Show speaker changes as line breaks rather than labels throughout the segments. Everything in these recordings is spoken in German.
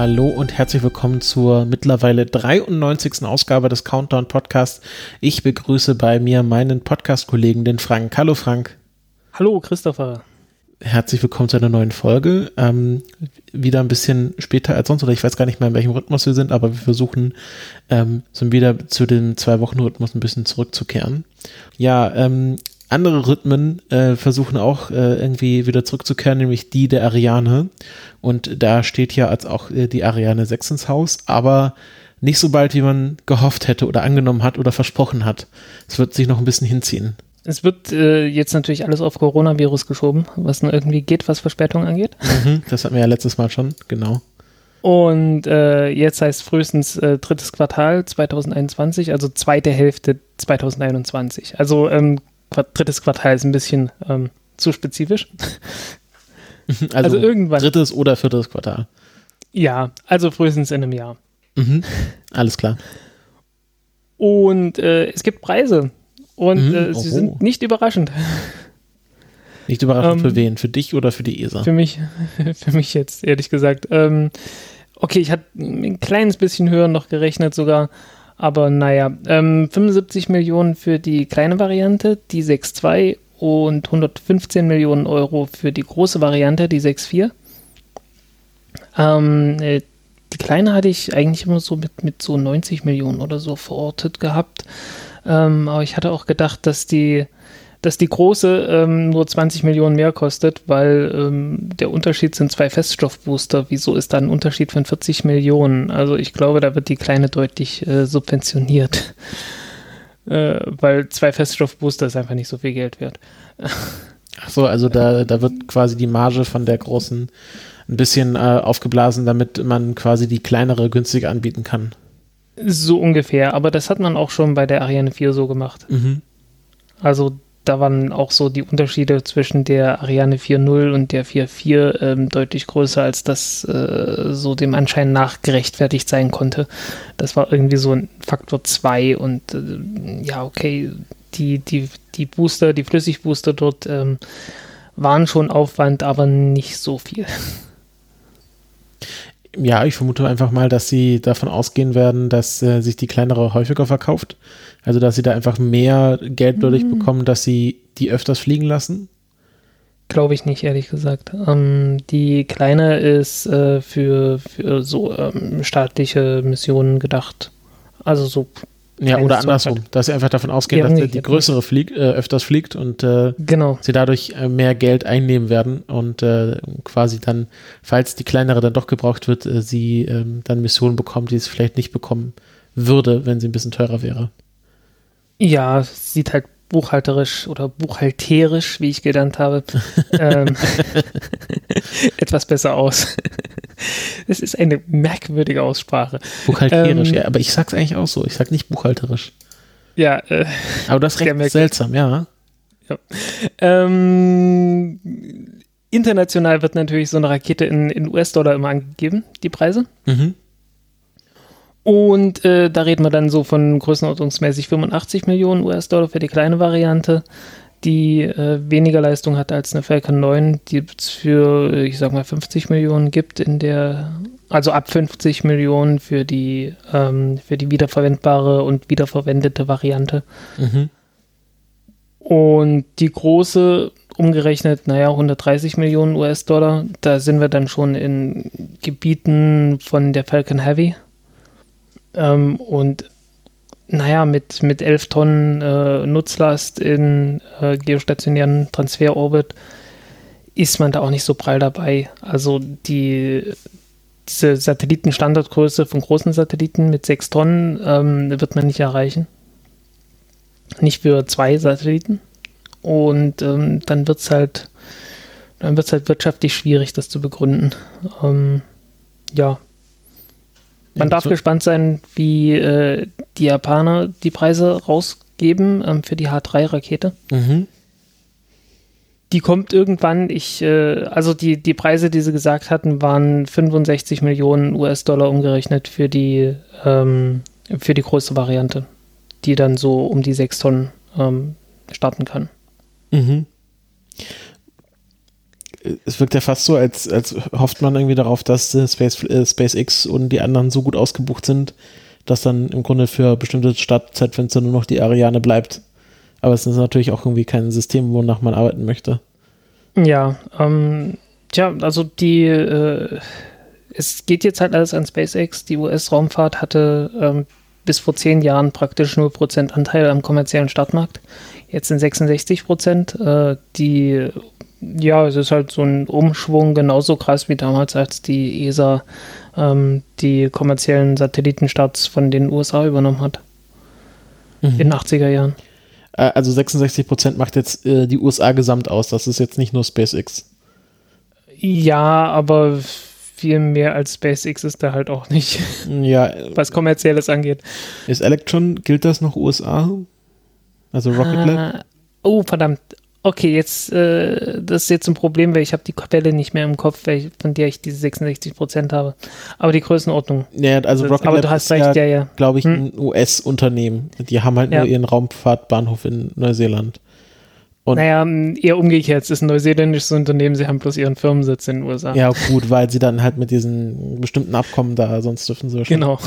Hallo und herzlich willkommen zur mittlerweile 93. Ausgabe des Countdown Podcasts. Ich begrüße bei mir meinen Podcast-Kollegen, den Frank. Hallo Frank.
Hallo Christopher.
Herzlich willkommen zu einer neuen Folge. Ähm, wieder ein bisschen später als sonst, oder ich weiß gar nicht mehr, in welchem Rhythmus wir sind, aber wir versuchen ähm, so wieder zu dem Zwei-Wochen-Rhythmus ein bisschen zurückzukehren. Ja, ähm, andere Rhythmen äh, versuchen auch äh, irgendwie wieder zurückzukehren, nämlich die der Ariane. Und da steht ja als auch äh, die Ariane 6 ins Haus, aber nicht so bald, wie man gehofft hätte oder angenommen hat oder versprochen hat. Es wird sich noch ein bisschen hinziehen.
Es wird äh, jetzt natürlich alles auf Coronavirus geschoben, was nur irgendwie geht, was Verspätung angeht.
Mhm, das hatten wir ja letztes Mal schon, genau.
Und äh, jetzt heißt frühestens äh, drittes Quartal 2021, also zweite Hälfte 2021. Also ähm, drittes Quartal ist ein bisschen ähm, zu spezifisch.
Also, also, irgendwann. Drittes oder viertes Quartal.
Ja, also frühestens in einem Jahr.
Mhm. Alles klar.
Und äh, es gibt Preise. Und mhm. äh, sie sind nicht überraschend.
Nicht überraschend ähm, für wen? Für dich oder für die ESA?
Für mich, für mich jetzt, ehrlich gesagt. Ähm, okay, ich hatte ein kleines bisschen höher noch gerechnet sogar. Aber naja, ähm, 75 Millionen für die kleine Variante, die 6.2 und 115 Millionen Euro für die große Variante, die 6.4. Ähm, äh, die kleine hatte ich eigentlich immer so mit, mit so 90 Millionen oder so verortet gehabt. Ähm, aber ich hatte auch gedacht, dass die, dass die große ähm, nur 20 Millionen mehr kostet, weil ähm, der Unterschied sind zwei Feststoffbooster. Wieso ist da ein Unterschied von 40 Millionen? Also ich glaube, da wird die kleine deutlich äh, subventioniert äh, weil zwei Feststoffbooster ist einfach nicht so viel Geld wert.
Ach so, also da, da wird quasi die Marge von der großen ein bisschen äh, aufgeblasen, damit man quasi die kleinere günstig anbieten kann.
So ungefähr, aber das hat man auch schon bei der Ariane 4 so gemacht. Mhm. Also da waren auch so die Unterschiede zwischen der Ariane 4.0 und der 4.4 ähm, deutlich größer, als das äh, so dem Anschein nach gerechtfertigt sein konnte. Das war irgendwie so ein Faktor 2 und äh, ja, okay, die, die, die Booster, die Flüssigbooster dort ähm, waren schon Aufwand, aber nicht so viel.
Ja, ich vermute einfach mal, dass sie davon ausgehen werden, dass äh, sich die kleinere häufiger verkauft. Also, dass sie da einfach mehr Geld dadurch mhm. bekommen, dass sie die öfters fliegen lassen.
Glaube ich nicht, ehrlich gesagt. Ähm, die kleine ist äh, für, für so ähm, staatliche Missionen gedacht. Also so
ja, oder andersrum, halt. dass sie einfach davon ausgehen, dass die größere fliegt, äh, öfters fliegt und äh,
genau.
sie dadurch äh, mehr Geld einnehmen werden und äh, quasi dann, falls die kleinere dann doch gebraucht wird, äh, sie ähm, dann Missionen bekommt, die es vielleicht nicht bekommen würde, wenn sie ein bisschen teurer wäre.
Ja, sieht halt buchhalterisch oder buchhalterisch, wie ich gelernt habe, ähm, etwas besser aus. Es ist eine merkwürdige Aussprache.
Buchhalterisch, ähm, ja, aber ich sag's eigentlich auch so. Ich sag nicht buchhalterisch.
Ja, äh,
aber das ist recht seltsam, ja.
ja. Ähm, international wird natürlich so eine Rakete in, in US-Dollar immer angegeben, die Preise. Mhm. Und äh, da reden wir dann so von größenordnungsmäßig 85 Millionen US-Dollar für die kleine Variante, die äh, weniger Leistung hat als eine Falcon 9, die es für, ich sag mal, 50 Millionen gibt in der, also ab 50 Millionen für die, ähm, für die wiederverwendbare und wiederverwendete Variante. Mhm. Und die große umgerechnet, naja, 130 Millionen US-Dollar. Da sind wir dann schon in Gebieten von der Falcon Heavy. Ähm, und naja, mit, mit 11 Tonnen äh, Nutzlast in äh, geostationären Transferorbit ist man da auch nicht so prall dabei. Also die, diese Satellitenstandardgröße von großen Satelliten mit 6 Tonnen ähm, wird man nicht erreichen. Nicht für zwei Satelliten. Und ähm, dann wird es halt, dann wird es halt wirtschaftlich schwierig, das zu begründen. Ähm, ja. Man
Ja,
darf
so-
gespannt sein, wie äh, die Japaner die Preise rausgeben ähm, für die H3-Rakete.
Mhm.
Die kommt irgendwann, ich, äh, also die, die Preise, die sie gesagt hatten, waren 65 Millionen US-Dollar umgerechnet für die, ähm, für die größte Variante, die dann so um die 6 Tonnen ähm, starten kann.
Mhm. Es wirkt ja fast so, als, als hofft man irgendwie darauf, dass äh, Space, äh, SpaceX und die anderen so gut ausgebucht sind, dass dann im Grunde für bestimmte Startzeitfenster nur noch die Ariane bleibt. Aber es ist natürlich auch irgendwie kein System, wonach man arbeiten möchte.
Ja, ähm, tja, also die, äh, es geht jetzt halt alles an SpaceX. Die US-Raumfahrt hatte ähm, bis vor zehn Jahren praktisch 0% Anteil am kommerziellen Startmarkt. Jetzt sind 66 Prozent. Äh, die, ja, es ist halt so ein Umschwung, genauso krass wie damals, als die ESA ähm, die kommerziellen Satellitenstarts von den USA übernommen hat. In den 80er Jahren.
Äh, Also 66 Prozent macht jetzt äh, die USA gesamt aus. Das ist jetzt nicht nur SpaceX.
Ja, aber viel mehr als SpaceX ist da halt auch nicht,
Ja, äh,
was kommerzielles angeht.
ist Electron, gilt das noch USA? Also Rocket Lab?
Ah, oh, verdammt. Okay, jetzt, äh, das ist jetzt ein Problem, weil ich habe die Quelle nicht mehr im Kopf, welch- von der ich diese 66 Prozent habe. Aber die Größenordnung.
Ja, also Rocket
aber
Lab
du hast recht,
ja,
ja, ja.
glaube ich,
Hm.
ein US-Unternehmen. Die haben halt
Ja.
nur ihren Raumfahrtbahnhof in Neuseeland. Und-
naja, eher umgekehrt. Es ist ein neuseeländisches Unternehmen, sie haben bloß ihren Firmensitz in den USA.
Ja, gut, weil sie dann halt mit diesen bestimmten Abkommen da, sonst dürfen sie wahrscheinlich.
Genau.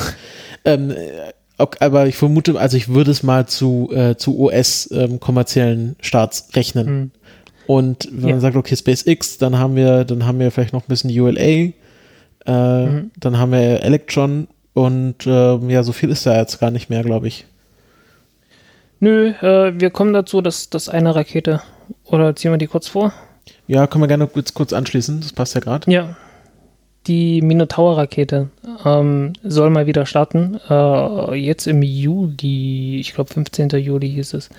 Ähm, äh, ok, aber ich vermute, also ich würde es mal zu, äh, zu US-kommerziellen Starts rechnen.
Hm.
Und wenn
Ja.
man sagt, okay, SpaceX, dann haben wir, dann haben wir vielleicht noch ein bisschen ULA, äh,
Mhm.
dann haben wir Electron und äh, ja, so viel ist da jetzt gar nicht mehr, glaube ich.
Nö, äh, wir kommen dazu, dass das eine Rakete, oder ziehen wir die kurz vor?
Ja, können wir gerne kurz, kurz anschließen, das passt ja gerade.
Ja. Die Minotaur-Rakete ähm, soll mal wieder starten. Äh, jetzt im Juli, ich glaube 15. Juli hieß es,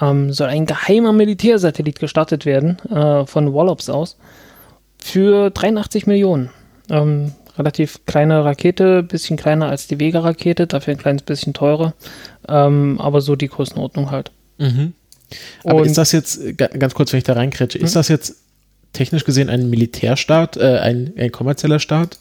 ähm, soll ein geheimer Militärsatellit gestartet werden äh, von Wallops aus für 83 Millionen. Ähm, relativ kleine Rakete, bisschen kleiner als die Vega-Rakete, dafür ein kleines bisschen teurer, ähm, aber so die Größenordnung halt.
Mhm. Aber
Und-
ist das jetzt, ga- ganz kurz, wenn ich da reinkretsche, ist
Hm?
das jetzt technisch gesehen ein Militärstaat, äh, ein, ein kommerzieller Staat?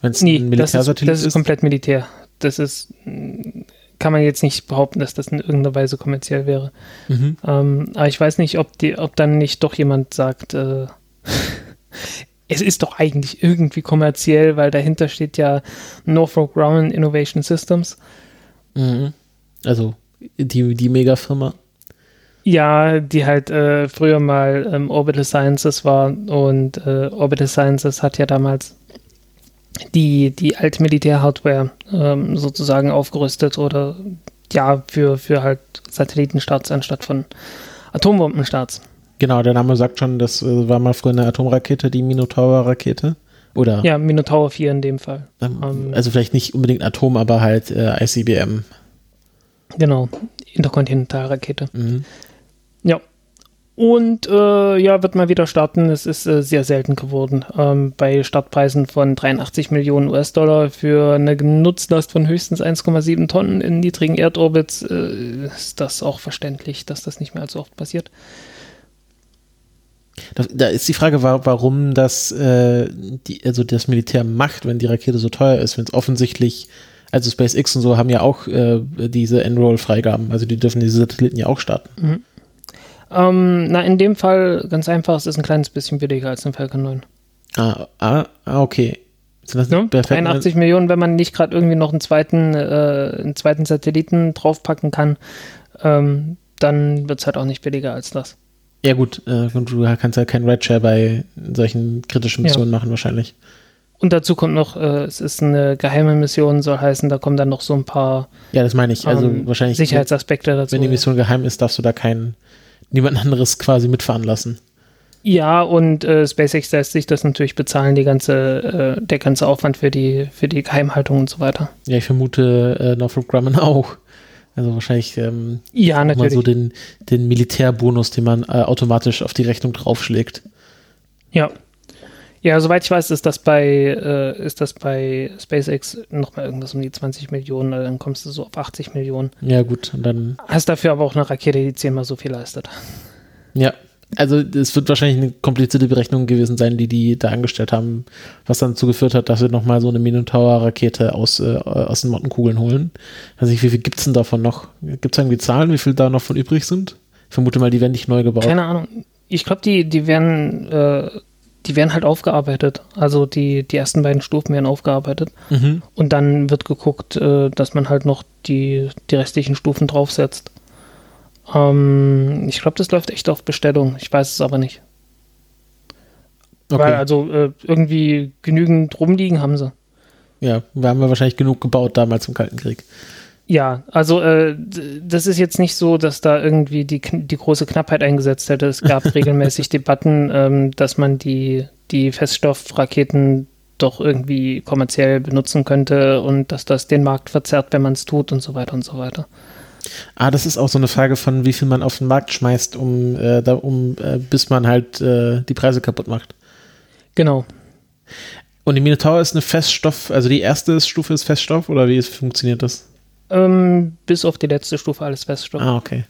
Wenn es
Nee,
ein
das ist,
Militärsatellit
das ist komplett Militär. Das ist, mh, kann man jetzt nicht behaupten, dass das in irgendeiner Weise kommerziell wäre.
Mhm.
Ähm, aber ich weiß nicht, ob, die, ob dann nicht doch jemand sagt, äh, es ist doch eigentlich irgendwie kommerziell, weil dahinter steht ja Northrop Grumman Innovation Systems.
Mhm. Also die, die Megafirma.
Ja, die halt äh, früher mal ähm, Orbital Sciences war und äh, Orbital Sciences hat ja damals die, die alte Militär-Hardware ähm, sozusagen aufgerüstet oder ja, für, für halt Satellitenstarts anstatt von Atombombenstarts.
Genau, der Name sagt schon, das äh, war mal früher eine Atomrakete, die Minotaur-Rakete. Oder,
Ja, Minotaur 4 in dem Fall.
ähm,
ähm,
also vielleicht nicht unbedingt Atom, aber halt äh, ICBM.
Genau, Interkontinentalrakete.
Mhm.
Ja. Und äh, ja, wird mal wieder starten. Es ist äh, sehr selten geworden. Ähm, bei Startpreisen von 83 Millionen US-Dollar für eine Nutzlast von höchstens 1,7 Tonnen in niedrigen Erdorbits äh, ist das auch verständlich, dass das nicht mehr allzu oft passiert.
Da, da ist die Frage, wa- warum das, äh, die, also das Militär macht, wenn die Rakete so teuer ist, wenn es offensichtlich, also SpaceX und so haben ja auch äh, diese Enroll-Freigaben, also die dürfen diese Satelliten ja auch starten.
Ähm, na, in dem Fall ganz einfach, es ist ein kleines bisschen billiger als ein Falcon 9.
Ah, ah, ah okay. Sind
Ne?
nicht bei Falcon
83 Millionen, wenn man nicht gerade irgendwie noch einen zweiten, äh, einen zweiten Satelliten draufpacken kann, ähm, dann wird es halt auch nicht billiger als das.
Ja gut, äh, und du kannst ja kein Redshare bei solchen kritischen
Ja.
Missionen machen wahrscheinlich.
Und dazu kommt noch, äh, es ist eine geheime Mission, soll heißen, da kommen dann noch so ein paar
Ja, das meine ich. Also
ähm,
wahrscheinlich,
Sicherheitsaspekte dazu.
wenn die Mission geheim ist, darfst du da keinen, niemand anderes quasi mitfahren lassen.
Ja, und äh, SpaceX lässt sich das natürlich bezahlen, die ganze, äh, der ganze Aufwand für die, für die Geheimhaltung und so weiter.
Ja, ich vermute äh, Northrop Grumman auch. Also wahrscheinlich ähm,
Ja,
mal
natürlich.
so den, den Militärbonus, den man äh, automatisch auf die Rechnung draufschlägt.
Ja. Ja, soweit ich weiß, ist das bei, äh, ist das bei SpaceX nochmal irgendwas um die 20 Millionen, also dann kommst du so auf 80 Millionen.
Ja, gut, dann,
Hast dafür aber auch eine Rakete, die zehnmal so viel leistet.
ja. Also es wird wahrscheinlich eine komplizierte Berechnung gewesen sein, die die da angestellt haben, was dann dazu geführt hat, dass wir nochmal so eine Minotaur-Rakete aus, äh, aus den Mottenkugeln holen. Also wie viel gibt es denn davon noch? Gibt es irgendwie Zahlen, wie viel da noch von übrig sind? Ich vermute mal, die werden nicht neu gebaut.
Keine Ahnung. Ich glaube, die, die werden, äh, die werden halt aufgearbeitet. Also die, die ersten beiden Stufen werden aufgearbeitet.
Mhm.
Und dann wird geguckt, äh, dass man halt noch die, die restlichen Stufen draufsetzt. Ähm, ich glaube, das läuft echt auf Bestellung. Ich weiß es aber nicht.
Okay.
Weil also äh, irgendwie genügend rumliegen haben sie.
ja, wir haben ja wahrscheinlich genug gebaut damals im Kalten Krieg.
Ja, also äh, das ist jetzt nicht so, dass da irgendwie die, die große Knappheit eingesetzt hätte. Es gab regelmäßig Debatten, ähm, dass man die, die Feststoffraketen doch irgendwie kommerziell benutzen könnte und dass das den Markt verzerrt, wenn man es tut und so weiter und so weiter.
Ah, das ist auch so eine Frage von, wie viel man auf den Markt schmeißt, um, äh, da, um äh, bis man halt äh, die Preise kaputt macht.
Genau.
Und die Minotaur ist eine Feststoff, also die erste Stufe ist Feststoff oder wie funktioniert das?
Ähm, bis auf die letzte Stufe alles Feststoff.
Ah, okay.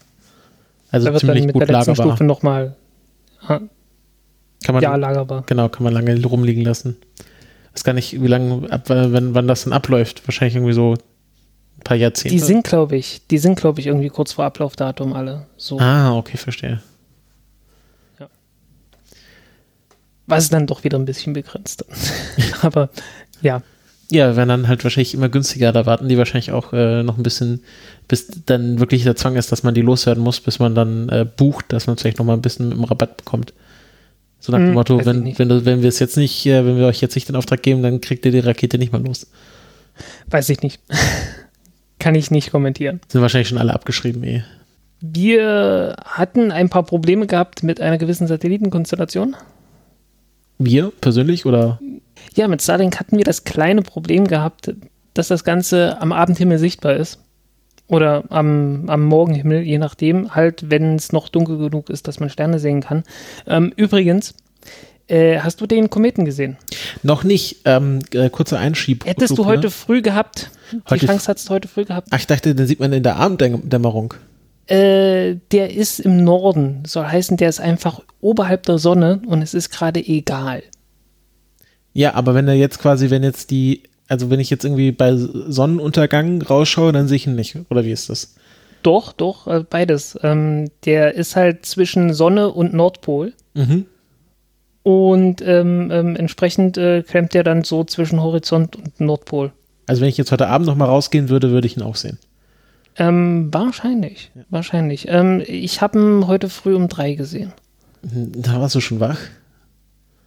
Also
da wird dann
ziemlich
mit
gut
der letzten
lagerbar.
Stufe nochmal
Kann man,
ja, lagerbar.
genau, kann man lange rumliegen lassen. Weiß gar nicht, wie lange, ab, wenn, wann das dann abläuft. Wahrscheinlich irgendwie so ein paar Jahrzehnte.
Die sind, glaube ich, die sind, glaube ich, irgendwie kurz vor Ablaufdatum alle. So.
ah, okay, verstehe.
Was dann doch wieder ein bisschen begrenzt. Aber ja.
Ja, werden dann halt wahrscheinlich immer günstiger. Da warten die wahrscheinlich auch äh, noch ein bisschen, bis dann wirklich der Zwang ist, dass man die loswerden muss, bis man dann äh, bucht, dass man vielleicht noch mal ein bisschen dem Rabatt bekommt. So nach dem
Hm,
Motto, wenn, wenn, du, wenn wir es jetzt nicht, äh, wenn wir euch jetzt nicht den Auftrag geben, dann kriegt ihr die Rakete nicht mal los.
Weiß ich nicht. Kann ich nicht kommentieren.
Sind wahrscheinlich schon alle abgeschrieben, eh.
Wir hatten ein paar Probleme gehabt mit einer gewissen Satellitenkonstellation.
Wir persönlich oder?
Ja, mit Starlink hatten wir das kleine Problem gehabt, dass das Ganze am Abendhimmel sichtbar ist. Oder am, am Morgenhimmel, je nachdem, halt, wenn es noch dunkel genug ist, dass man Sterne sehen kann. Ähm, übrigens, äh, hast du den Kometen gesehen?
Noch nicht. Ähm, äh, kurzer Einschieb.
Hättest du
Rückflug,
heute
ne?
früh gehabt, die
Heute-
Chance hattest du heute früh gehabt,
Ach, ich dachte, den sieht man in der Abenddämmerung.
Äh, der ist im Norden. Soll heißen, der ist einfach oberhalb der Sonne und es ist gerade egal.
Ja, aber wenn er jetzt quasi, wenn jetzt die, also wenn ich jetzt irgendwie bei Sonnenuntergang rausschaue, dann sehe ich ihn nicht. Oder wie ist das?
Doch, doch, äh, beides. Ähm, der ist halt zwischen Sonne und Nordpol
Mhm.
und ähm, ähm, entsprechend äh, klemmt der dann so zwischen Horizont und Nordpol.
Also wenn ich jetzt heute Abend noch mal rausgehen würde, würde ich ihn auch sehen.
Ähm, wahrscheinlich, wahrscheinlich. Ähm, ich habe ihn heute früh um drei gesehen.
Da warst du schon wach.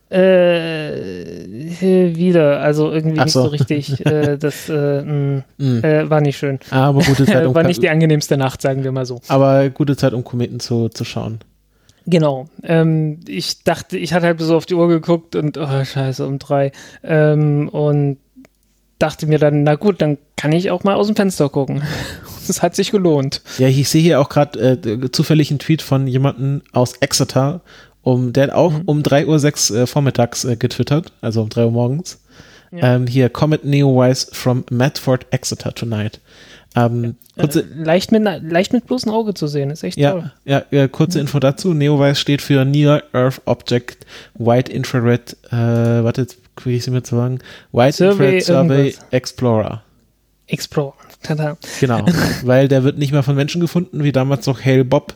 Äh, wieder, also irgendwie
Ach
nicht
so.
so richtig. Äh, das äh, mh,
Mhm.
äh, war nicht schön.
Aber gute Zeit, um,
war nicht die angenehmste Nacht, sagen wir mal so.
aber gute Zeit, um Kometen zu, zu schauen.
Genau. Ähm, ich dachte, ich hatte halt so auf die Uhr geguckt und, oh, scheiße, um drei. Ähm, und dachte mir dann, na gut, dann kann ich auch mal aus dem Fenster gucken. Das hat sich gelohnt.
Ja, ich sehe hier auch gerade äh, zufällig einen Tweet von jemandem aus Exeter, um, der hat auch
Mhm.
um 3.06 Uhr äh, vormittags äh, getwittert, also um 3 Uhr morgens.
Ja.
Ähm, hier, Comet Neowise from Medford, Exeter tonight. Ähm, kurze,
Äh, leicht, mit, leicht mit bloßem Auge zu sehen, ist echt toll.
ja, ja, ja, kurze Info dazu. Neowise steht für Near Earth Object Wide Infrared, äh, warte, jetzt kriege ich sie mir zu sagen, Wide
Survey
Infrared Survey
irgendwas.
Explorer.
Explore. Tada.
Genau, weil der wird nicht mehr von Menschen gefunden, wie damals noch Hale Bob,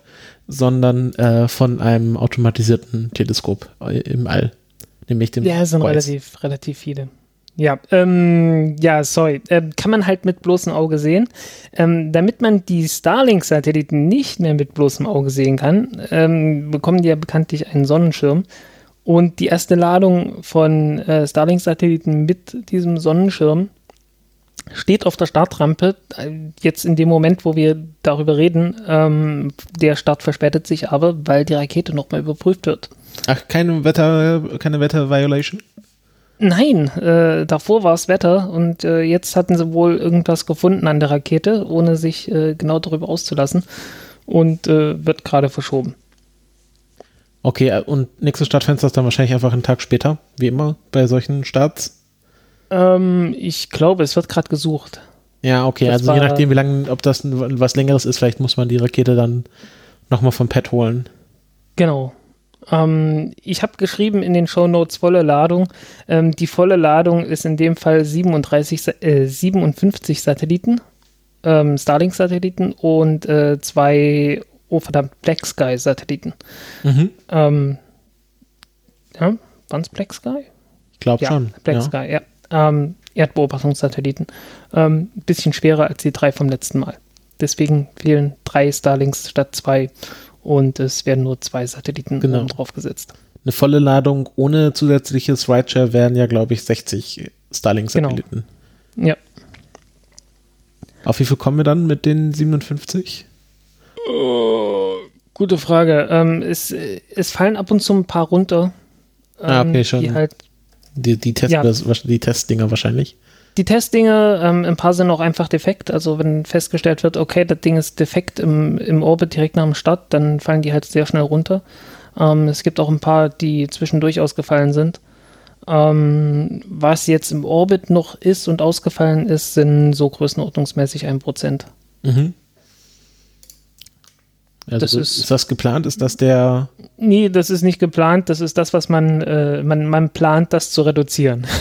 sondern äh, von einem automatisierten Teleskop äh, im All, nämlich dem
Ja, es sind relativ, relativ viele. Ja, ähm, ja, sorry. Ähm, kann man halt mit bloßem Auge sehen. Ähm, damit man die Starlink-Satelliten nicht mehr mit bloßem Auge sehen kann, ähm, bekommen die ja bekanntlich einen Sonnenschirm. Und die erste Ladung von äh, Starlink-Satelliten mit diesem Sonnenschirm steht auf der Startrampe. Äh, Jetzt in dem Moment, wo wir darüber reden, ähm, der Start verspätet sich aber, weil die Rakete nochmal überprüft wird.
Ach, keine Wetter, keine Wetter-Violation?
Nein, äh, davor war es Wetter und äh, jetzt hatten sie wohl irgendwas gefunden an der Rakete, ohne sich äh, genau darüber auszulassen und äh, wird gerade verschoben.
Okay, äh, und nächstes Startfenster ist dann wahrscheinlich einfach einen Tag später, wie immer bei solchen Starts.
Ähm, ich glaube, es wird gerade gesucht.
Ja, okay,
Das
also je nachdem, wie lange, ob das was längeres ist, vielleicht muss man die Rakete dann nochmal vom Pad holen.
Genau. Ähm, ich habe geschrieben in den Shownotes volle Ladung. Ähm, die volle Ladung ist in dem Fall 37, Sa- äh, 57 Satelliten, ähm, Starlink-Satelliten und äh, zwei, oh verdammt, Black Sky-Satelliten.
Mhm.
Ähm, ja, waren es Black Sky?
Ich glaube
Ja,
schon.
Black
ja.
Sky, ja. Ähm, Erdbeobachtungssatelliten. Ähm, bisschen schwerer als die drei vom letzten Mal. Deswegen fehlen drei Starlinks statt zwei und es werden nur zwei Satelliten
Genau.
oben drauf gesetzt.
Eine volle Ladung ohne zusätzliches Rideshare wären ja, glaube ich, 60 Starlink-Satelliten.
Ja.
Auf wie viel kommen wir dann mit den 57?
Gute Frage. Ähm, es, äh, es fallen ab und zu ein paar runter.
Ah, okay,
ähm,
schon.
Die, halt,
Die, die, Test
Ja.
die Testdinger wahrscheinlich.
die Testdinge, ähm, ein paar sind auch einfach defekt. Also wenn festgestellt wird, okay, das Ding ist defekt im, im Orbit direkt nach dem Start, dann fallen die halt sehr schnell runter. Ähm, es gibt auch ein paar, die zwischendurch ausgefallen sind. Ähm, was jetzt im Orbit noch ist und ausgefallen ist, sind so größenordnungsmäßig 1%.
Mhm. Also
Das
ist,
ist-
das geplant? Ist das der.
Nee, das ist nicht geplant. Das ist das, was man, äh, man, man plant, das zu reduzieren.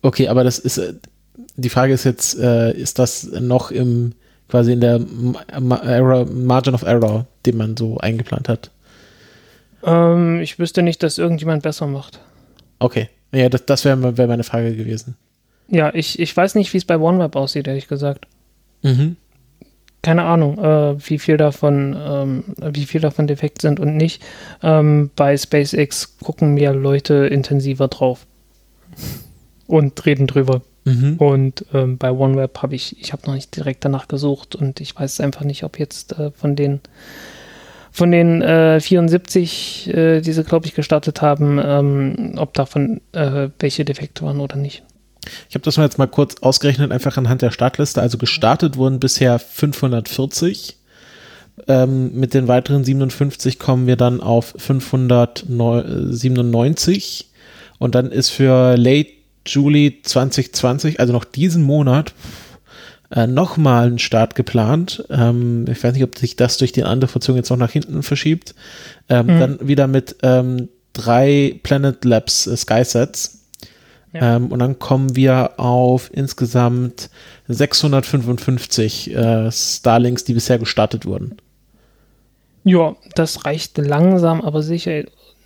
Okay, aber das ist. äh, Die Frage ist jetzt, äh, ist das noch im quasi in der Ma Error, Margin of Error, den man so eingeplant hat?
Ähm, ich wüsste nicht, dass irgendjemand besser macht.
Okay. Ja, das, das wäre wär meine Frage gewesen.
Ja, ich, ich weiß nicht, wie es bei OneWeb aussieht, ehrlich gesagt.
Mhm.
Keine Ahnung, äh, wie viel davon, ähm, wie viel davon defekt sind und nicht. Ähm, bei SpaceX gucken mir Leute intensiver drauf und reden drüber.
Mhm.
Und ähm, bei OneWeb habe ich, ich habe noch nicht direkt danach gesucht und ich weiß einfach nicht, ob jetzt äh, von den von den äh, 74, äh, die sie, glaube ich, gestartet haben, ähm, ob davon äh, welche Defekte waren oder nicht.
Ich habe das mal jetzt mal kurz ausgerechnet, einfach anhand der Startliste. Also gestartet wurden bisher 540. Ähm, mit den weiteren 57 kommen wir dann auf 597. Und dann ist für Late Juli 2020, also noch diesen Monat, äh, nochmal ein Start geplant. Ähm, ich weiß nicht, ob sich das durch die andere Verzögerung jetzt noch nach hinten verschiebt. Ähm,
Mhm.
Dann wieder mit ähm, drei Planet Labs äh, Skysets.
Ja.
Ähm, und dann kommen wir auf insgesamt 655 äh, Starlinks, die bisher gestartet wurden.
Ja, das reicht langsam, aber sicher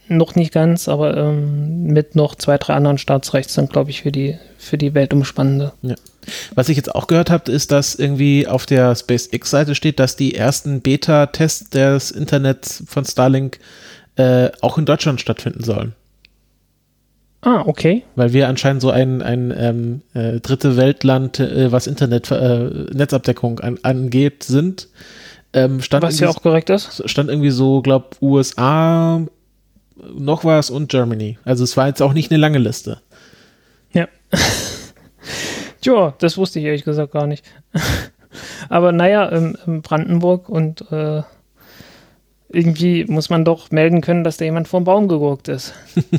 noch nicht ganz, aber ähm, mit noch zwei, drei anderen es dann, glaube ich, für die, für die weltumspannende.
Was ich jetzt auch gehört habe, ist, dass irgendwie auf der SpaceX-Seite steht, dass die ersten Beta-Tests des Internets von Starlink äh, auch in Deutschland stattfinden sollen.
Ah, okay.
Weil wir anscheinend so ein, ein ähm, äh, dritte Weltland, äh, was Internet, äh, Netzabdeckung an, angeht, sind. Ähm, stand
Was ja auch korrekt ist.
stand irgendwie so, glaub, USA, noch was und Germany. Also es war jetzt auch nicht eine lange Liste.
Ja. Tja, das wusste ich ehrlich gesagt gar nicht. Aber naja, ähm, ähm, Brandenburg und äh, irgendwie muss man doch melden können, dass da jemand vom Baum gegurkt ist.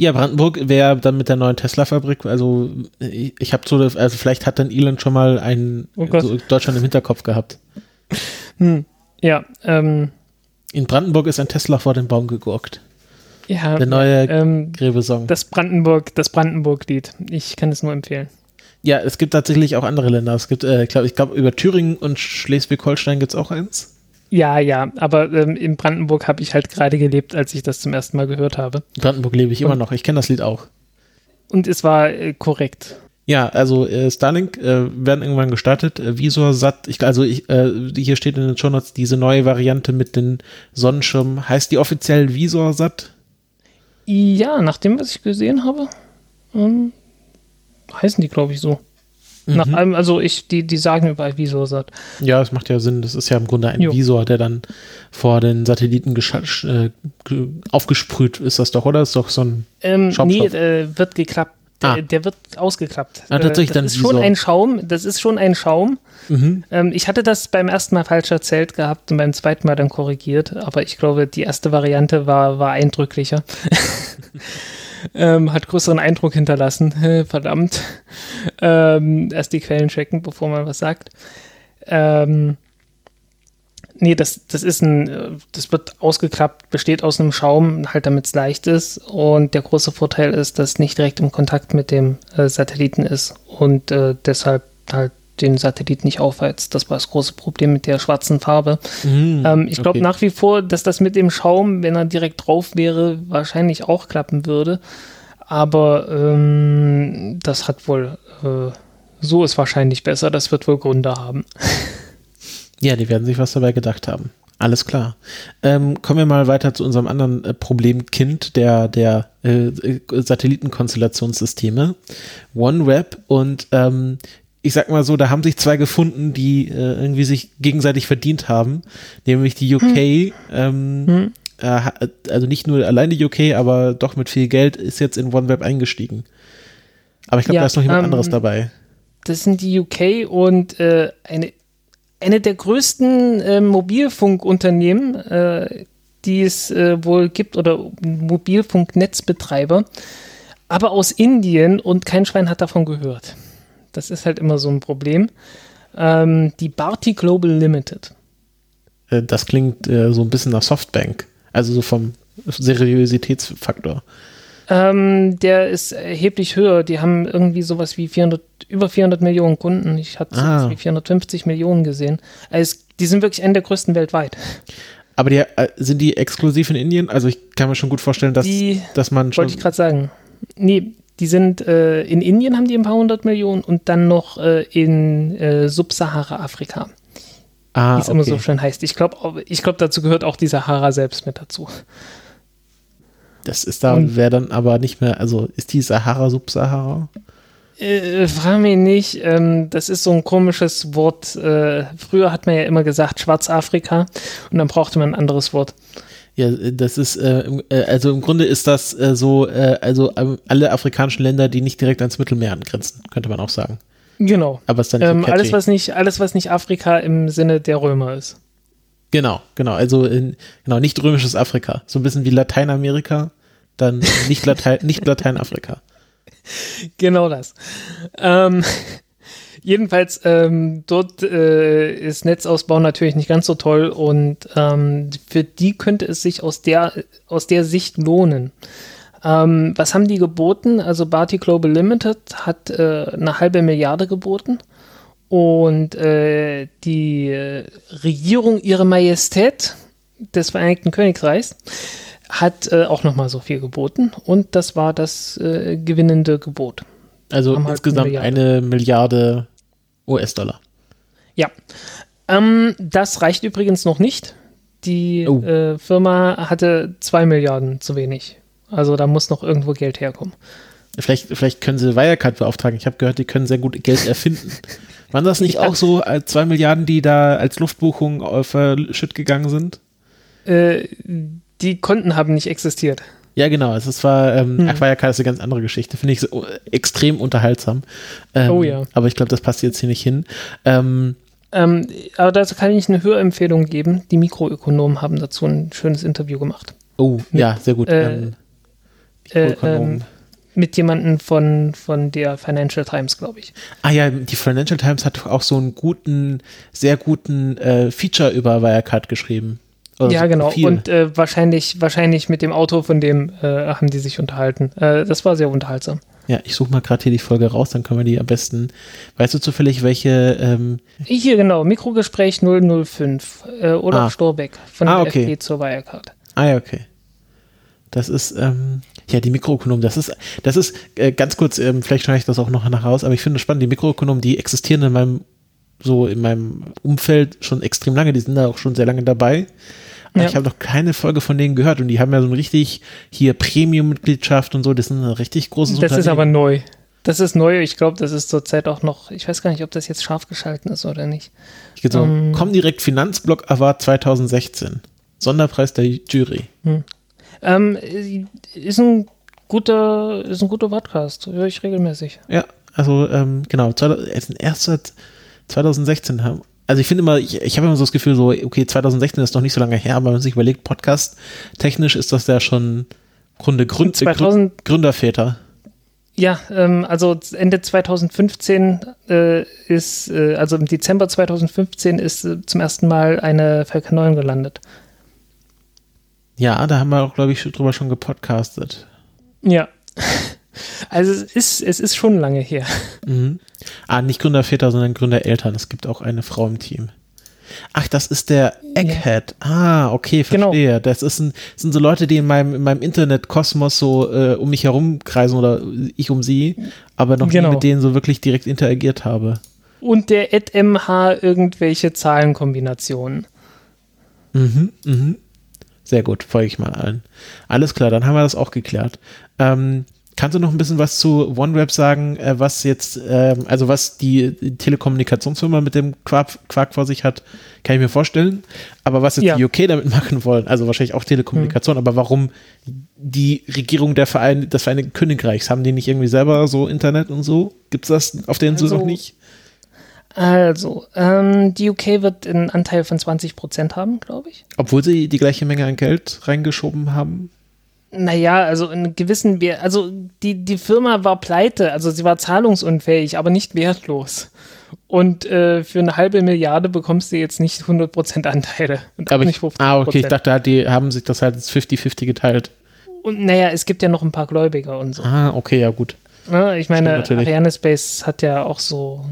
Ja, Brandenburg wäre dann mit der neuen Tesla-Fabrik, also ich, ich habe so, also vielleicht hat dann Elon schon mal einen
Oh
so Deutschland im Hinterkopf gehabt.
Hm. Ja, ähm,
In Brandenburg ist ein Tesla vor den Baum gegurkt.
ja,
Der neue
ähm,
Gräbesong.
das Brandenburg, das Brandenburg-Lied. Ich kann es nur empfehlen.
Ja, es gibt tatsächlich auch andere Länder. Es gibt, äh, glaub, ich glaube, über Thüringen und Schleswig-Holstein gibt es auch eins.
Ja, ja, aber ähm, in Brandenburg habe ich halt gerade gelebt, als ich das zum ersten Mal gehört habe.
In Brandenburg lebe ich immer noch. Ich kenne das Lied auch.
Und es war äh, korrekt.
Ja, also äh, Starlink äh, werden irgendwann gestartet. Äh, VisorSat, ich, also ich, äh, hier steht in den Show Notes diese neue Variante mit den Sonnenschirmen. Heißt die offiziell VisorSat?
Ja, nach dem, was ich gesehen habe, ähm, heißen die, glaube ich, so. Nach allem, also ich, die, die sagen überall Visorsat.
Ja, das macht ja Sinn. Das ist ja im Grunde ein
Jo.
Visor, der dann vor den Satelliten äh, ge- aufgesprüht ist das doch, oder? Das ist doch so ein.
Ähm, nee, äh, wird geklappt. Der,
Ah.
der wird ausgeklappt.
Ah, tatsächlich
äh,
dann
das ist schon
Visor.
ein Schaum. Das ist schon ein Schaum.
Mhm.
Ähm, ich hatte das beim ersten Mal falsch erzählt gehabt und beim zweiten Mal dann korrigiert, aber ich glaube, die erste Variante war, war eindrücklicher. ähm, hat größeren Eindruck hinterlassen. Verdammt. Ähm, erst die Quellen checken, bevor man was sagt. Ähm, nee, das, das ist ein, das wird ausgeklappt, besteht aus einem Schaum, halt damit es leicht ist. Und der große Vorteil ist, dass es nicht direkt im Kontakt mit dem äh, Satelliten ist und äh, deshalb halt den Satellit nicht aufheizt. Das war das große Problem mit der schwarzen Farbe.
Mhm.
Ähm, ich glaube
Okay.
nach wie vor, dass das mit dem Schaum, wenn er direkt drauf wäre, wahrscheinlich auch klappen würde. Aber ähm, das hat wohl, äh, so ist wahrscheinlich besser. Das wird wohl Gründe haben.
Ja, die werden sich was dabei gedacht haben. Alles klar. Ähm, kommen wir mal weiter zu unserem anderen äh, Problemkind der, der äh, äh, Satellitenkonstellationssysteme. OneWeb und ähm, ich sag mal so, da haben sich zwei gefunden, die äh, irgendwie sich gegenseitig verdient haben, nämlich die UK, ähm,
Hm.
äh, also nicht nur allein die UK, aber doch mit viel Geld ist jetzt in OneWeb eingestiegen. Aber ich glaube,
Ja,
da ist noch jemand
ähm,
anderes dabei.
Das sind die UK und äh, eine, eine der größten äh, Mobilfunkunternehmen, äh, die es äh, wohl gibt, oder Mobilfunknetzbetreiber, aber aus Indien und kein Schwein hat davon gehört. Das ist halt immer so ein Problem. Ähm, die Bharti Global Limited.
Äh, das klingt äh, so ein bisschen nach Softbank. Also so vom Seriositätsfaktor.
Ähm, der ist erheblich höher. Die haben irgendwie sowas wie 400, über 400 Millionen Kunden. Ich hatte
Ah.
sowas wie 450 Millionen gesehen. Also die sind wirklich eine der größten weltweit.
Aber die, äh, sind die exklusiv in Indien? Also ich kann mir schon gut vorstellen, dass,
Die
dass man schon.
wollte ich gerade sagen. Nee, die sind äh, in Indien haben die ein paar hundert Millionen und dann noch äh, in äh, Subsahara-Afrika,
ah,
wie es immer
okay.
so schön heißt. Ich glaube, ich glaub, dazu gehört auch die Sahara selbst mit dazu.
Das ist da,
Und-
wäre dann aber nicht mehr, also ist die Sahara Subsahara?
Äh, frag mich nicht, ähm, das ist so ein komisches Wort. Äh, früher hat man ja immer gesagt Schwarzafrika und dann brauchte man ein anderes Wort.
Ja, das ist, äh, äh, also im Grunde ist das äh, so, äh, also ähm, alle afrikanischen Länder, die nicht direkt ans Mittelmeer angrenzen, könnte man auch sagen.
Genau.
Aber ist dann
Ähm, alles, was nicht, alles, was nicht Afrika im Sinne der Römer ist.
Genau, genau, also in, genau, nicht römisches Afrika. So ein bisschen wie Lateinamerika, dann nicht, Latein, nicht Lateinafrika.
Genau das. Ähm, jedenfalls, ähm, dort äh, ist Netzausbau natürlich nicht ganz so toll und ähm, für die könnte es sich aus der, aus der Sicht lohnen. Ähm, was haben die geboten? Also Bharti Global Limited hat äh, eine halbe Milliarde geboten und äh, die äh, Regierung Ihre Majestät des Vereinigten Königreichs hat äh, auch nochmal so viel geboten und das war das äh, gewinnende Gebot.
Also
Haben halt
insgesamt
eine
eine Milliarde US-Dollar.
Ja, ähm, das reicht übrigens noch nicht. Die
Oh.
äh, Firma hatte zwei Milliarden zu wenig. Also da muss noch irgendwo Geld herkommen.
Vielleicht, vielleicht können sie Wirecard beauftragen. Ich habe gehört, die können sehr gut Geld erfinden. Waren das nicht
Ja.
auch so äh, zwei Milliarden, die da als Luftbuchung äh, verschütt gegangen sind?
Äh, die Konten haben nicht existiert.
Ja, genau. Es ist zwar, ähm,
Hm.
Wirecard ist eine ganz andere Geschichte. Finde ich so, extrem unterhaltsam. Ähm,
Oh ja.
Aber ich glaube, das passt jetzt hier nicht hin. Ähm,
Ähm, aber dazu kann ich eine Hörempfehlung geben. Die Mikroökonomen haben dazu ein schönes Interview gemacht.
oh, ja, sehr gut.
Äh,
ähm,
Äh, ähm, mit jemandem von, von der Financial Times, glaube ich.
Ah ja, die Financial Times hat auch so einen guten, sehr guten äh, Feature über Wirecard geschrieben. Oder
ja, genau.
Profil.
Und äh, wahrscheinlich, wahrscheinlich mit dem Autor von dem äh, haben die sich unterhalten. Äh, das war sehr unterhaltsam.
Ja, ich suche mal gerade hier die Folge raus, dann können wir die am besten. Weißt du zufällig, welche? Ähm,
Hier genau, Mikrogespräch 005. Äh, Olaf
Ah.
Storbeck von
Ah,
der
okay.
FD zur Wirecard.
ah ja, okay. Das ist, ähm, ja, die Mikroökonomen, das ist, das ist, äh, ganz kurz, ähm, vielleicht schneide ich das auch noch nach raus, aber ich finde es spannend, die Mikroökonomen, die existieren in meinem, so in meinem Umfeld schon extrem lange, die sind da auch schon sehr lange dabei. Aber
Ja.
ich habe noch keine Folge von denen gehört und die haben ja so ein richtig hier Premium-Mitgliedschaft und so, das ist ein richtig großes
Das ist aber neu. Das ist neu. Ich glaube, das ist zurzeit auch noch, ich weiß gar nicht, ob das jetzt scharf geschalten ist oder nicht.
Ich gehe so, um, Comdirect Finanzblock Award 2016. Sonderpreis der Jury. Hm.
Ähm, ist ein guter, ist ein guter Podcast. Höre ich regelmäßig.
Ja, also ähm, genau, erst seit 2016 haben. Also ich finde immer, ich, ich habe immer so das Gefühl, so, okay, 2016 ist noch nicht so lange her, aber wenn man sich überlegt, Podcast, technisch ist das ja schon Grunde Gründ, 2000, Gründerväter.
Ja, ähm, also Ende 2015 äh, ist, äh, also im Dezember 2015 ist äh, zum ersten Mal eine Falcon 9 gelandet.
Ja, da haben wir auch, glaube ich, drüber schon gepodcastet.
Ja. Also es ist, es ist schon lange her.
Mhm. Ah, nicht Gründerväter, sondern Gründereltern. Es gibt auch eine Frau im Team. Ach, das ist der Egghead. Ja. Ah, okay, genau. verstehe. Genau. Das, ist ein, das sind so Leute, die in meinem, in meinem Internetkosmos so äh, um mich herum kreisen oder ich um sie, aber noch genau. nie mit denen so wirklich direkt interagiert habe.
Und der AdMH irgendwelche Zahlenkombinationen.
Mhm, mhm. Sehr gut, folge ich mal allen. Alles klar, dann haben wir das auch geklärt. Ähm, Kannst du noch ein bisschen was zu OneWeb sagen, äh, was jetzt, ähm, also was die Telekommunikationsfirma mit dem Quark, Quark, vor sich hat, kann ich mir vorstellen. Aber was jetzt ja. die UK damit machen wollen, also wahrscheinlich auch Telekommunikation, mhm. aber warum die Regierung der Verein des Vereinigten Königreichs, haben die nicht irgendwie selber so Internet und so? Gibt es das auf der Insel also, noch nicht?
Also, ähm, die UK wird einen Anteil von 20 Prozent haben, glaube ich.
Obwohl sie die gleiche Menge an Geld reingeschoben haben?
Naja, also in gewissen, also die, die Firma war pleite, also sie war zahlungsunfähig, aber nicht wertlos. Und äh, für eine halbe Milliarde bekommst du jetzt nicht 100% Anteile. Und
aber nicht 50%. ah, okay, ich dachte, die haben sich das halt 50-50 geteilt.
Und naja, es gibt ja noch ein paar Gläubiger und so.
Ah, okay, ja gut.
Ja, ich meine, Ariane Space hat ja auch so,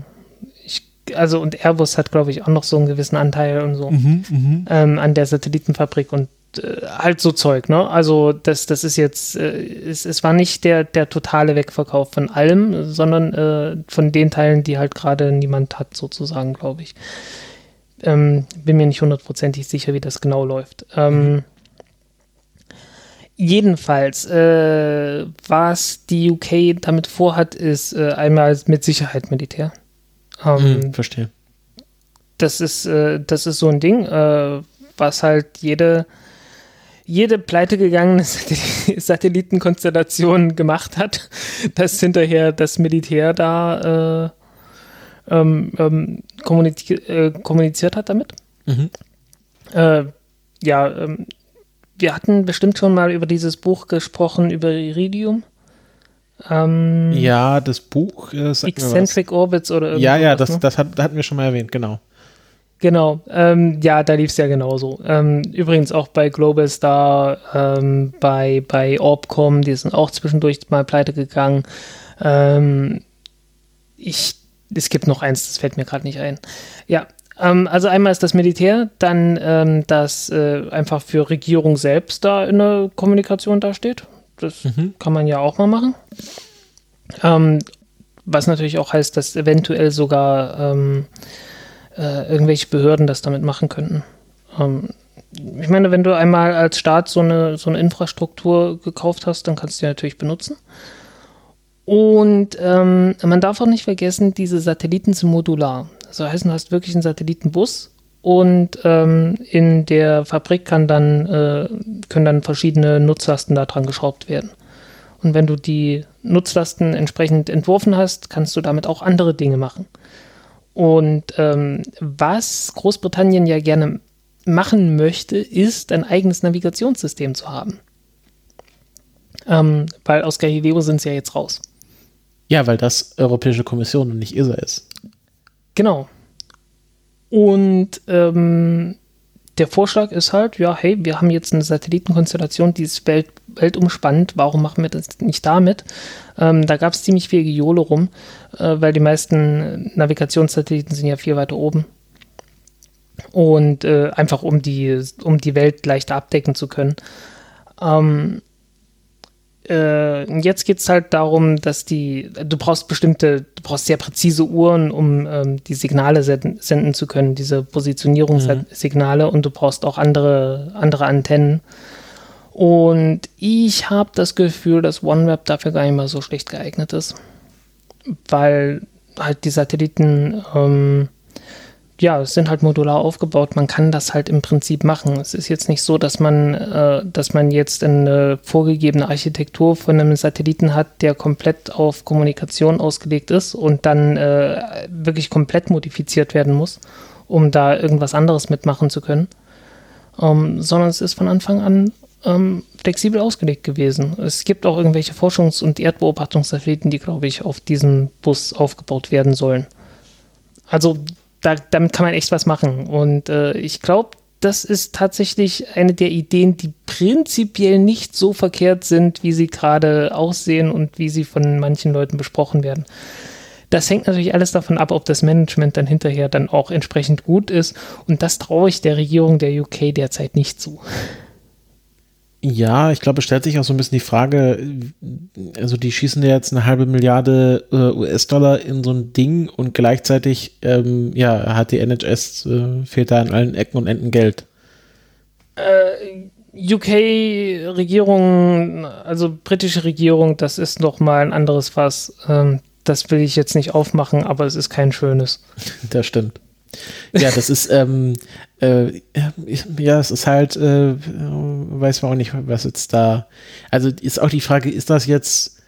ich, also und Airbus hat, glaube ich, auch noch so einen gewissen Anteil und so mhm, mhm. ähm, an der Satellitenfabrik und halt so Zeug, ne? Also das, das ist jetzt, äh, es, es war nicht der, der totale Wegverkauf von allem, sondern äh, von den Teilen, die halt gerade niemand hat, sozusagen, glaube ich. Ähm, bin mir nicht hundertprozentig sicher, wie das genau läuft. Ähm. Jedenfalls, äh, was die UK damit vorhat, ist äh, einmal mit Sicherheit Militär.
Ähm, mhm, verstehe.
Das ist, äh, das ist so ein Ding, äh, was halt jede jede pleitegegangene Satellitenkonstellation gemacht hat, dass hinterher das Militär da äh, ähm, ähm, kommuniz äh, kommuniziert hat damit. Mhm. Äh, ja, ähm, wir hatten bestimmt schon mal über dieses Buch gesprochen, über Iridium.
Ähm, ja, das Buch. Äh,
Eccentric Orbits oder
irgendwas. Ja, ja, das, ne? das, hat, das hatten wir schon mal erwähnt, genau.
Genau, ähm, ja, da lief es ja genauso. Ähm, übrigens auch bei Global Star, ähm, bei, bei Orbcom, die sind auch zwischendurch mal pleite gegangen. Ähm, ich, es gibt noch eins, das fällt mir gerade nicht ein. Ja, ähm, also einmal ist das Militär, dann ähm, das äh, einfach für Regierung selbst da in der Kommunikation dasteht. Das mhm. kann man ja auch mal machen. was natürlich auch heißt, dass eventuell sogar äh, irgendwelche Behörden das damit machen könnten. Ähm, ich meine, wenn du einmal als Staat so eine, so eine Infrastruktur gekauft hast, dann kannst du die natürlich benutzen. Und ähm, man darf auch nicht vergessen, diese Satelliten sind modular. Das heißt, du hast wirklich einen Satellitenbus und ähm, in der Fabrik kann dann, äh, können dann verschiedene Nutzlasten da dran geschraubt werden. Und wenn du die Nutzlasten entsprechend entworfen hast, kannst du damit auch andere Dinge machen. Und ähm, was Großbritannien ja gerne machen möchte, ist ein eigenes Navigationssystem zu haben. Ähm, weil aus Galileo sind sie ja jetzt raus.
Ja, weil das Europäische Kommission und nicht ESA ist.
Genau. Und ähm, der Vorschlag ist halt, ja, hey, wir haben jetzt eine Satellitenkonstellation, die ist welt, weltumspannend, warum machen wir das nicht damit? Ähm, da gab es ziemlich viel Gejohle rum, äh, weil die meisten Navigationssatelliten sind ja viel weiter oben. Und äh, einfach um die, um die Welt leichter abdecken zu können. Ähm, äh, jetzt geht es halt darum, dass die, du brauchst bestimmte, du brauchst sehr präzise Uhren, um ähm, die Signale senden, senden, zu können, diese Positionierungssignale mhm. und du brauchst auch andere, andere Antennen. Und ich habe das Gefühl, dass OneWeb dafür gar nicht mal so schlecht geeignet ist. weil halt die Satelliten ähm, ja, es sind halt modular aufgebaut. Man kann das halt im Prinzip machen. Es ist jetzt nicht so, dass man, äh, dass man jetzt eine vorgegebene Architektur von einem Satelliten hat, der komplett auf Kommunikation ausgelegt ist und dann äh, wirklich komplett modifiziert werden muss, um da irgendwas anderes mitmachen zu können. Ähm, sondern es ist von Anfang an ähm, flexibel ausgelegt gewesen. Es gibt auch irgendwelche Forschungs- und Erdbeobachtungssatelliten, die, glaube ich, auf diesem Bus aufgebaut werden sollen. Also da, damit kann man echt was machen. Und äh, ich glaube, das ist tatsächlich eine der Ideen, die prinzipiell nicht so verkehrt sind, wie sie gerade aussehen und wie sie von manchen Leuten besprochen werden. Das hängt natürlich alles davon ab, ob das Management dann hinterher dann auch entsprechend gut ist. Und das traue ich der Regierung der UK derzeit nicht zu.
Ja, ich glaube, es stellt sich auch so ein bisschen die Frage, also die schießen ja jetzt eine halbe Milliarde äh, US-Dollar in so ein Ding und gleichzeitig, ähm, ja, hat die NHS, äh, fehlt da an allen Ecken und Enden Geld.
Äh, UK-Regierung, also britische Regierung, das ist noch mal ein anderes Fass. Ähm, das will ich jetzt nicht aufmachen, aber es ist kein schönes.
Das stimmt. Ja, das ist, ähm, äh, ja, es ist halt, äh, weiß man auch nicht, was jetzt da. Also ist auch die Frage, ist das jetzt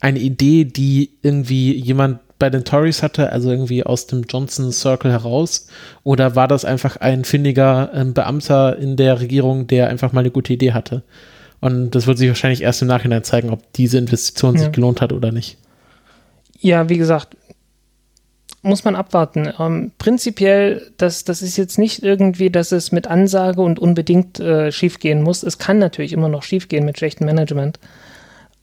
eine Idee, die irgendwie jemand bei den Tories hatte, also irgendwie aus dem Johnson Circle heraus? Oder war das einfach ein findiger äh, Beamter in der Regierung, der einfach mal eine gute Idee hatte? Und das wird sich wahrscheinlich erst im Nachhinein zeigen, ob diese Investition ja. sich gelohnt hat oder nicht.
Ja, wie gesagt, muss man abwarten. Ähm, prinzipiell, das, das ist jetzt nicht irgendwie, dass es mit Ansage und unbedingt äh, schiefgehen muss. Es kann natürlich immer noch schiefgehen mit schlechtem Management.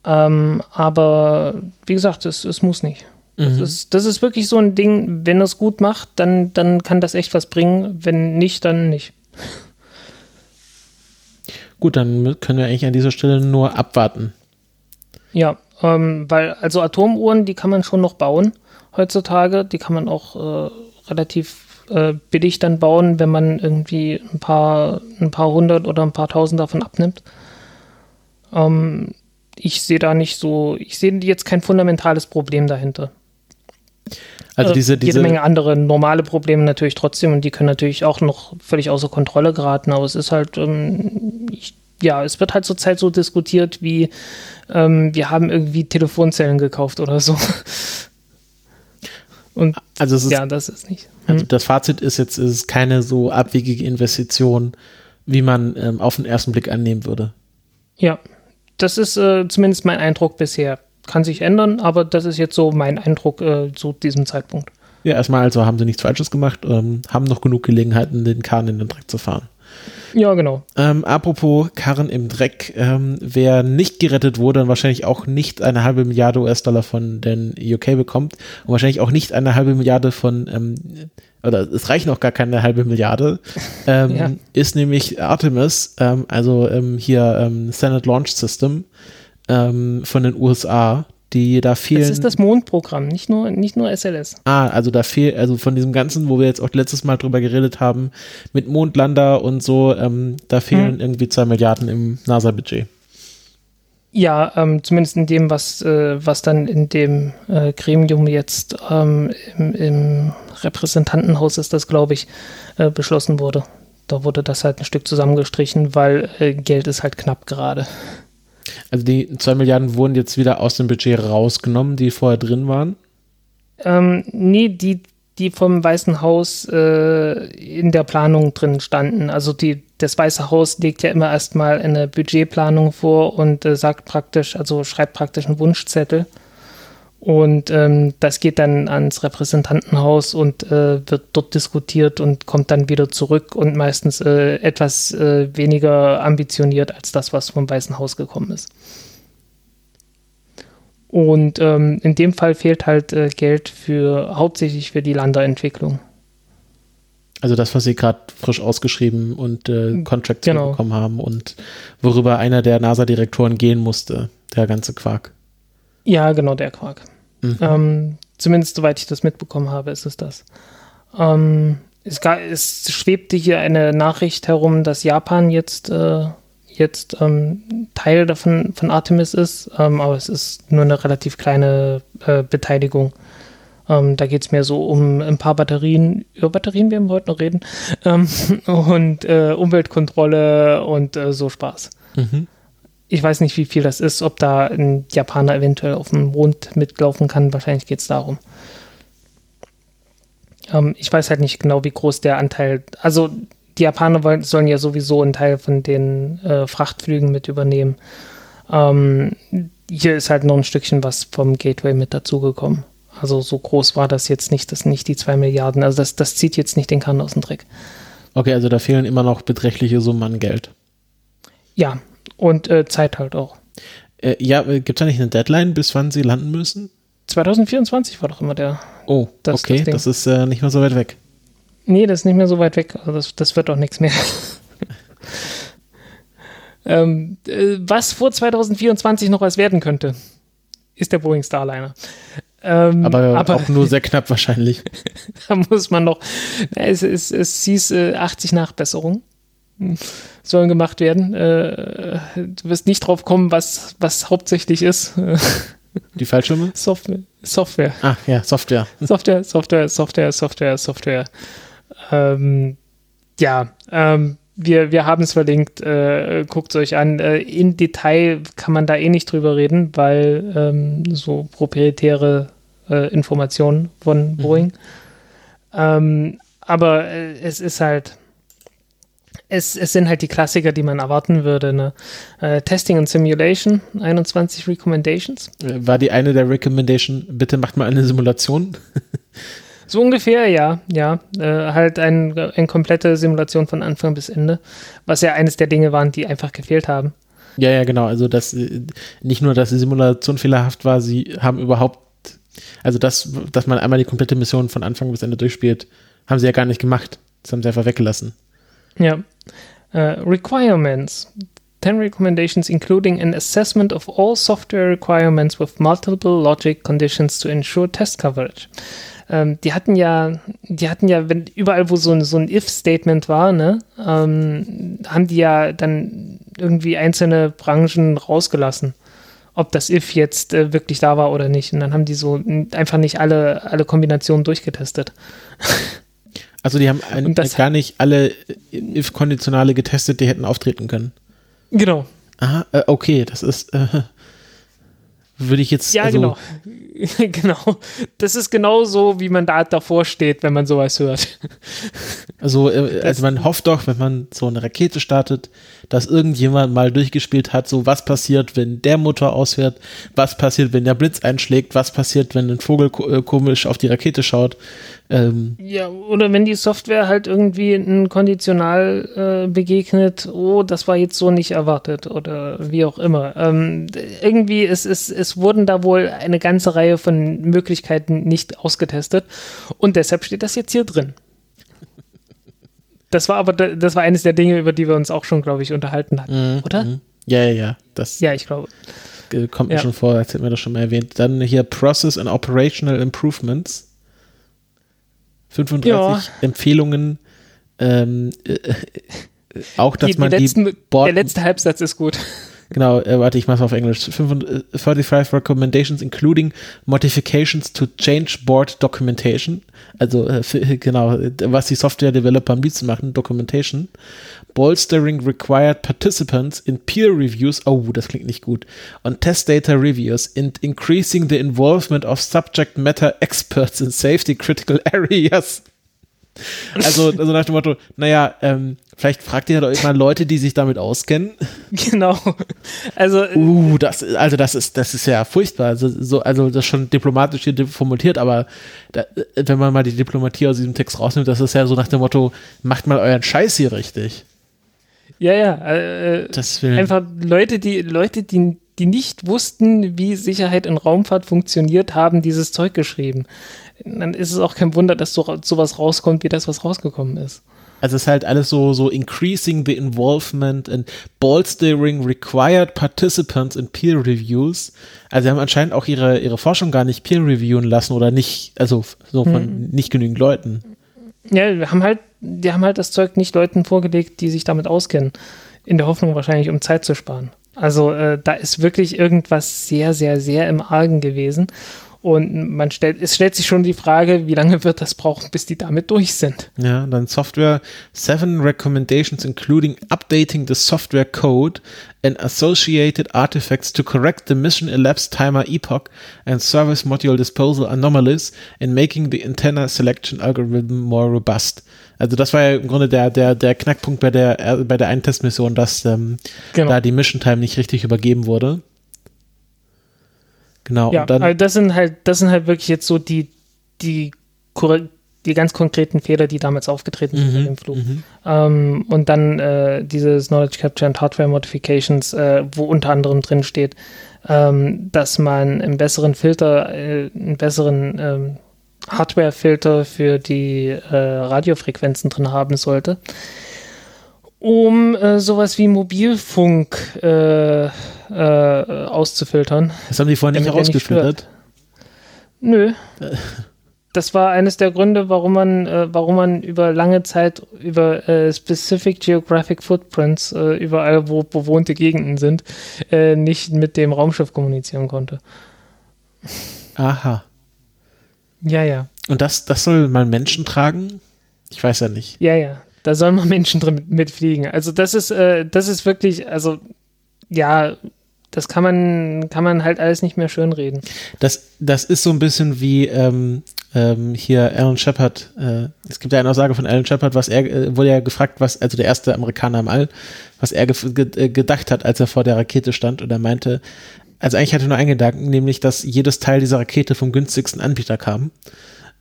Ähm, aber wie gesagt, es, es muss nicht. Mhm. Das, ist, das ist wirklich so ein Ding, wenn es gut macht, dann, dann kann das echt was bringen. Wenn nicht, dann nicht.
Gut, dann können wir eigentlich an dieser Stelle nur abwarten.
Ja, ähm, weil also Atomuhren, die kann man schon noch bauen heutzutage. Die kann man auch äh, relativ äh, billig dann bauen, wenn man irgendwie ein paar, ein paar hundert oder ein paar tausend davon abnimmt. Ähm, ich sehe da nicht so, ich sehe jetzt kein fundamentales Problem dahinter. Also diese, diese jede Menge andere normale Probleme natürlich trotzdem und die können natürlich auch noch völlig außer Kontrolle geraten, aber es ist halt, ähm, ich, ja, es wird halt zurzeit so diskutiert wie, ähm, wir haben irgendwie Telefonzellen gekauft oder so. Und also ist, ja, das ist nicht.
Also das Fazit ist jetzt, ist keine so abwegige Investition, wie man ähm, auf den ersten Blick annehmen würde.
Ja, das ist äh, zumindest mein Eindruck bisher. Kann sich ändern, aber das ist jetzt so mein Eindruck äh, zu diesem Zeitpunkt.
Ja, erstmal also haben sie nichts Falsches gemacht, ähm, haben noch genug Gelegenheiten, den Kahn in den Dreck zu fahren.
Ja, genau.
Ähm, apropos Karren im Dreck, ähm, wer nicht gerettet wurde und wahrscheinlich auch nicht eine halbe Milliarde US-Dollar von den UK bekommt und wahrscheinlich auch nicht eine halbe Milliarde von, ähm, oder es reicht noch gar keine halbe Milliarde, ähm, ja. ist nämlich Artemis, ähm, also ähm, hier Senate Launch System von den USA die da fehlen. Das
ist das Mondprogramm, nicht nur, nicht nur SLS.
Ah, also da fehlt, also von diesem Ganzen, wo wir jetzt auch letztes Mal drüber geredet haben, mit Mondlander und so, ähm, da fehlen hm. irgendwie zwei Milliarden im NASA-Budget.
Ja, ähm, zumindest in dem, was, äh, was dann in dem äh, Gremium jetzt ähm, im, im, Repräsentantenhaus ist das, glaube ich, äh, beschlossen wurde. Da wurde das halt ein Stück zusammengestrichen, weil äh, Geld ist halt knapp gerade.
Also die 2 Milliarden wurden jetzt wieder aus dem Budget rausgenommen, die vorher drin waren?
Ähm, nee, die, die vom Weißen Haus äh, in der Planung drin standen. Also die, das Weiße Haus legt ja immer erstmal eine Budgetplanung vor und äh, sagt praktisch, also schreibt praktisch einen Wunschzettel. Und ähm, das geht dann ans Repräsentantenhaus und äh, wird dort diskutiert und kommt dann wieder zurück und meistens äh, etwas äh, weniger ambitioniert als das, was vom Weißen Haus gekommen ist. Und ähm, in dem Fall fehlt halt äh, Geld für hauptsächlich für die Landerentwicklung.
Also das, was Sie gerade frisch ausgeschrieben und äh, Contracts genau. bekommen haben und worüber einer der NASA-Direktoren gehen musste, der ganze Quark.
Ja, genau, der Quark. Mhm. Ähm, zumindest soweit ich das mitbekommen habe, ist es das. Ähm, es, es, schwebte hier eine Nachricht herum, dass Japan jetzt, äh, jetzt ähm, Teil davon von Artemis ist, ähm, aber es ist nur eine relativ kleine äh, Beteiligung. Ähm, da geht es mehr so um ein paar Batterien, über Batterien werden wir heute noch reden, ähm, und äh, Umweltkontrolle und äh, so Spaß. Mhm. Ich weiß nicht, wie viel das ist, ob da ein Japaner eventuell auf dem Mond mitlaufen kann. Wahrscheinlich geht es darum. Ähm, ich weiß halt nicht genau, wie groß der Anteil, also die Japaner wollen, sollen ja sowieso einen Teil von den äh, Frachtflügen mit übernehmen. Ähm, hier ist halt noch ein Stückchen was vom Gateway mit dazugekommen. Also so groß war das jetzt nicht, das sind nicht die zwei Milliarden. Also das, das zieht jetzt nicht den Kahn aus dem Dreck.
Okay, also da fehlen immer noch beträchtliche Summen an Geld.
Ja, und äh, Zeit halt auch.
Äh, ja, äh, gibt es da nicht eine Deadline, bis wann sie landen müssen?
2024 war doch immer der.
Oh, das, okay, das, das ist äh, nicht mehr so weit weg.
Nee, das ist nicht mehr so weit weg. Also das, das wird doch nichts mehr. ähm, äh, was vor 2024 noch was werden könnte, ist der Boeing Starliner.
Ähm, aber, aber, auch nur sehr knapp wahrscheinlich.
da muss man noch. Es, es, es hieß äh, 80 Nachbesserungen sollen gemacht werden. Äh, du wirst nicht drauf kommen, was, was hauptsächlich ist.
Die Fallschirme?
Software. Software.
Ah, ja, Software.
Software, Software, Software, Software, Software. Ähm, ja, ähm, wir, wir haben es verlinkt, äh, guckt es euch an. Äh, in Detail kann man da eh nicht drüber reden, weil ähm, so proprietäre äh, Informationen von mhm. Boeing. Mhm. Aber äh, es ist halt, es, es sind halt die Klassiker, die man erwarten würde. Ne? Äh, Testing und Simulation, 21 Recommendations.
Äh, war die eine der Recommendation, bitte macht mal eine Simulation?
So ungefähr, ja, ja. Äh, halt ein, eine komplette Simulation von Anfang bis Ende, was ja eines der Dinge waren, die einfach gefehlt haben.
Ja, ja, genau. Also das nicht nur, dass die Simulation fehlerhaft war, sie haben überhaupt, also das, dass man einmal die komplette Mission von Anfang bis Ende durchspielt, haben sie ja gar nicht gemacht. Das haben sie einfach weggelassen.
Ja. Uh, requirements. 10 recommendations including an assessment of all software requirements with multiple logic conditions to ensure test coverage ähm, die hatten ja, die hatten ja, wenn überall, wo so ein, so ein If-Statement war, ne, ähm, haben die ja dann irgendwie einzelne Branchen rausgelassen. Ob das If jetzt äh, wirklich da war oder nicht. Und dann haben die so einfach nicht alle, alle Kombinationen durchgetestet.
Also die haben ein, gar nicht alle If-Konditionale getestet, die hätten auftreten können.
Genau.
Aha, äh, okay, das ist, äh, würde ich jetzt.
Ja, also, genau. genau. Das ist genau so, wie man da davor steht, wenn man sowas hört.
Also, äh, also man hofft doch, wenn man so eine Rakete startet, dass irgendjemand mal durchgespielt hat, so was passiert, wenn der Motor ausfährt, was passiert, wenn der Blitz einschlägt, was passiert, wenn ein Vogel äh, komisch auf die Rakete schaut.
Ähm, ja, oder wenn die Software halt irgendwie ein Konditional äh, begegnet, oh, das war jetzt so nicht erwartet oder wie auch immer. Ähm, irgendwie, es, es, es wurden da wohl eine ganze Reihe von Möglichkeiten nicht ausgetestet und deshalb steht das jetzt hier drin. Das war aber, das war eines der Dinge, über die wir uns auch schon, glaube ich, unterhalten hatten, mhm, oder? Mhm.
Ja, ja, ja. Das
ja, ich glaube.
Kommt mir ja. schon vor, als hätten wir das schon mal erwähnt. Dann hier Process and Operational Improvements. 35 ja. Empfehlungen. Ähm, äh, äh, auch, dass die, man die, letzten, die
Der letzte Halbsatz ist gut.
Genau, äh, warte, ich mach's auf Englisch. 35 äh, recommendations including modifications to change board documentation. Also äh, für, genau, was die Software Developer am liebsten machen, Documentation. Bolstering required participants in peer reviews. Oh, das klingt nicht gut. On test data reviews and increasing the involvement of subject matter experts in safety critical areas. Also, also nach dem Motto, naja, ähm, vielleicht fragt ihr doch mal Leute, die sich damit auskennen.
Genau. Also,
uh, das, also das ist, das ist ja furchtbar. Also, so, also das ist schon diplomatisch hier formuliert, aber da, wenn man mal die Diplomatie aus diesem Text rausnimmt, das ist ja so nach dem Motto, macht mal euren Scheiß hier richtig.
Ja, ja. Äh, das will einfach Leute, die, Leute, die, die nicht wussten, wie Sicherheit in Raumfahrt funktioniert, haben dieses Zeug geschrieben dann ist es auch kein Wunder, dass so sowas rauskommt, wie das, was rausgekommen ist.
Also es ist halt alles so, so increasing the involvement and bolstering required participants in peer reviews. Also sie haben anscheinend auch ihre, ihre Forschung gar nicht peer reviewen lassen oder nicht, also so von hm. nicht genügend Leuten.
Ja, wir haben halt, die haben halt das Zeug nicht Leuten vorgelegt, die sich damit auskennen. in der Hoffnung wahrscheinlich, um Zeit zu sparen. Also äh, da ist wirklich irgendwas sehr, sehr, sehr im Argen gewesen. Und man stellt, es stellt sich schon die Frage, wie lange wird das brauchen, bis die damit durch sind?
Ja, dann Software, seven recommendations including updating the software code and associated artifacts to correct the mission elapsed timer epoch and service module disposal anomalies and making the antenna selection algorithm more robust. Also das war ja im Grunde der, der, der Knackpunkt bei der, bei der einen Testmission, dass ähm, genau. da die Mission Time nicht richtig übergeben wurde.
Genau. Ja, dann, also das sind halt, das sind halt wirklich jetzt so die, die, die ganz konkreten Fehler, die damals aufgetreten sind mhm, im Flug. Mhm. Ähm, und dann äh, dieses Knowledge Capture and Hardware Modifications, äh, wo unter anderem drin steht, ähm, dass man einen besseren Filter, äh, einen besseren ähm, Hardware-Filter für die äh, Radiofrequenzen drin haben sollte um äh, sowas wie Mobilfunk äh, äh, auszufiltern.
Das haben die vorhin nicht herausgefiltert?
Nö. Das war eines der Gründe, warum man, äh, warum man über lange Zeit über äh, Specific Geographic Footprints äh, überall, wo bewohnte Gegenden sind, nicht mit dem Raumschiff kommunizieren konnte.
Aha.
Ja, ja.
Und das, das soll mal Menschen tragen? Ich weiß ja nicht.
Ja, ja. Da sollen mal Menschen drin mitfliegen. Also das ist, äh, das ist wirklich, also ja, das kann man, kann man halt alles nicht mehr schönreden.
Das, das ist so ein bisschen wie ähm, ähm, hier Alan Shepard. Äh, es gibt ja eine Aussage von Alan Shepard, was er äh, wurde ja gefragt, was, also der erste Amerikaner im All, was er ge ge äh, gedacht hat, als er vor der Rakete stand und er meinte, also eigentlich hatte er nur einen Gedanken, nämlich, dass jedes Teil dieser Rakete vom günstigsten Anbieter kam.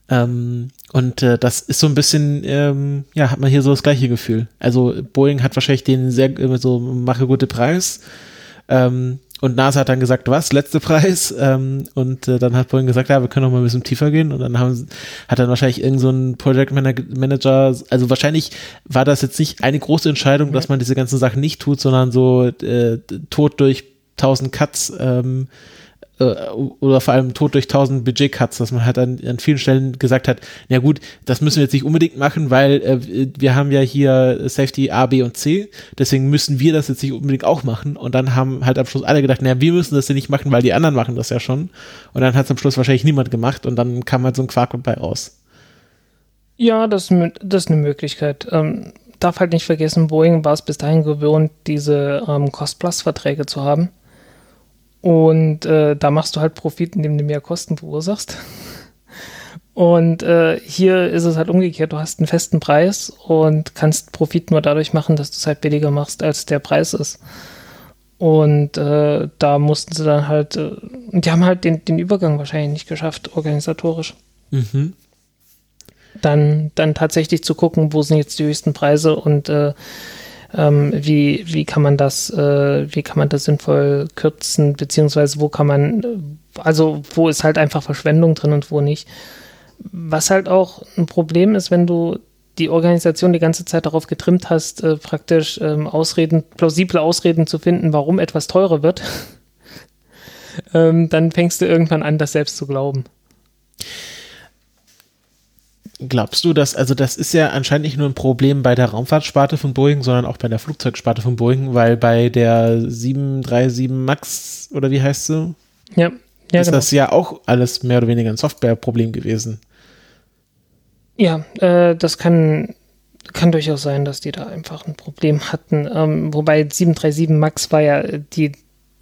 Ähm, und äh, das ist so ein bisschen, ähm, ja, hat man hier so das gleiche Gefühl. Also Boeing hat wahrscheinlich den sehr äh, so mache gute Preis. Ähm, und NASA hat dann gesagt, was, letzte Preis? Ähm, und äh, dann hat Boeing gesagt, ja, wir können noch mal ein bisschen tiefer gehen. Und dann haben, hat dann wahrscheinlich irgend so ein Project Manager, also wahrscheinlich war das jetzt nicht eine große Entscheidung, dass man diese ganzen Sachen nicht tut, sondern so äh, Tod durch tausend Cuts ähm, äh, oder vor allem Tod durch tausend Budget-Cuts, dass man halt an, an vielen Stellen gesagt hat, na gut, das müssen wir jetzt nicht unbedingt machen, weil äh, wir haben ja hier Safety A, B und C, deswegen müssen wir das jetzt nicht unbedingt auch machen. Und dann haben halt am Schluss alle gedacht, naja, wir müssen das ja nicht machen, weil die anderen machen das ja schon. Und dann hat es am Schluss wahrscheinlich niemand gemacht und dann kam halt so ein Quark dabei raus.
Ja, das, das ist eine Möglichkeit. Ähm, darf halt nicht vergessen, Boeing war es bis dahin gewohnt, diese ähm, Cost-Plus-Verträge zu haben. Und äh, da machst du halt Profit, indem du mehr Kosten verursachst. Und äh, hier ist es halt umgekehrt. Du hast einen festen Preis und kannst Profit nur dadurch machen, dass du es halt billiger machst, als der Preis ist. Und äh, da mussten sie dann halt, äh, die haben halt den, den Übergang wahrscheinlich nicht geschafft, organisatorisch. Mhm. Dann, dann tatsächlich zu gucken, wo sind jetzt die höchsten Preise und äh, ähm, wie, wie kann man das, äh, wie kann man das sinnvoll kürzen, beziehungsweise wo kann man, also wo ist halt einfach Verschwendung drin und wo nicht. Was halt auch ein Problem ist, wenn du die Organisation die ganze Zeit darauf getrimmt hast, äh, praktisch ähm, Ausreden, plausible Ausreden zu finden, warum etwas teurer wird, ähm, dann fängst du irgendwann an, das selbst zu glauben.
Glaubst du, dass, also das ist ja anscheinend nicht nur ein Problem bei der Raumfahrtsparte von Boeing, sondern auch bei der Flugzeugsparte von Boeing, weil bei der 737 MAX oder wie heißt sie?
Ja, ja
ist genau. das ja auch alles mehr oder weniger ein Softwareproblem gewesen.
Ja, äh, das kann, kann durchaus sein, dass die da einfach ein Problem hatten. Ähm, wobei 737 MAX war ja die,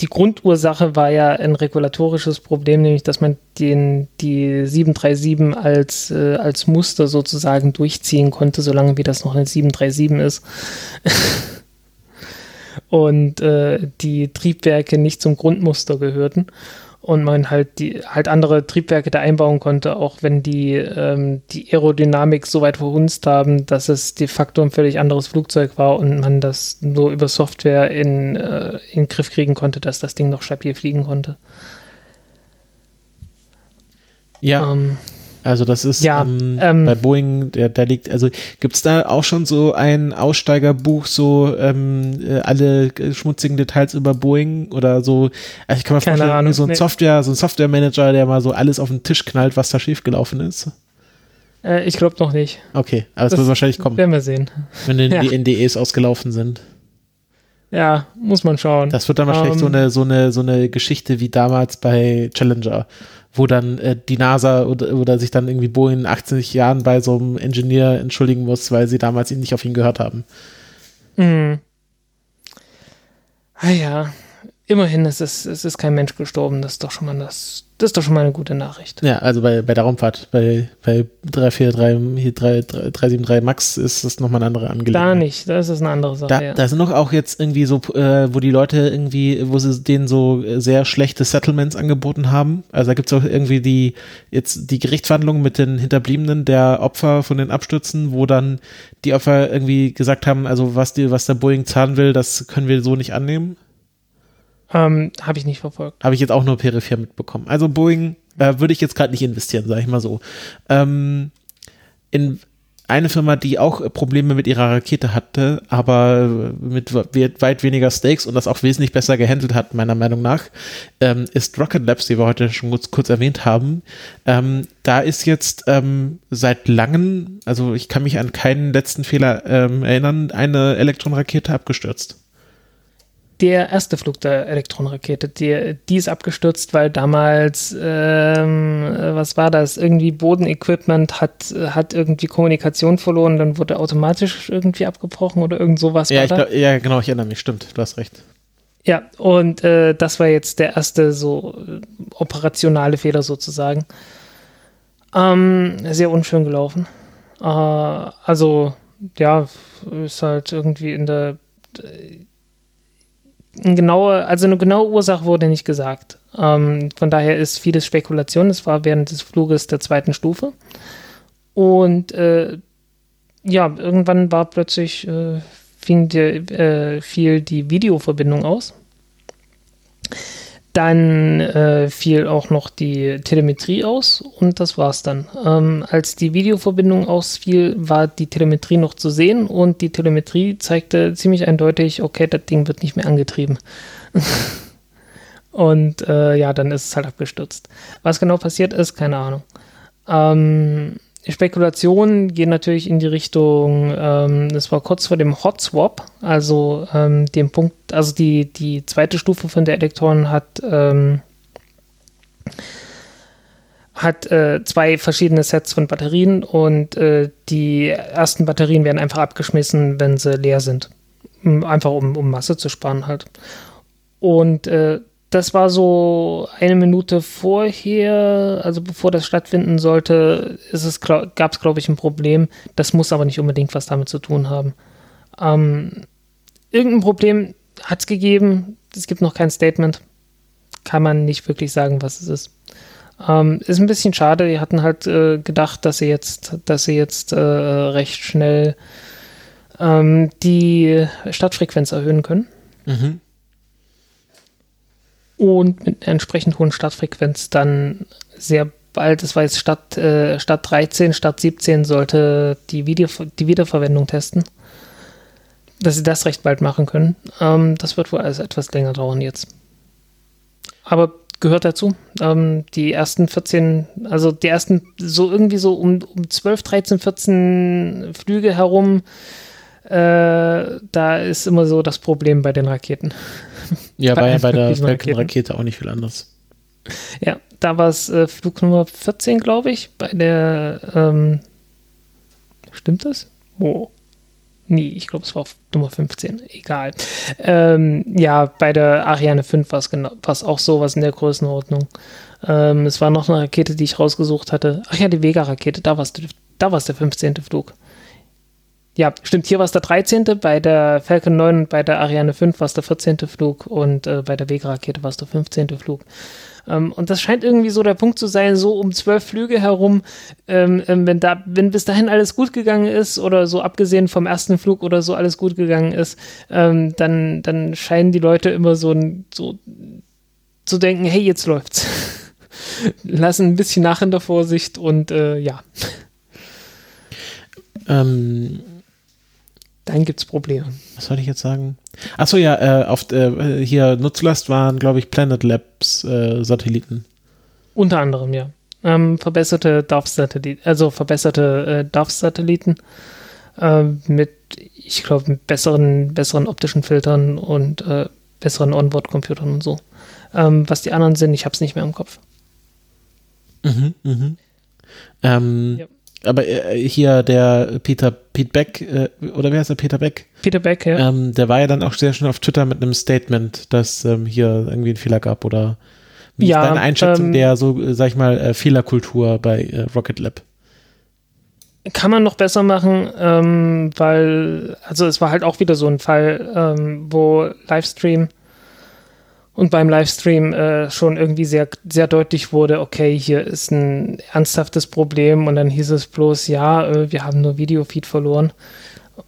die Grundursache war ja ein regulatorisches Problem, nämlich dass man den, die 737 als, äh, als Muster sozusagen durchziehen konnte, solange wie das noch eine 737 ist. Und äh, die Triebwerke nicht zum Grundmuster gehörten und man halt die halt andere Triebwerke da einbauen konnte, auch wenn die ähm, die Aerodynamik so weit verhunzt haben, dass es de facto ein völlig anderes Flugzeug war und man das nur über Software in, äh, in den Griff kriegen konnte, dass das Ding noch stabil fliegen konnte.
Ja. Ähm, also das ist ja, ähm, ähm, bei Boeing, der, der liegt, also gibt es da auch schon so ein Aussteigerbuch, so ähm, äh, alle schmutzigen Details über Boeing oder so, also ich kann mir vorstellen, Ahnung, so ein nee. Software, so ein Software-Manager, der mal so alles auf den Tisch knallt, was da schiefgelaufen ist.
Äh, ich glaube noch nicht.
Okay, aber es wird wahrscheinlich kommen.
Werden wir sehen.
Wenn ja. die NDEs ausgelaufen sind.
Ja, muss man schauen.
Das wird dann wahrscheinlich
Ähm,
so eine, so eine, so eine Geschichte wie damals bei Challenger, wo dann äh, die NASA oder, oder sich dann irgendwie Boeing in 80 Jahren bei so einem Ingenieur entschuldigen muss, weil sie damals ihn nicht auf ihn gehört haben.
Mhm. Ah ja, immerhin ist es, es ist kein Mensch gestorben. Das ist doch schon mal das, das ist doch schon mal eine gute Nachricht.
Ja, also bei, bei der Raumfahrt, bei, bei 343, hier 3, 3, 373 Max ist das nochmal eine andere Angelegenheit.
Da nicht, das ist eine andere Sache.
Da,
ja.
da sind doch auch jetzt irgendwie so, äh, wo die Leute irgendwie, wo sie denen so sehr schlechte Settlements angeboten haben. Also da gibt es auch irgendwie die, jetzt die Gerichtsverhandlungen mit den Hinterbliebenen der Opfer von den Abstürzen, wo dann die Opfer irgendwie gesagt haben, also was die, was der Boeing zahlen will, das können wir so nicht annehmen.
Ähm, Habe ich nicht verfolgt.
Habe ich jetzt auch nur peripher mitbekommen. Also Boeing äh, würde ich jetzt gerade nicht investieren, sage ich mal so. Ähm, in eine Firma, die auch äh, Probleme mit ihrer Rakete hatte, aber mit we- weit weniger Stakes und das auch wesentlich besser gehandelt hat, meiner Meinung nach, ähm, ist Rocket Labs, die wir heute schon kurz, kurz erwähnt haben. Ähm, da ist jetzt ähm, seit langem, also ich kann mich an keinen letzten Fehler ähm, erinnern, eine Elektronrakete abgestürzt.
Der erste Flug der Elektronenrakete, die, die ist abgestürzt, weil damals, ähm, äh, was war das, irgendwie Bodenequipment hat, hat irgendwie Kommunikation verloren, dann wurde automatisch irgendwie abgebrochen oder irgend sowas
Ja, glaub, ja, genau, ich erinnere mich, stimmt, du hast recht.
Ja, und äh, das war jetzt der erste so äh, operationale Fehler sozusagen. Ähm, sehr unschön gelaufen. Äh, also, ja, ist halt irgendwie in der äh, eine genaue, also eine genaue Ursache wurde nicht gesagt. Ähm, von daher ist vieles Spekulation. Es war während des Fluges der zweiten Stufe. Und äh, ja, irgendwann war plötzlich äh, fing die, äh, fiel die Videoverbindung aus. Dann äh, fiel auch noch die Telemetrie aus und das war's dann. Ähm, als die Videoverbindung ausfiel, war die Telemetrie noch zu sehen und die Telemetrie zeigte ziemlich eindeutig, okay, das Ding wird nicht mehr angetrieben. und äh, ja, dann ist es halt abgestürzt. Was genau passiert ist, keine Ahnung. Ähm, Spekulationen gehen natürlich in die Richtung, ähm, das war kurz vor dem Hot Swap, also ähm, dem Punkt, also die, die zweite Stufe von der Elektron hat, ähm, hat äh, zwei verschiedene Sets von Batterien und äh, die ersten Batterien werden einfach abgeschmissen, wenn sie leer sind. Einfach um, um Masse zu sparen halt. Und äh, das war so eine Minute vorher, also bevor das stattfinden sollte, gab es, glaube ich, ein Problem. Das muss aber nicht unbedingt was damit zu tun haben. Ähm, irgendein Problem hat es gegeben. Es gibt noch kein Statement. Kann man nicht wirklich sagen, was es ist. Ähm, ist ein bisschen schade. Die hatten halt äh, gedacht, dass sie jetzt, dass sie jetzt äh, recht schnell ähm, die Startfrequenz erhöhen können
Mhm.
Und mit einer entsprechend hohen Startfrequenz dann sehr bald, das war jetzt statt, äh, statt 13, statt 17 sollte die, Video, die Wiederverwendung testen. Dass sie das recht bald machen können. Ähm, das wird wohl also etwas länger dauern jetzt. Aber gehört dazu. Ähm, die ersten 14, also die ersten so irgendwie so um, um 12, 13, 14 Flüge herum, äh, da ist immer so das Problem bei den Raketen.
Ja,
Bei
war ja bei der Falcon-Rakete auch nicht viel anders.
Ja, da war es äh, Flug Nummer 14, glaube ich. Bei der, ähm, stimmt das? Wo? Nee, ich glaube, es war auf Nummer 15. Egal. Ähm, ja, bei der Ariane 5 war es genau, war's auch sowas in der Größenordnung. Ähm, es war noch eine Rakete, die ich rausgesucht hatte. Ach ja, die Vega-Rakete, da war es da war's der 15. Flug. Ja, stimmt, hier war es der 13. Bei der Falcon 9 und bei der Ariane 5 war es der 14. Flug und äh, bei der Vega-Rakete war es der 15. Flug. Ähm, und das scheint irgendwie so der Punkt zu sein, so um zwölf Flüge herum, ähm, ähm, wenn, da, wenn bis dahin alles gut gegangen ist oder so abgesehen vom ersten Flug oder so alles gut gegangen ist, ähm, dann, dann scheinen die Leute immer so, so zu denken, hey, jetzt läuft's. Lassen ein bisschen nach in der Vorsicht und äh, ja,
Ähm,
dann gibt's Probleme.
was soll ich jetzt sagen? Achso, ja, äh, auf, äh, hier Nutzlast waren, glaube ich, Planet Labs äh, Satelliten.
Unter anderem, ja. Ähm, verbesserte DARF-Satelliten, also verbesserte äh, DARF-Satelliten. äh, mit, ich glaube, mit besseren, besseren optischen Filtern und äh, besseren Onboard-Computern und so. Ähm, was die anderen sind, ich habe es nicht mehr im Kopf.
Mhm, mhm. Ähm, ja. Aber äh, hier der Peter Pete Beck, äh, oder wer heißt der Peter Beck?
Peter Beck, ja.
Ähm, der war ja dann auch sehr schnell auf Twitter mit einem Statement, dass ähm, hier irgendwie ein Fehler gab oder wie ja, ist deine Einschätzung ähm, der, so, äh, sag ich mal, äh, Fehlerkultur bei äh, Rocket Lab?
Kann man noch besser machen, ähm, weil, also es war halt auch wieder so ein Fall, ähm, wo Livestream und beim Livestream äh, schon irgendwie sehr, sehr deutlich wurde, okay, hier ist ein ernsthaftes Problem und dann hieß es bloß, ja, äh, wir haben nur Videofeed verloren.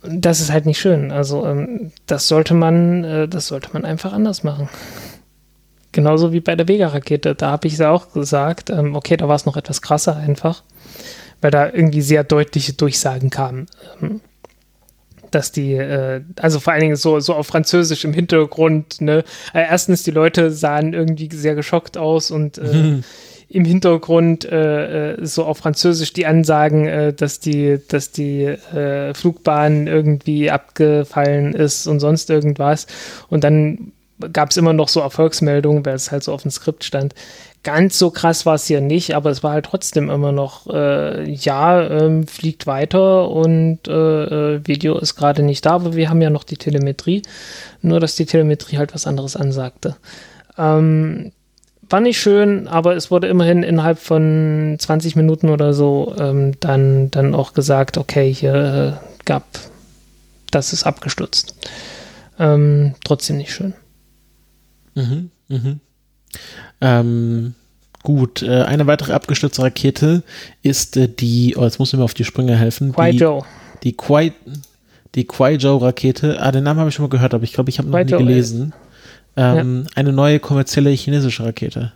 Das ist halt nicht schön. Also ähm, das sollte man, äh, das sollte man einfach anders machen. Genauso wie bei der Vega-Rakete. Da habe ich es auch gesagt, ähm, okay, da war es noch etwas krasser einfach, weil da irgendwie sehr deutliche Durchsagen kamen. Ähm, dass die, äh, also vor allen Dingen so, so auf Französisch im Hintergrund, ne? Äh, erstens, die Leute sahen irgendwie sehr geschockt aus und äh, mhm. im Hintergrund äh, äh, so auf Französisch die Ansagen, äh, dass die, dass die äh, Flugbahn irgendwie abgefallen ist und sonst irgendwas. Und dann gab es immer noch so Erfolgsmeldungen, weil es halt so auf dem Skript stand. Ganz so krass war es hier nicht, aber es war halt trotzdem immer noch, äh, ja, ähm, fliegt weiter und äh, äh Video ist gerade nicht da, aber wir haben ja noch die Telemetrie. Nur, dass die Telemetrie halt was anderes ansagte. Ähm, war nicht schön, aber es wurde immerhin innerhalb von 20 Minuten oder so ähm, dann, dann auch gesagt, okay, hier äh, gab, das ist abgestürzt. Ähm, trotzdem nicht schön.
Mhm, mhm. Ähm, gut, äh, eine weitere abgestürzte Rakete ist äh, die, oh, jetzt muss ich mir auf die Sprünge helfen.
Kuaizhou.
Die, die, Kuai, die Kuaizhou-Rakete. Ah, den Namen habe ich schon mal gehört, aber ich glaube, ich habe noch nie gelesen. Ähm, ja. Eine neue kommerzielle chinesische Rakete.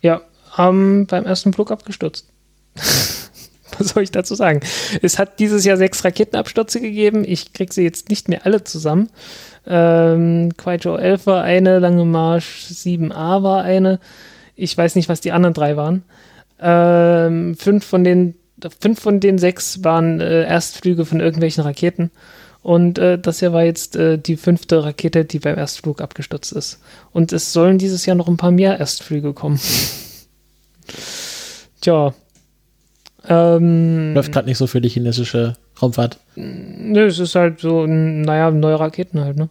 Ja, ähm, beim ersten Flug abgestürzt. Was soll ich dazu sagen? Es hat dieses Jahr sechs Raketenabstürze gegeben. Ich kriege sie jetzt nicht mehr alle zusammen. Ähm, Quaijo 11 war eine, Lange Marsch 7a war eine. Ich weiß nicht, was die anderen drei waren. Ähm, fünf, von den, fünf von den sechs waren äh, Erstflüge von irgendwelchen Raketen. Und äh, das hier war jetzt äh, die fünfte Rakete, die beim Erstflug abgestürzt ist. Und es sollen dieses Jahr noch ein paar mehr Erstflüge kommen. Tja.
Ähm, Läuft gerade nicht so für die chinesische Raumfahrt.
Nö, es ist halt so, naja, neue Raketen halt, ne?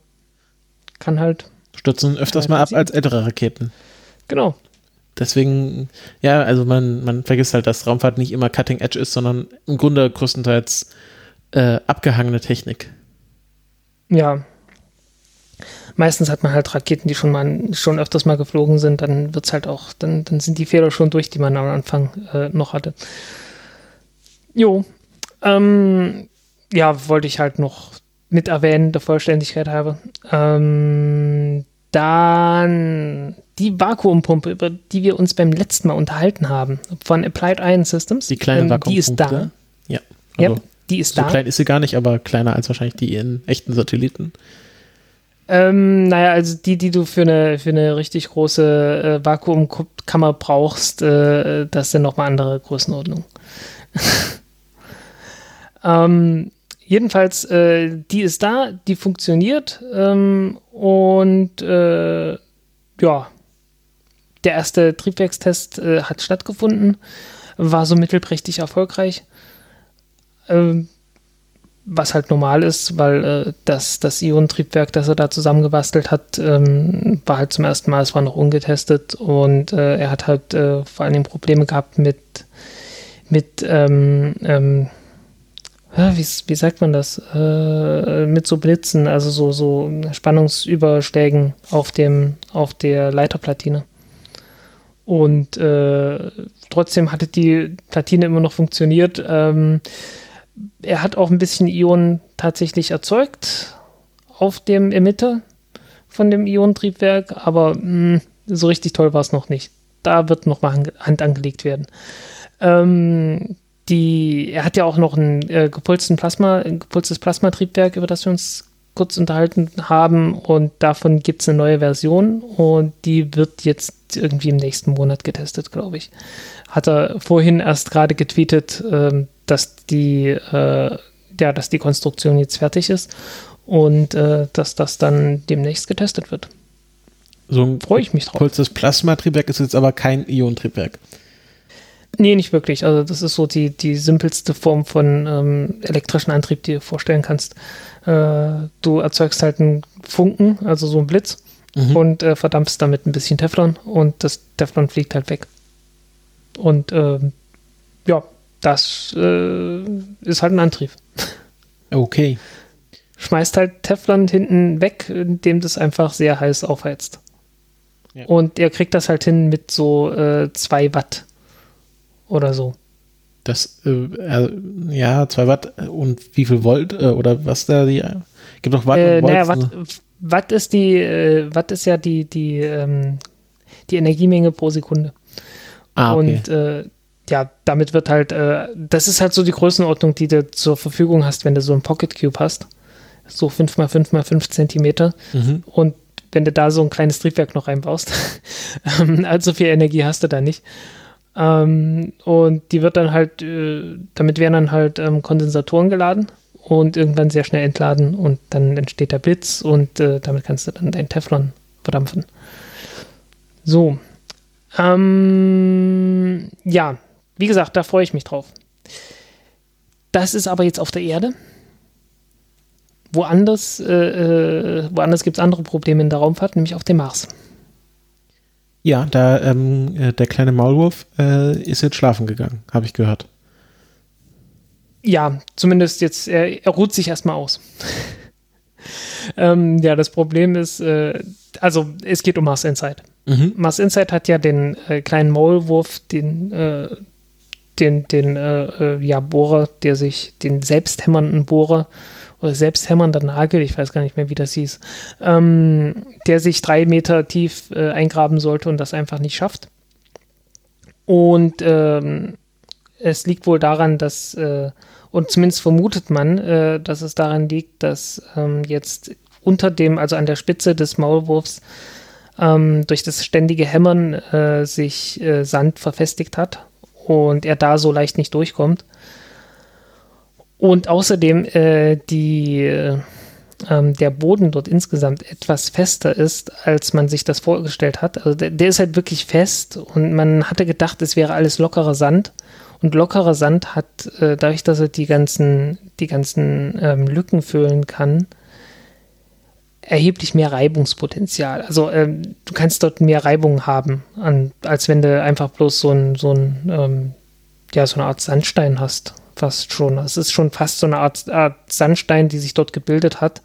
Kann halt.
Stürzen öfters mal ab als ältere Raketen.
Genau.
Deswegen, ja, also man, man vergisst halt, dass Raumfahrt nicht immer Cutting Edge ist, sondern im Grunde größtenteils äh, abgehangene Technik.
Ja. Meistens hat man halt Raketen, die schon mal schon öfters mal geflogen sind, dann wird's halt auch, dann, dann sind die Fehler schon durch, die man am Anfang äh, noch hatte. Jo, ähm, ja, wollte ich halt noch mit erwähnen, der Vollständigkeit halber. Ähm, dann die Vakuumpumpe, über die wir uns beim letzten Mal unterhalten haben, von Applied Ion Systems.
Die kleine ähm, Vakuumpumpe.
Die ist da.
Ja.
Also, ja, die ist
so
da.
So klein ist sie gar nicht, aber kleiner als wahrscheinlich die in echten Satelliten.
Ähm, naja, also die, die du für eine, für eine richtig große äh, Vakuumkammer brauchst, äh, das sind nochmal andere Größenordnungen. Ähm, jedenfalls, äh, die ist da, die funktioniert ähm, und äh, ja, der erste Triebwerkstest äh, hat stattgefunden, war so mittelprächtig erfolgreich. Ähm, was halt normal ist, weil äh, das, das Ionentriebwerk, das er da zusammengebastelt hat, ähm, war halt zum ersten Mal, es war noch ungetestet und äh, er hat halt äh, vor Dingen Probleme gehabt mit, mit ähm, ähm, wie, wie sagt man das, äh, mit so Blitzen, also so, so Spannungsüberschlägen auf dem, auf der Leiterplatine. Und äh, trotzdem hatte die Platine immer noch funktioniert. Ähm, er hat auch ein bisschen Ionen tatsächlich erzeugt auf dem Emitter von dem Ionentriebwerk, aber mh, hm, so richtig toll war es noch nicht. Da wird noch mal Hand angelegt werden. Ähm, die, er hat ja auch noch ein äh, gepulsten Plasma, ein gepulstes Plasmatriebwerk, über das wir uns kurz unterhalten haben. Und davon gibt es eine neue Version und die wird jetzt irgendwie im nächsten Monat getestet, glaube ich. Hat er vorhin erst gerade getweetet, äh, dass die äh, ja, dass die Konstruktion jetzt fertig ist und äh, dass das dann demnächst getestet wird.
So ein
Freue ich mich drauf.
kurzes Plasmatriebwerk ist jetzt aber kein Ionentriebwerk.
Nee, nicht wirklich. Also das ist so die, die simpelste Form von ähm, elektrischen Antrieb, die du dir vorstellen kannst. Äh, du erzeugst halt einen Funken, also so einen Blitz,
Mhm.
und äh, verdampfst damit ein bisschen Teflon und das Teflon fliegt halt weg. Und ähm, ja, das äh, ist halt ein Antrieb.
Okay.
Schmeißt halt Teflon hinten weg, indem das einfach sehr heiß aufheizt.
Ja.
Und er kriegt das halt hin mit so äh, 2 Watt oder so.
Das, äh, äh, ja, 2 Watt und wie viel Volt äh, oder was da die. Gibt noch Watt
Äh,
und Volt.
naja, Watt, Watt ist die, äh, Watt ist ja die, die, ähm, die Energiemenge pro Sekunde.
ah, okay.
Und äh, ja, damit wird halt, äh, das ist halt so die Größenordnung, die du zur Verfügung hast, wenn du so ein Pocket Cube hast. So 5 mal 5 mal 5 Zentimeter.
mhm.
Und wenn du da so ein kleines Triebwerk noch reinbaust, ähm, allzu viel Energie hast du da nicht. Ähm, und die wird dann halt, äh, damit werden dann halt ähm, Kondensatoren geladen und irgendwann sehr schnell entladen und dann entsteht der Blitz und äh, damit kannst du dann dein Teflon verdampfen. So. Ähm, ja, wie gesagt, da freue ich mich drauf. Das ist aber jetzt auf der Erde. Woanders, äh, äh, woanders gibt es andere Probleme in der Raumfahrt, nämlich auf dem Mars.
Ja, da ähm, äh, der kleine Maulwurf äh, ist jetzt schlafen gegangen, habe ich gehört.
Ja, zumindest jetzt, er, er ruht sich erstmal aus. ähm, ja, das Problem ist, äh, also es geht um Mars Insight.
Mhm.
Mars Insight hat ja den äh, kleinen Maulwurf, den, äh, den, den äh, äh, ja, Bohrer, der sich, den selbsthämmernden Bohrer oder selbsthämmernder Nagel, ich weiß gar nicht mehr, wie das hieß, ähm, der sich drei Meter tief äh, eingraben sollte und das einfach nicht schafft. Und ähm, es liegt wohl daran, dass, äh, und zumindest vermutet man, äh, dass es daran liegt, dass ähm, jetzt unter dem, also an der Spitze des Maulwurfs, ähm, durch das ständige Hämmern äh, sich äh, Sand verfestigt hat und er da so leicht nicht durchkommt. Und außerdem äh, die, äh, ähm, der Boden dort insgesamt etwas fester ist, als man sich das vorgestellt hat. Also der, der ist halt wirklich fest und man hatte gedacht, es wäre alles lockerer Sand. Und lockerer Sand hat, äh, dadurch, dass er die ganzen, die ganzen ähm, Lücken füllen kann, erheblich mehr Reibungspotenzial. Also ähm, du kannst dort mehr Reibung haben, an, als wenn du einfach bloß so ein, so ein ähm, ja, so eine Art Sandstein hast. Fast schon. Es ist schon fast so eine Art, Art Sandstein, die sich dort gebildet hat.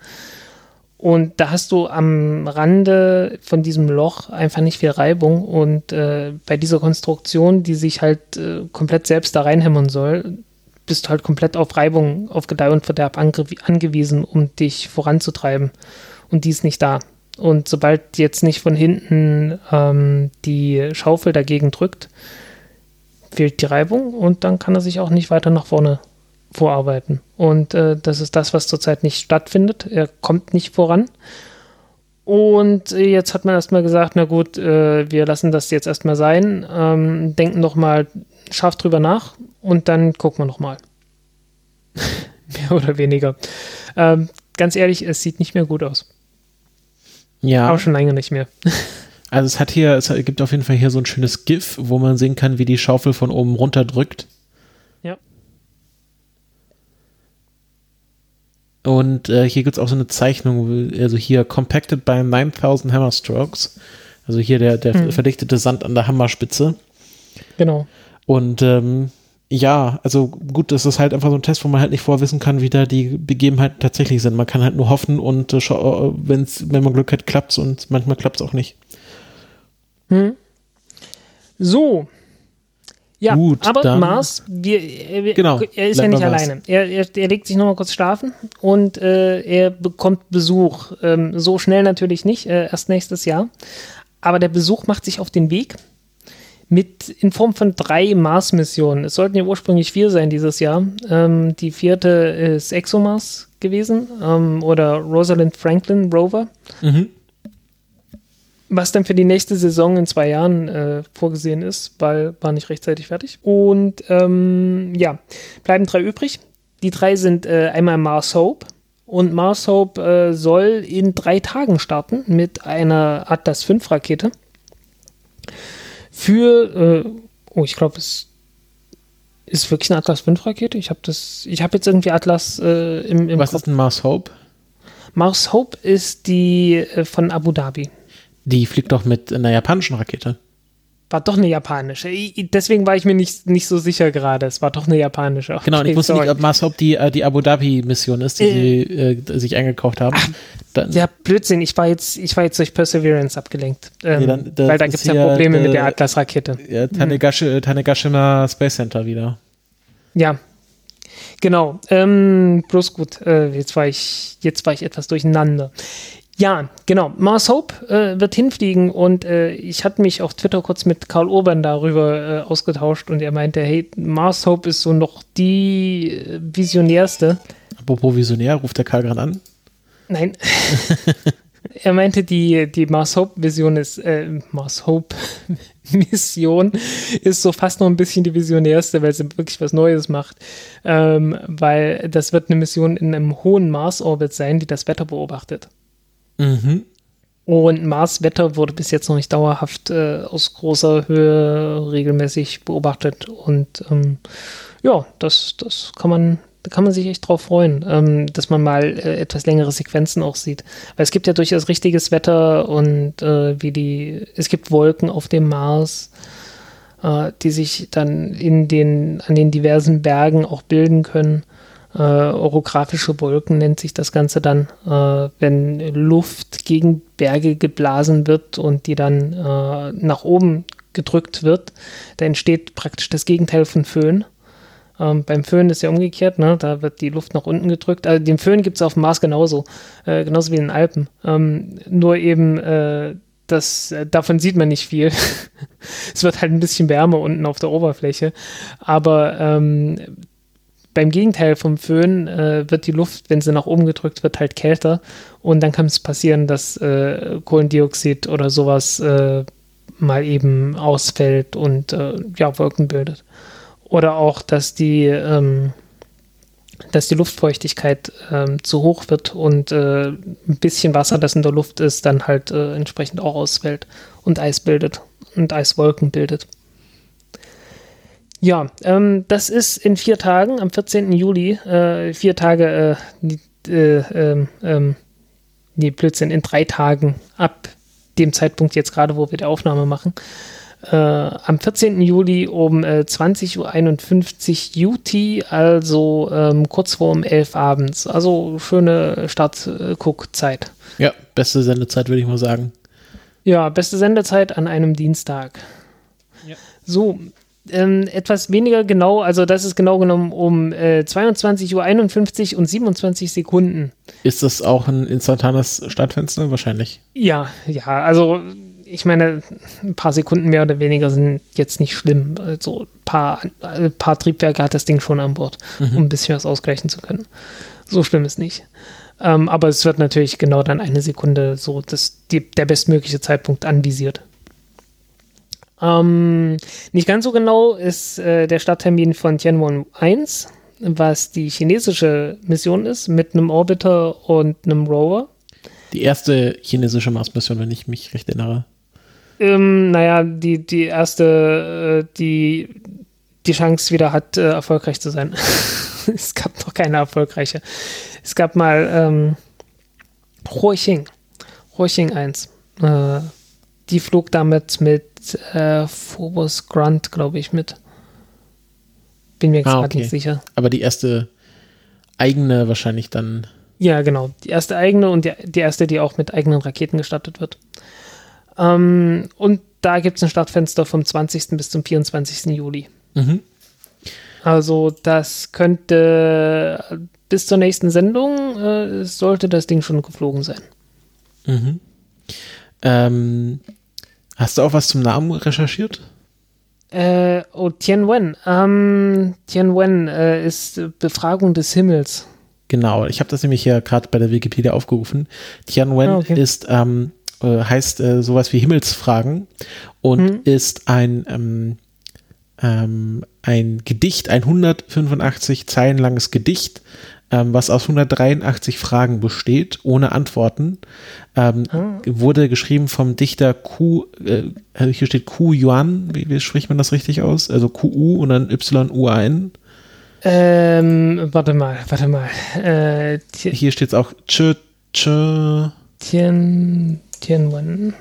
Und da hast du am Rande von diesem Loch einfach nicht viel Reibung. Und äh, bei dieser Konstruktion, die sich halt äh, komplett selbst da reinhämmern soll, bist du halt komplett auf Reibung, auf Gedeih und Verderb ange angewiesen, um dich voranzutreiben. Und die ist nicht da. Und sobald jetzt nicht von hinten ähm, die Schaufel dagegen drückt, fehlt die Reibung und dann kann er sich auch nicht weiter nach vorne vorarbeiten. Und äh, das ist das, was zurzeit nicht stattfindet. Er kommt nicht voran. Und äh, jetzt hat man erstmal gesagt, na gut, äh, wir lassen das jetzt erstmal sein, ähm, denken noch mal scharf drüber nach und dann gucken wir noch mal. mehr oder weniger. Ähm, ganz ehrlich, es sieht nicht mehr gut aus.
Ja,
Aber schon lange nicht mehr.
also es hat hier, es gibt auf jeden Fall hier so ein schönes GIF, wo man sehen kann, wie die Schaufel von oben runter drückt.
Ja.
Und äh, hier gibt es auch so eine Zeichnung, also hier compacted by 9000 Hammer Strokes. Also hier der, der
Mhm.
verdichtete Sand an der Hammerspitze.
Genau.
Und ähm, ja, also gut, das ist halt einfach so ein Test, wo man halt nicht vorwissen kann, wie da die Begebenheiten tatsächlich sind. Man kann halt nur hoffen und äh, äh, wenn's, wenn man Glück hat, klappt's und manchmal klappt's auch nicht.
Hm. So. Ja,
Gut,
aber Mars, wir, äh, wir,
Genau,
er ist ja nicht alleine. Er, er, er legt sich nochmal kurz schlafen und äh, er bekommt Besuch. Ähm, so schnell natürlich nicht, äh, erst nächstes Jahr. Aber der Besuch macht sich auf den Weg mit in Form von drei Mars-Missionen. Es sollten ja ursprünglich vier sein dieses Jahr. Ähm, die vierte ist ExoMars gewesen ähm, oder Rosalind Franklin Rover
Mhm.
Was dann für die nächste Saison in zwei Jahren äh, vorgesehen ist, weil war nicht rechtzeitig fertig. Und ähm, ja, bleiben drei übrig. Die drei sind äh, einmal Mars Hope. Und Mars Hope äh, soll in drei Tagen starten mit einer Atlas V Rakete. Für, äh, oh, ich glaube, es ist wirklich eine Atlas V Rakete. Ich habe das, ich habe jetzt irgendwie Atlas äh, im, im
Was Kopf. ist ein Mars Hope?
Mars Hope ist die äh, von Abu Dhabi.
Die fliegt doch mit einer japanischen Rakete
war doch eine japanische. Deswegen war ich mir nicht, nicht so sicher gerade. Es war doch eine japanische.
Okay, genau, und ich wusste sorry. nicht, ob Mars die, äh, die Abu Dhabi-Mission ist, die äh, sie äh, sich eingekauft haben.
Dann, ja, Blödsinn. Ich war jetzt, ich war jetzt durch Perseverance abgelenkt. Ähm, nee, dann, weil da gibt es ja Probleme mit der Atlas-Rakete.
Ja, Tanegashi, hm. Tanegashima Space Center wieder.
Ja, Genau, ähm, bloß gut, äh, jetzt, war ich, jetzt war ich etwas durcheinander. Ja, genau. Mars Hope äh, wird hinfliegen und äh, ich hatte mich auf Twitter kurz mit Karl Urban darüber äh, ausgetauscht und er meinte, hey, Mars Hope ist so noch die äh, visionärste.
Apropos Visionär, ruft der Karl gerade an?
Nein. er meinte, die, die Mars Hope Vision ist, äh, Mars Hope Mission ist so fast noch ein bisschen die visionärste, weil sie wirklich was Neues macht. Ähm, weil das wird eine Mission in einem hohen Mars-Orbit sein, die das Wetter beobachtet. Mhm. Und Mars-Wetter wurde bis jetzt noch nicht dauerhaft äh, aus großer Höhe regelmäßig beobachtet. Und ähm, ja, das, das kann man, da kann man sich echt drauf freuen, ähm, dass man mal äh, etwas längere Sequenzen auch sieht. Weil es gibt ja durchaus richtiges Wetter und äh, wie die, es gibt Wolken auf dem Mars, äh, die sich dann in den, an den diversen Bergen auch bilden können äh, orographische Wolken nennt sich das Ganze dann, äh, wenn Luft gegen Berge geblasen wird und die dann äh, nach oben gedrückt wird, da entsteht praktisch das Gegenteil von Föhn. Ähm, beim Föhn ist ja umgekehrt, ne? da wird die Luft nach unten gedrückt. Also den Föhn gibt es auf dem Mars genauso, äh, genauso wie in den Alpen. Ähm, nur eben, äh, das, äh, davon sieht man nicht viel. es wird halt ein bisschen wärmer unten auf der Oberfläche. Aber ähm, beim Gegenteil vom Föhn äh, wird die Luft, wenn sie nach oben gedrückt wird, halt kälter und dann kann es passieren, dass äh, Kohlendioxid oder sowas äh, mal eben ausfällt und äh, ja, Wolken bildet. Oder auch, dass die, ähm, dass die Luftfeuchtigkeit ähm, zu hoch wird und äh, ein bisschen Wasser, das in der Luft ist, dann halt äh, entsprechend auch ausfällt und Eis bildet und Eiswolken bildet. Ja, ähm, das ist in vier Tagen, am 14. Juli, äh, vier Tage, äh, äh, ähm, ähm, nee, Blödsinn, in drei Tagen ab dem Zeitpunkt jetzt gerade, wo wir die Aufnahme machen. Äh, am 14. Juli um äh, 20.51 Uhr UT, also ähm, kurz vor um 11 abends. Also schöne Start-Guck-Zeit.
Ja, beste Sendezeit, würde ich mal sagen.
Ja, beste Sendezeit an einem Dienstag. Ja. So, ähm, etwas weniger genau, also das ist genau genommen um äh, 22.51 Uhr und 27 Sekunden.
Ist das auch ein instantanes Startfenster? Wahrscheinlich.
Ja, ja, also ich meine, ein paar Sekunden mehr oder weniger sind jetzt nicht schlimm. Also ein paar, ein paar Triebwerke hat das Ding schon an Bord, mhm. um ein bisschen was ausgleichen zu können. So schlimm ist nicht. Ähm, aber es wird natürlich genau dann eine Sekunde so das, die, der bestmögliche Zeitpunkt anvisiert. Ähm, nicht ganz so genau ist äh, der Starttermin von Tianwen 1, was die chinesische Mission ist, mit einem Orbiter und einem Rover.
Die erste chinesische Mars-Mission, wenn ich mich recht erinnere.
Ähm, naja, die, die erste, äh, die die Chance wieder hat, äh, erfolgreich zu sein. es gab noch keine erfolgreiche. Es gab mal ähm, Huoxing, Huoxing 1. Äh, die flog damit mit äh, Phobos Grunt, glaube ich, mit. Bin mir ah, okay. nicht sicher.
Aber die erste eigene wahrscheinlich dann.
Ja, genau. Die erste eigene und die, die erste, die auch mit eigenen Raketen gestattet wird. Ähm, und da gibt es ein Startfenster vom 20. bis zum 24. Juli. Mhm. Also das könnte bis zur nächsten Sendung äh, sollte das Ding schon geflogen sein.
Mhm. Ähm, Hast du auch was zum Namen recherchiert?
Äh, oh, Tianwen. Ähm, Tianwen äh, ist Befragung des Himmels.
Genau, ich habe das nämlich hier gerade bei der Wikipedia aufgerufen. Tianwen ah, okay. ist, ähm, äh, heißt äh, sowas wie Himmelsfragen und hm. ist ein, ähm, ähm, ein Gedicht, ein 185 Zeilen langes Gedicht, ähm, was aus 183 Fragen besteht, ohne Antworten. Ähm, ah. Wurde geschrieben vom Dichter Q, äh, hier steht Q Yuan, wie, wie, spricht man das richtig aus? Also QU und dann Y-U-A-N.
Ähm, warte mal, warte mal. Äh,
hier steht es auch Ch, Ch.
Tien, Tianwen.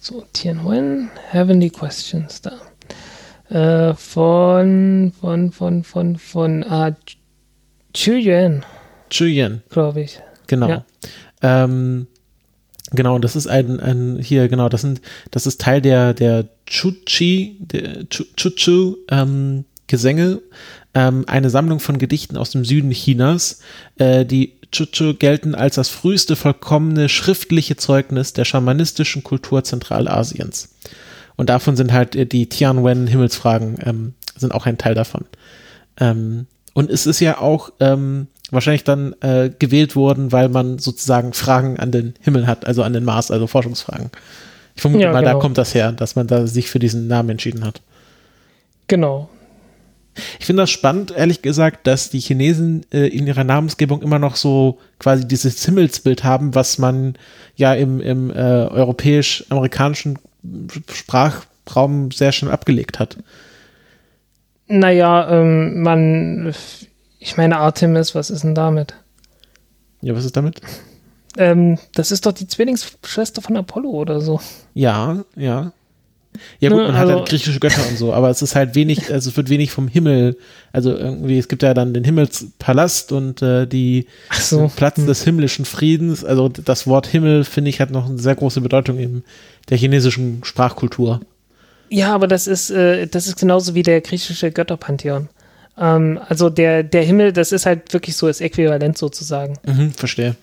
So, Tianwen, Heavenly Questions da. Äh, von, von, von, von, von, ah, Chuyen.
Chuyen.
Glaube ich.
Genau. Ja. Ähm, genau, das ist ein, ein, hier, genau, das sind, das ist Teil der, der Chuchi, der Chuchu, ähm, Gesänge, ähm, eine Sammlung von Gedichten aus dem Süden Chinas. Äh, die Chuchu gelten als das früheste vollkommene schriftliche Zeugnis der schamanistischen Kultur Zentralasiens. Und davon sind halt die Tianwen Himmelsfragen, ähm, sind auch ein Teil davon. Ähm, und es ist ja auch ähm, wahrscheinlich dann äh, gewählt worden, weil man sozusagen Fragen an den Himmel hat, also an den Mars, also Forschungsfragen. Ich vermute ja, mal, genau. da kommt das her, dass man da sich für diesen Namen entschieden hat.
Genau.
Ich finde das spannend, ehrlich gesagt, dass die Chinesen äh, in ihrer Namensgebung immer noch so quasi dieses Himmelsbild haben, was man ja im, im äh, europäisch-amerikanischen Sprachraum sehr schnell abgelegt hat.
Naja, ähm, man, ich meine Artemis, was ist denn damit?
Ja, was ist damit?
Ähm, das ist doch die Zwillingsschwester von Apollo oder so.
Ja, ja. Ja gut, ne, man also, hat halt griechische Götter und so, aber es ist halt wenig, also es wird wenig vom Himmel, also irgendwie, es gibt ja dann den Himmelspalast und äh, die so. Platz hm. des himmlischen Friedens, also das Wort Himmel, finde ich, hat noch eine sehr große Bedeutung in der chinesischen Sprachkultur.
Ja, aber das ist, äh, das ist genauso wie der griechische Götterpantheon. Ähm, also der, der Himmel, das ist halt wirklich so das Äquivalent sozusagen.
Mhm, verstehe.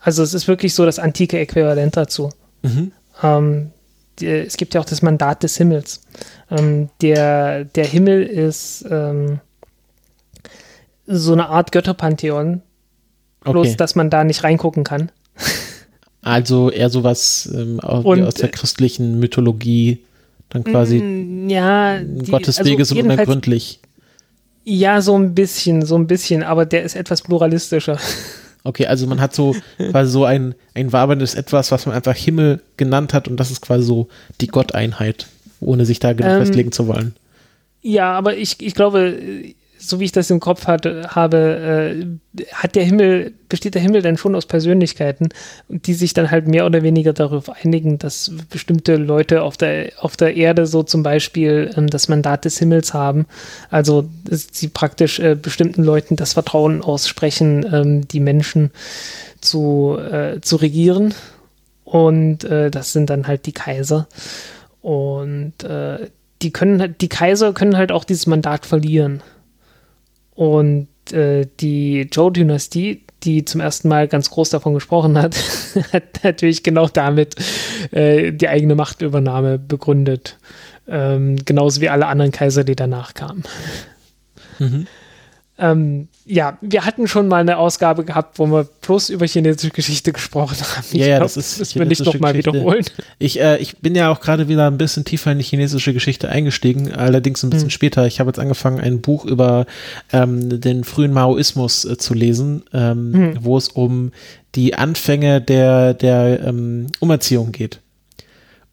Also es ist wirklich so das antike Äquivalent dazu. Mhm. Ähm, die, es gibt ja auch das Mandat des Himmels. Ähm, der, der Himmel ist ähm, so eine Art Götterpantheon, bloß okay. dass man da nicht reingucken kann.
Also eher sowas ähm, aus, aus der christlichen Mythologie dann quasi
mm, ja, die,
Gottes Wege also sind unergründlich.
Ja, so ein bisschen, so ein bisschen, aber der ist etwas pluralistischer.
Okay, also man hat so quasi so ein, ein waberndes Etwas, was man einfach Himmel genannt hat und das ist quasi so die Gotteinheit, ohne sich da genau ähm, festlegen zu wollen.
Ja, aber ich, ich glaube, so wie ich das im Kopf hatte, habe, äh, hat der Himmel, besteht der Himmel dann schon aus Persönlichkeiten, die sich dann halt mehr oder weniger darauf einigen, dass bestimmte Leute auf der, auf der Erde so zum Beispiel ähm, das Mandat des Himmels haben. Also sie praktisch äh, bestimmten Leuten das Vertrauen aussprechen, ähm, die Menschen zu, äh, zu regieren. Und äh, das sind dann halt die Kaiser. Und äh, die können die Kaiser können halt auch dieses Mandat verlieren. Und äh, die Zhou-Dynastie, die zum ersten Mal ganz groß davon gesprochen hat, hat natürlich genau damit äh, die eigene Machtübernahme begründet. Ähm, genauso wie alle anderen Kaiser, die danach kamen. Mhm. Ähm, ja, wir hatten schon mal eine Ausgabe gehabt, wo wir bloß über chinesische Geschichte gesprochen haben.
Ich ja, ja, glaub, das ist das
will ich doch mal Geschichte. wiederholen.
Ich, äh, ich bin ja auch gerade wieder ein bisschen tiefer in die chinesische Geschichte eingestiegen, allerdings ein bisschen hm. später. Ich habe jetzt angefangen, ein Buch über ähm, den frühen Maoismus äh, zu lesen, ähm, hm. wo es um die Anfänge der, der ähm, Umerziehung geht.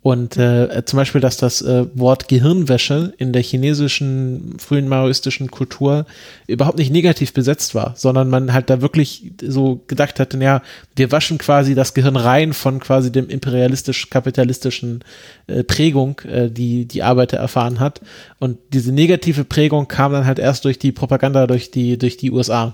Und äh, zum Beispiel, dass das äh, Wort Gehirnwäsche in der chinesischen frühen maoistischen Kultur überhaupt nicht negativ besetzt war, sondern man halt da wirklich so gedacht hat, ja, wir waschen quasi das Gehirn rein von quasi dem imperialistisch-kapitalistischen äh, Prägung, äh, die die Arbeiter erfahren hat. Und diese negative Prägung kam dann halt erst durch die Propaganda durch die durch die USA.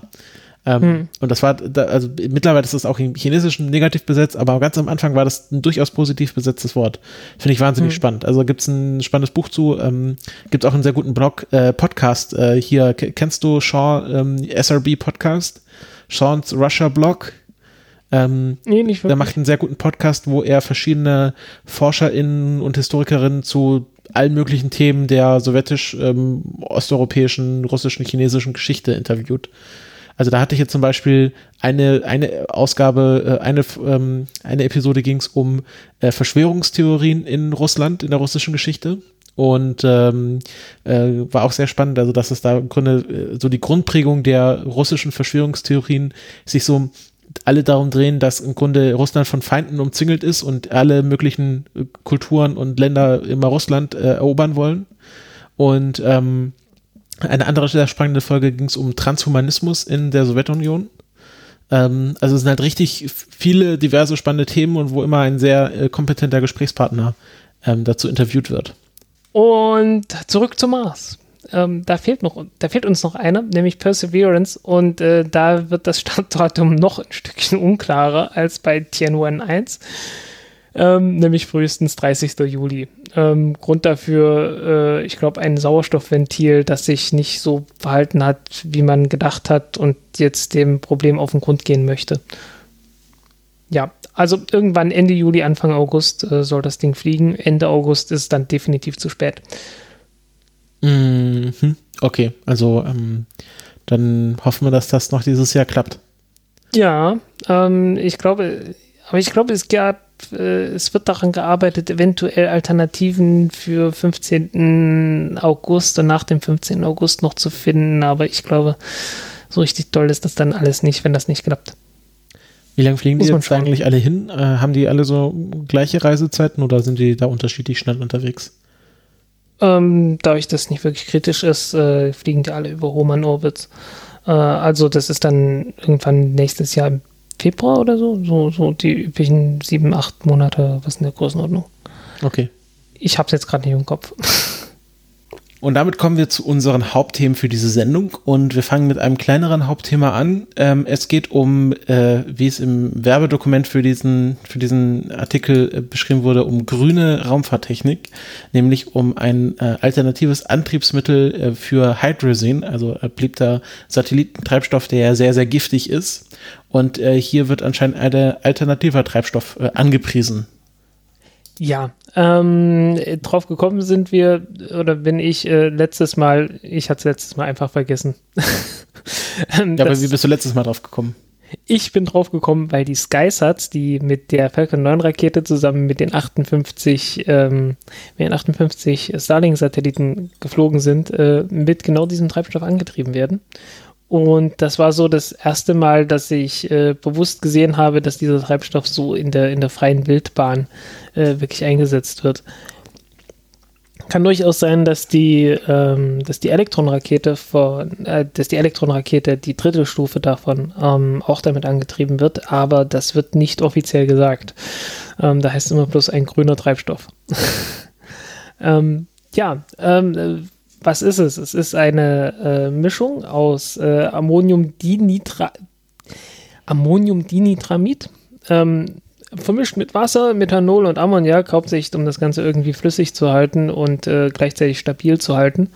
Ähm, hm. Und das war, da, also mittlerweile ist das auch im Chinesischen negativ besetzt, aber ganz am Anfang war das ein durchaus positiv besetztes Wort. Finde ich wahnsinnig hm. spannend. Also gibt es ein spannendes Buch zu, ähm, gibt auch einen sehr guten Blog, äh, Podcast. Äh, hier, kennst du Sean, ähm, SRB Podcast? Sean's Russia Blog? Ähm, nee, nicht wirklich. Der macht einen sehr guten Podcast, wo er verschiedene ForscherInnen und Historikerinnen zu allen möglichen Themen der sowjetisch, ähm, osteuropäischen, russischen, chinesischen Geschichte interviewt. Also da hatte ich jetzt zum Beispiel eine, eine Ausgabe, äh, eine, ähm, eine Episode ging es um äh, Verschwörungstheorien in Russland, in der russischen Geschichte. und ähm, äh, war auch sehr spannend, also dass es da im Grunde äh, so die Grundprägung der russischen Verschwörungstheorien sich so alle darum drehen, dass im Grunde Russland von Feinden umzingelt ist und alle möglichen Kulturen und Länder immer Russland äh, erobern wollen. Und ähm, eine andere sehr spannende Folge ging es um Transhumanismus in der Sowjetunion. Ähm, also es sind halt richtig viele diverse spannende Themen und wo immer ein sehr äh, kompetenter Gesprächspartner ähm, dazu interviewt wird.
Und zurück zum Mars. Ähm, da fehlt noch, da fehlt uns noch einer, nämlich Perseverance, und äh, da wird das Startdatum noch ein Stückchen unklarer als bei Tianwen 1, ähm, nämlich frühestens 30. Juli. Ähm, Grund dafür, äh, ich glaube, ein Sauerstoffventil, das sich nicht so verhalten hat, wie man gedacht hat und jetzt dem Problem auf den Grund gehen möchte. Ja, also irgendwann Ende Juli, Anfang August äh, soll das Ding fliegen. Ende August ist dann definitiv zu spät.
Mhm. Okay, also ähm, dann hoffen wir, dass das noch dieses Jahr klappt.
Ja, ähm, ich glaube, aber ich glaube, es gab, es wird daran gearbeitet, eventuell Alternativen für 15. August und nach dem 15. August noch zu finden, aber ich glaube, so richtig toll ist das dann alles nicht, wenn das nicht klappt.
Wie lange fliegen die jetzt eigentlich alle hin? Äh, haben die alle so gleiche Reisezeiten oder sind die da unterschiedlich schnell unterwegs?
Ähm, dadurch, dass es nicht wirklich kritisch ist, äh, fliegen die alle über Roman Orbits. Äh, also das ist dann irgendwann nächstes Jahr im Februar oder so, so, so die üblichen sieben, acht Monate, was in der Größenordnung.
Okay.
Ich habe es jetzt gerade nicht im Kopf.
Und damit kommen wir zu unseren Hauptthemen für diese Sendung und wir fangen mit einem kleineren Hauptthema an. Ähm, es geht um, äh, wie es im Werbedokument für diesen, für diesen Artikel äh, beschrieben wurde, um grüne Raumfahrttechnik, nämlich um ein äh, alternatives Antriebsmittel äh, für Hydrogen, also beliebter Satellitentreibstoff, der ja sehr, sehr giftig ist. Und äh, hier wird anscheinend ein alternativer Treibstoff äh, angepriesen.
Ja, ähm, drauf gekommen sind wir, oder bin ich äh, letztes Mal, ich hatte es letztes Mal einfach vergessen.
ja, aber wie bist du letztes Mal drauf gekommen?
Ich bin drauf gekommen, weil die SkySats, die mit der Falcon 9 Rakete zusammen mit den 58, ähm, mit den 58 Starlink-Satelliten geflogen sind, äh, mit genau diesem Treibstoff angetrieben werden. Und das war so das erste Mal, dass ich äh, bewusst gesehen habe, dass dieser Treibstoff so in der, in der freien Wildbahn äh, wirklich eingesetzt wird. Kann durchaus sein, dass die, ähm, dass die Elektronrakete von, äh, dass die Elektronrakete, die dritte Stufe davon, ähm, auch damit angetrieben wird, aber das wird nicht offiziell gesagt. Ähm, da heißt immer bloß ein grüner Treibstoff. Ähm, ja, ähm, was ist es? Es ist eine äh, Mischung aus äh, Ammoniumdinitra Ammoniumdinitramid, ähm, vermischt mit Wasser, Methanol und Ammoniak, hauptsächlich um das Ganze irgendwie flüssig zu halten und äh, gleichzeitig stabil zu halten.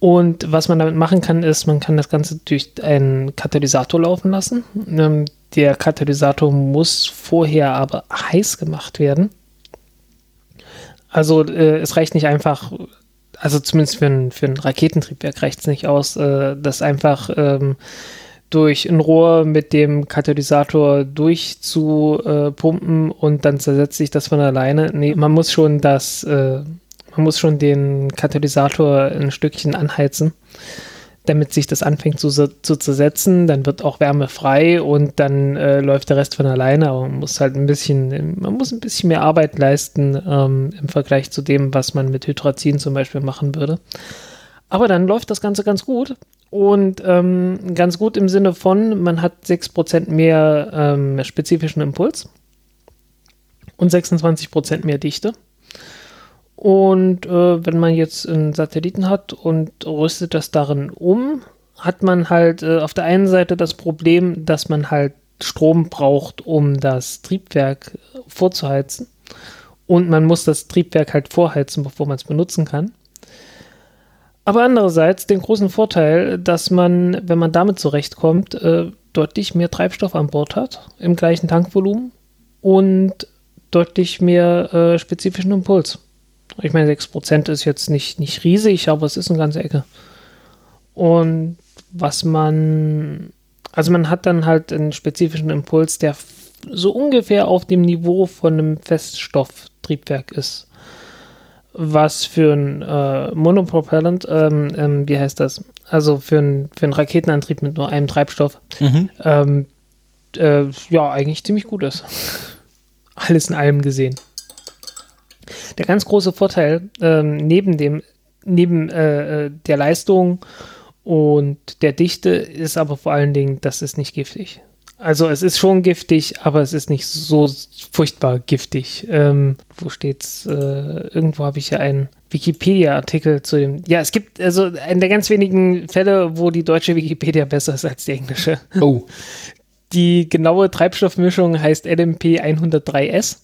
Und was man damit machen kann, ist, man kann das Ganze durch einen Katalysator laufen lassen. Ähm, der Katalysator muss vorher aber heiß gemacht werden. Also äh, es reicht nicht einfach also zumindest für ein, für ein Raketentriebwerk reicht es nicht aus, äh, das einfach ähm, durch ein Rohr mit dem Katalysator durchzupumpen äh, und dann zersetzt sich das von alleine. Nee, man muss schon das, äh, man muss schon den Katalysator ein Stückchen anheizen damit sich das anfängt zu, zu zersetzen, dann wird auch Wärme frei und dann äh, läuft der Rest von alleine. Aber man muss halt ein bisschen, man muss ein bisschen mehr Arbeit leisten ähm, im Vergleich zu dem, was man mit Hydrazin zum Beispiel machen würde. Aber dann läuft das Ganze ganz gut. Und ähm, ganz gut im Sinne von, man hat 6% mehr ähm, spezifischen Impuls und 26% mehr Dichte. Und äh, wenn man jetzt einen Satelliten hat und rüstet das darin um, hat man halt äh, auf der einen Seite das Problem, dass man halt Strom braucht, um das Triebwerk vorzuheizen. Und man muss das Triebwerk halt vorheizen, bevor man es benutzen kann. Aber andererseits den großen Vorteil, dass man, wenn man damit zurechtkommt, äh, deutlich mehr Treibstoff an Bord hat, im gleichen Tankvolumen und deutlich mehr äh, spezifischen Impuls. Ich meine, 6% ist jetzt nicht, nicht riesig, aber es ist eine ganze Ecke. Und was man, also man hat dann halt einen spezifischen Impuls, der so ungefähr auf dem Niveau von einem Feststofftriebwerk ist. was für ein äh, Monopropellant, ähm, ähm, wie heißt das? Also für, ein, für einen Raketenantrieb mit nur einem Treibstoff,
Mhm.
ähm, äh, ja, eigentlich ziemlich gut ist. Alles in allem gesehen. Der ganz große Vorteil ähm, neben dem, neben äh, äh, der Leistung und der Dichte ist aber vor allen Dingen, das ist nicht giftig. Also es ist schon giftig, aber es ist nicht so furchtbar giftig. Ähm, wo steht's? Äh, irgendwo habe ich ja einen Wikipedia-Artikel zu dem. Ja, es gibt also einen der ganz wenigen Fälle, wo die deutsche Wikipedia besser ist als die englische.
Oh.
Die genaue Treibstoffmischung heißt LMP 103S.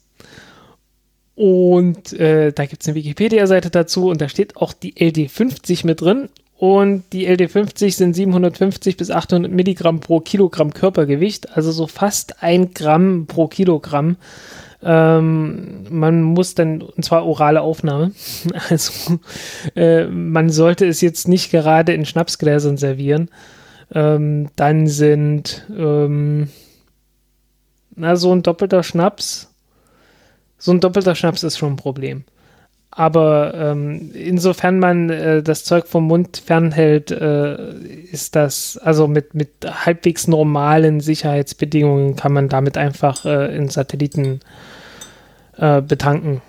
Und äh, da gibt es eine Wikipedia-Seite dazu und da steht auch die LD50 mit drin. Und die LD50 sind 750 bis 800 Milligramm pro Kilogramm Körpergewicht, also so fast ein Gramm pro Kilogramm. Ähm, man muss dann, und zwar orale Aufnahme. Also äh, man sollte es jetzt nicht gerade in Schnapsgläsern servieren. Ähm, dann sind ähm, na, so ein doppelter Schnaps. So ein doppelter Schnaps ist schon ein Problem. Aber ähm, insofern man äh, das Zeug vom Mund fernhält, äh, ist das, also mit, mit halbwegs normalen Sicherheitsbedingungen kann man damit einfach äh, in Satelliten äh, betanken.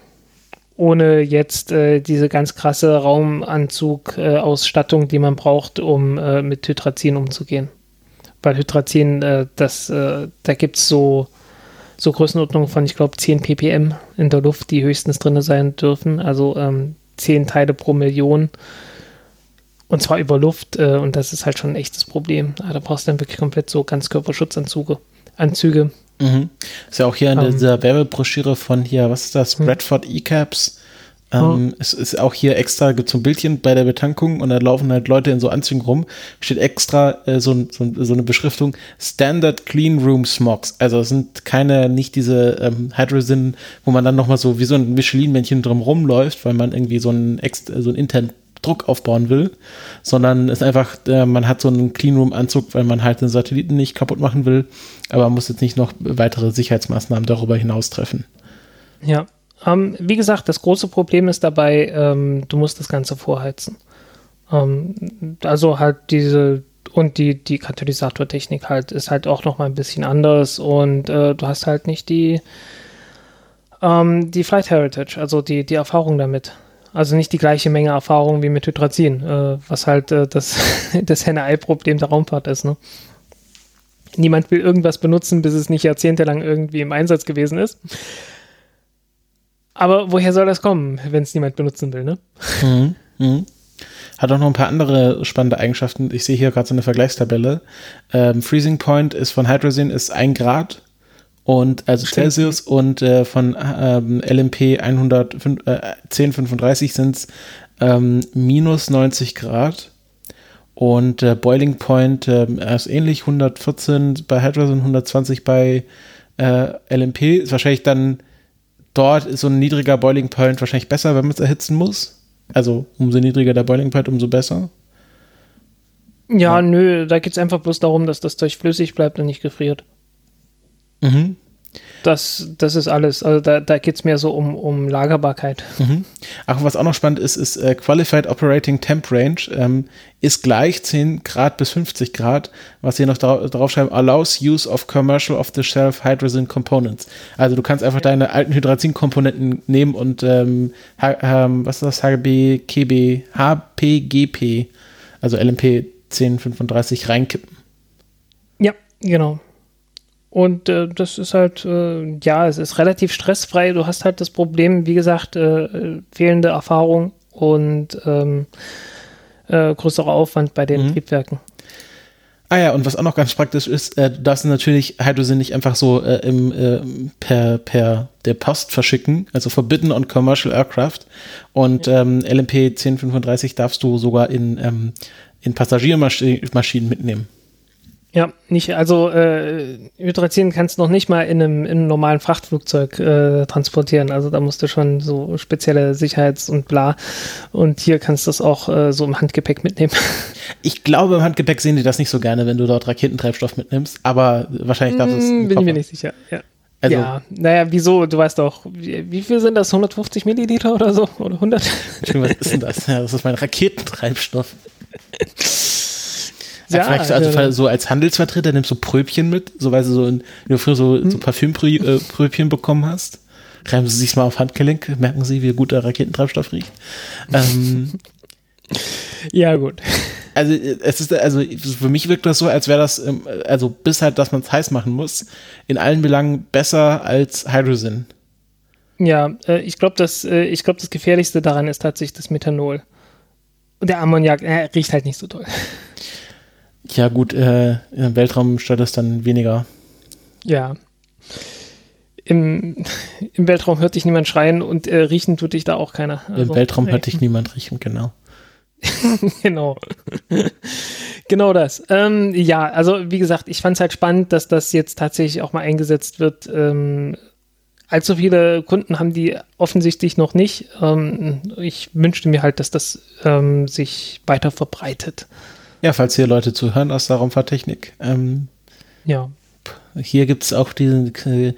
Ohne jetzt äh, diese ganz krasse Raumanzug-Ausstattung, die man braucht, um äh, mit Hydrazin umzugehen. Weil Hydrazin, äh, das, äh, da gibt es so, so Größenordnungen von, ich glaube, 10 ppm in der Luft, die höchstens drin sein dürfen. Also ähm, 10 Teile pro Million. Und zwar über Luft. Äh, und das ist halt schon ein echtes Problem. Ah, da brauchst du dann wirklich komplett so Ganzkörperschutzanzüge. Anzüge.
Mhm. Ist ja auch hier in
Ähm.
dieser Werbebroschüre von hier, was ist das?
Hm.
Bradford E-Caps. Ähm, Es ist auch hier extra, gibt so ein Bildchen bei der Betankung und da laufen halt Leute in so Anzügen rum. Steht extra äh, so, so, so eine Beschriftung: Standard Clean Room Smogs. Also es sind keine, nicht diese ähm, Hydrogen, wo man dann nochmal so wie so ein Michelin-Männchen drum rumläuft, weil man irgendwie so einen, so einen internen Druck aufbauen will, sondern es ist einfach, äh, man hat so einen Cleanroom-Anzug, weil man halt den Satelliten nicht kaputt machen will, aber man muss jetzt nicht noch weitere Sicherheitsmaßnahmen darüber hinaus treffen.
Ja. Ähm, wie gesagt, das große Problem ist dabei, ähm, du musst das Ganze vorheizen. Ähm, also halt diese und die, die Katalysatortechnik halt ist halt auch noch mal ein bisschen anders und äh, du hast halt nicht die ähm, die Flight Heritage, also die, die Erfahrung damit. Also nicht die gleiche Menge Erfahrung wie mit Hydrazin, äh, was halt äh, das, das Henne-Ei-Problem der Raumfahrt ist. Ne? Niemand will irgendwas benutzen, bis es nicht jahrzehntelang irgendwie im Einsatz gewesen ist. Aber woher soll das kommen, wenn es niemand benutzen will, ne?
Mhm. Mhm. Hat auch noch ein paar andere spannende Eigenschaften. Ich sehe hier gerade so eine Vergleichstabelle. Ähm, Freezing Point ist von Hydrazin ist 1 Grad und also
Stimmt.
Celsius und äh, von ähm, LMP 100, äh, 1035 sind es ähm, minus 90 Grad. Und äh, Boiling Point ähm, ist ähnlich, 114 bei Hydrazin, 120 bei äh, LMP. Ist wahrscheinlich dann dort ist so ein niedriger Boiling Point wahrscheinlich besser, wenn man es erhitzen muss. Also umso niedriger der Boiling Point, umso besser.
Ja, nö, da geht es einfach bloß darum, dass das Zeug flüssig bleibt und nicht gefriert.
Mhm.
Das, das ist alles. Also da, da geht es mehr so um, um Lagerbarkeit.
Mhm. Ach, was auch noch spannend ist, ist äh, Qualified Operating Temp Range ähm, ist gleich 10 Grad bis 50 Grad, was hier noch dra draufschreiben, allows use of commercial off-the-shelf hydrogen components. Also du kannst einfach deine alten Hydrazin-Komponenten nehmen und ähm, ähm, was ist das? HGB, KB, HPGP, also LMP 1035 reinkippen.
Ja, genau. Und äh, das ist halt, äh, ja, es ist relativ stressfrei. Du hast halt das Problem, wie gesagt, äh, fehlende Erfahrung und ähm, äh, größerer Aufwand bei den
Mhm.
Triebwerken.
Ah ja, und was auch noch ganz praktisch ist, äh, du darfst natürlich Hydrogen nicht einfach so äh, im, äh, per, per der Post verschicken, also forbidden on commercial aircraft. Und ähm, LMP 1035 darfst du sogar in, ähm, in Passagiermaschinen mitnehmen.
Ja, nicht, also äh, Hydrazin kannst du noch nicht mal in einem, in einem normalen Frachtflugzeug äh, transportieren. Also da musst du schon so spezielle Sicherheits- und bla. Und hier kannst du es auch äh, so im Handgepäck mitnehmen.
Ich glaube, im Handgepäck sehen die das nicht so gerne, wenn du dort Raketentreibstoff mitnimmst, aber wahrscheinlich darfst du es.
Bin ich mir nicht sicher. Ja. Also, ja, naja, wieso? Du weißt doch, wie, wie, viel sind das? 150 Milliliter oder so? Oder 100?
Was ist denn das? Ja, das ist mein Raketentreibstoff. Ja, vielleicht also ja. so als Handelsvertreter nimmst du Pröbchen mit, so weil du so in, du früher so, hm. so Parfümpröbchen äh, bekommen hast. Reiben Sie sich mal auf Handgelenk, merken Sie, wie gut der Raketentreibstoff riecht. ähm,
ja, gut.
Also es ist, also für mich wirkt das so, als wäre das, ähm, also bis halt, dass man es heiß machen muss, in allen Belangen besser als Hydrogen.
Ja, äh, ich glaube, das, äh, ich glaube, das Gefährlichste daran ist tatsächlich das Methanol. Und der Ammoniak, äh, riecht halt nicht so toll.
Ja, gut, äh, im Weltraum stört es dann weniger.
Ja. Im, Im Weltraum hört dich niemand schreien und äh, riechen tut dich da auch keiner.
Also, Im Weltraum hört dich niemand riechen, genau.
genau. genau das. Ähm, ja, also wie gesagt, ich fand es halt spannend, dass das jetzt tatsächlich auch mal eingesetzt wird. Ähm, allzu viele Kunden haben die offensichtlich noch nicht. Ähm, ich wünschte mir halt, dass das ähm, sich weiter verbreitet.
Ja, falls hier Leute zuhören aus der Raumfahrttechnik. Ähm,
ja.
Hier gibt es auch diesen, äh,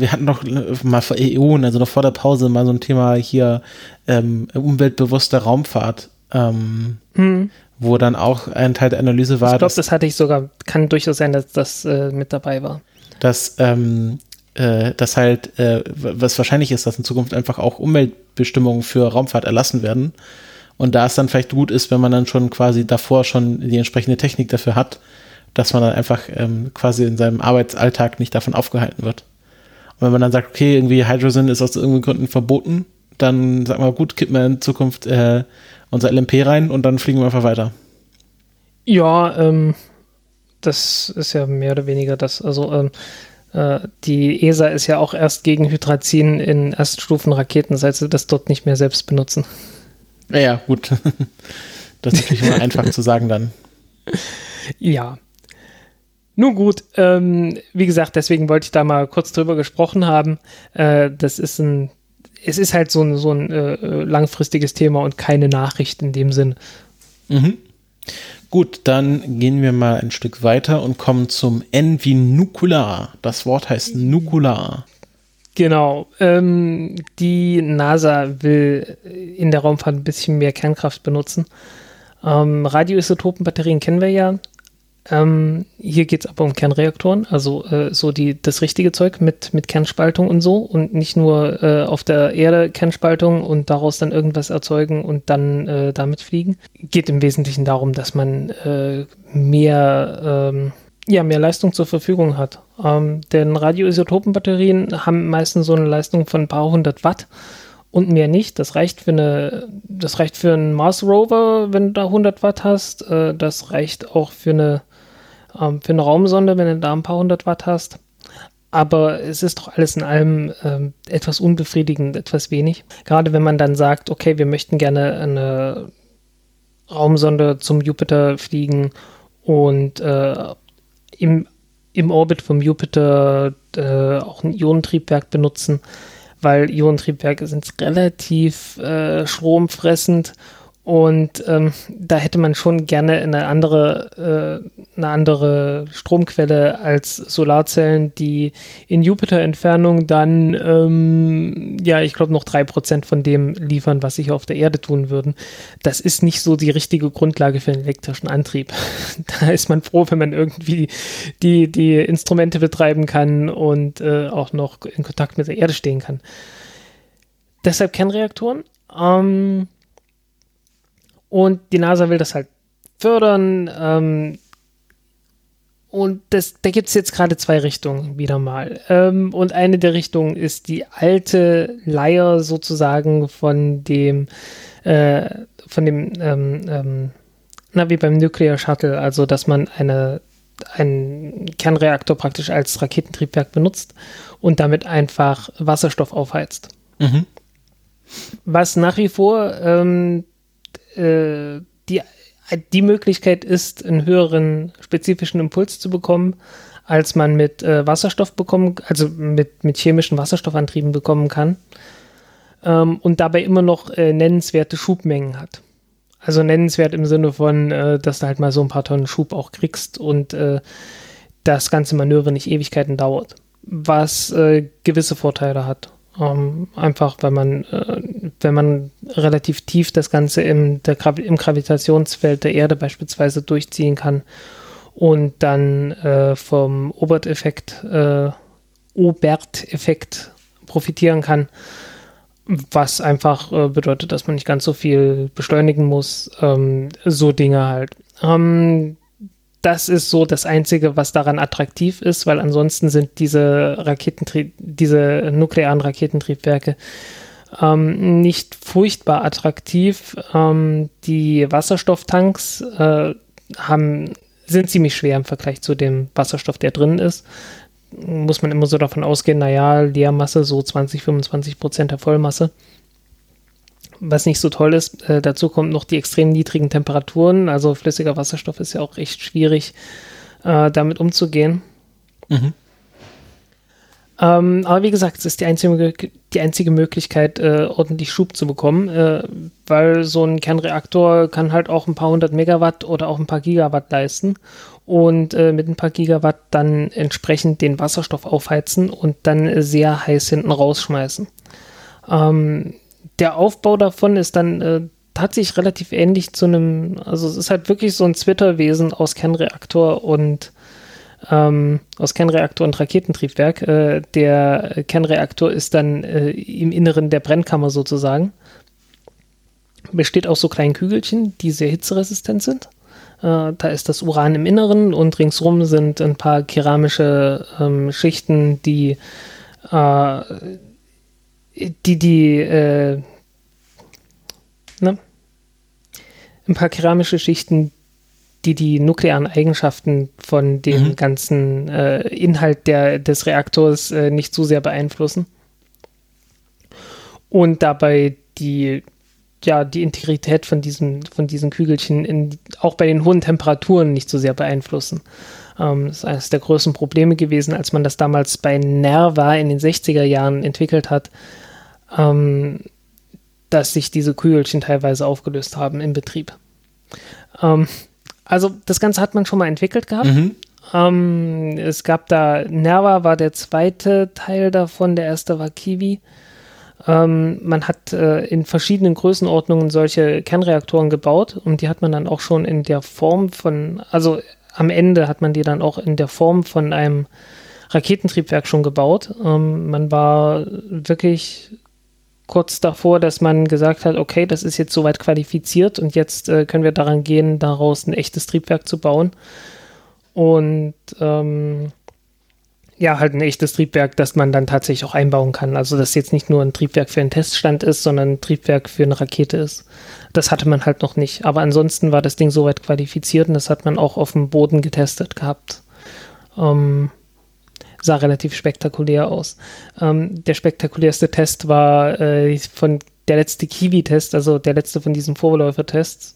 wir hatten noch mal vor EON, also noch vor der Pause, mal so ein Thema hier ähm, umweltbewusste Raumfahrt, ähm, hm. wo dann auch ein Teil der Analyse war.
Ich glaube, das hatte ich sogar, kann durchaus sein, dass das äh, mit dabei war.
Dass, ähm, äh, dass halt, äh, was wahrscheinlich ist, dass in Zukunft einfach auch Umweltbestimmungen für Raumfahrt erlassen werden und da es dann vielleicht gut ist, wenn man dann schon quasi davor schon die entsprechende Technik dafür hat, dass man dann einfach ähm, quasi in seinem Arbeitsalltag nicht davon aufgehalten wird. Und wenn man dann sagt, okay, irgendwie Hydrogen ist aus irgendeinen Gründen verboten, dann sagt man, gut, kippen wir in Zukunft äh, unser LMP rein und dann fliegen wir einfach weiter.
Ja, ähm, das ist ja mehr oder weniger das. Also ähm, äh, die ESA ist ja auch erst gegen Hydrazin in Erststufenraketen, seit sie das dort nicht mehr selbst benutzen.
Ja, gut. Das ist natürlich immer einfach zu sagen dann.
Ja. Nun gut, ähm, wie gesagt, deswegen wollte ich da mal kurz drüber gesprochen haben. Äh, das ist ein, es ist halt so ein, so ein äh, langfristiges Thema und keine Nachricht in dem Sinn.
Mhm. Gut, dann gehen wir mal ein Stück weiter und kommen zum N wie Nukular. Das Wort heißt Nukular.
Genau. Ähm, die NASA will in der Raumfahrt ein bisschen mehr Kernkraft benutzen. Ähm, Radioisotopenbatterien kennen wir ja. Ähm, hier geht es aber um Kernreaktoren, also äh, so die, das richtige Zeug mit, mit Kernspaltung und so und nicht nur äh, auf der Erde Kernspaltung und daraus dann irgendwas erzeugen und dann äh, damit fliegen. Geht im Wesentlichen darum, dass man äh, mehr ähm, ja, mehr Leistung zur Verfügung hat. Ähm, denn Radioisotopenbatterien haben meistens so eine Leistung von ein paar hundert Watt und mehr nicht. Das reicht für eine, das reicht für einen Mars Rover, wenn du da 100 Watt hast. Äh, das reicht auch für eine, ähm, für eine Raumsonde, wenn du da ein paar hundert Watt hast. Aber es ist doch alles in allem ähm, etwas unbefriedigend, etwas wenig. Gerade wenn man dann sagt, okay, wir möchten gerne eine Raumsonde zum Jupiter fliegen und äh, im, im Orbit vom Jupiter äh, auch ein Ionentriebwerk benutzen, weil Ionentriebwerke sind relativ äh, stromfressend und ähm, da hätte man schon gerne eine andere, äh, eine andere Stromquelle als Solarzellen, die in Jupiter-Entfernung dann, ähm, ja, ich glaube, noch drei Prozent von dem liefern, was sich auf der Erde tun würden. Das ist nicht so die richtige Grundlage für einen elektrischen Antrieb. da ist man froh, wenn man irgendwie die, die Instrumente betreiben kann und äh, auch noch in Kontakt mit der Erde stehen kann. Deshalb Kernreaktoren. Ähm, und die NASA will das halt fördern. Ähm, und das, da gibt es jetzt gerade zwei Richtungen wieder mal. Ähm, und eine der Richtungen ist die alte Leier sozusagen von dem, äh, von dem, ähm, ähm, na, wie beim Nuclear Shuttle, also dass man eine, einen Kernreaktor praktisch als Raketentriebwerk benutzt und damit einfach Wasserstoff aufheizt. Mhm. Was nach wie vor ähm, äh, die, die Möglichkeit ist, einen höheren spezifischen Impuls zu bekommen, als man mit äh, Wasserstoff bekommen, also mit, mit chemischen Wasserstoffantrieben bekommen kann. Ähm, und dabei immer noch äh, nennenswerte Schubmengen hat. Also nennenswert im Sinne von, äh, dass du halt mal so ein paar Tonnen Schub auch kriegst und äh, das ganze Manöver nicht Ewigkeiten dauert. was äh, gewisse Vorteile hat. Ähm, einfach, weil man, äh, wenn man relativ tief das Ganze im, der im Gravitationsfeld der Erde beispielsweise durchziehen kann und dann äh, vom Obert-Effekt, äh, Obert-Effekt profitieren kann, was einfach äh, bedeutet, dass man nicht ganz so viel beschleunigen muss. Ähm, so Dinge halt. Ähm, das ist so das Einzige, was daran attraktiv ist, weil ansonsten sind diese Raketentrieb, diese nuklearen Raketentriebwerke ähm, nicht furchtbar attraktiv. Ähm, die Wasserstofftanks äh, haben, sind ziemlich schwer im Vergleich zu dem Wasserstoff, der drin ist. Muss man immer so davon ausgehen, naja, Leermasse so 20, 25 Prozent der Vollmasse was nicht so toll ist. Äh, dazu kommt noch die extrem niedrigen Temperaturen. Also flüssiger Wasserstoff ist ja auch echt schwierig, äh, damit umzugehen. Mhm. Ähm, aber wie gesagt, es ist die einzige, die einzige Möglichkeit, äh, ordentlich Schub zu bekommen, äh, weil so ein Kernreaktor kann halt auch ein paar hundert Megawatt oder auch ein paar Gigawatt leisten und äh, mit ein paar Gigawatt dann entsprechend den Wasserstoff aufheizen und dann sehr heiß hinten rausschmeißen. Ähm, der Aufbau davon ist dann äh, tatsächlich relativ ähnlich zu einem, also es ist halt wirklich so ein Zwitterwesen aus Kernreaktor und ähm, aus Kernreaktor und Raketentriebwerk. Äh, der Kernreaktor ist dann äh, im Inneren der Brennkammer sozusagen. Besteht aus so kleinen Kügelchen, die sehr hitzeresistent sind. Äh, da ist das Uran im Inneren und ringsrum sind ein paar keramische ähm, Schichten, die äh, die, die, äh, ne? Ein paar keramische Schichten, die die nuklearen Eigenschaften von dem mhm. ganzen äh, Inhalt der, des Reaktors äh, nicht zu sehr beeinflussen. Und dabei die, ja, die Integrität von, diesem, von diesen Kügelchen in, auch bei den hohen Temperaturen nicht so sehr beeinflussen. Ähm, das ist eines der größten Probleme gewesen, als man das damals bei Nerva in den 60er Jahren entwickelt hat, ähm, dass sich diese Kügelchen teilweise aufgelöst haben im Betrieb. Ähm, also das Ganze hat man schon mal entwickelt gehabt. Mhm. Ähm, es gab da, Nerva war der zweite Teil davon, der erste war Kiwi. Ähm, man hat äh, in verschiedenen Größenordnungen solche Kernreaktoren gebaut und die hat man dann auch schon in der Form von, also am Ende hat man die dann auch in der Form von einem Raketentriebwerk schon gebaut. Ähm, man war wirklich kurz davor, dass man gesagt hat, okay, das ist jetzt soweit qualifiziert und jetzt äh, können wir daran gehen, daraus ein echtes Triebwerk zu bauen. Und ähm, ja, halt ein echtes Triebwerk, das man dann tatsächlich auch einbauen kann. Also, dass jetzt nicht nur ein Triebwerk für einen Teststand ist, sondern ein Triebwerk für eine Rakete ist. Das hatte man halt noch nicht. Aber ansonsten war das Ding soweit qualifiziert und das hat man auch auf dem Boden getestet gehabt. Ähm, sah relativ spektakulär aus. Ähm, der spektakulärste Test war äh, von der letzte Kiwi-Test, also der letzte von diesen Vorläufertests,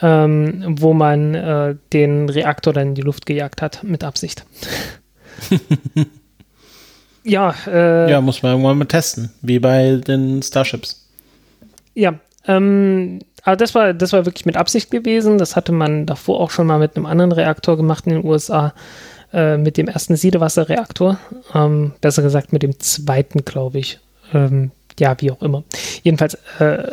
ähm, wo man äh, den Reaktor dann in die Luft gejagt hat, mit Absicht.
ja, äh, ja, muss man irgendwann mal testen, wie bei den Starships.
Ja, ähm, aber das war, das war wirklich mit Absicht gewesen. Das hatte man davor auch schon mal mit einem anderen Reaktor gemacht in den USA. Äh, mit dem ersten Siedewasserreaktor. Ähm, besser gesagt mit dem zweiten, glaube ich. Ähm, ja, wie auch immer. Jedenfalls, äh,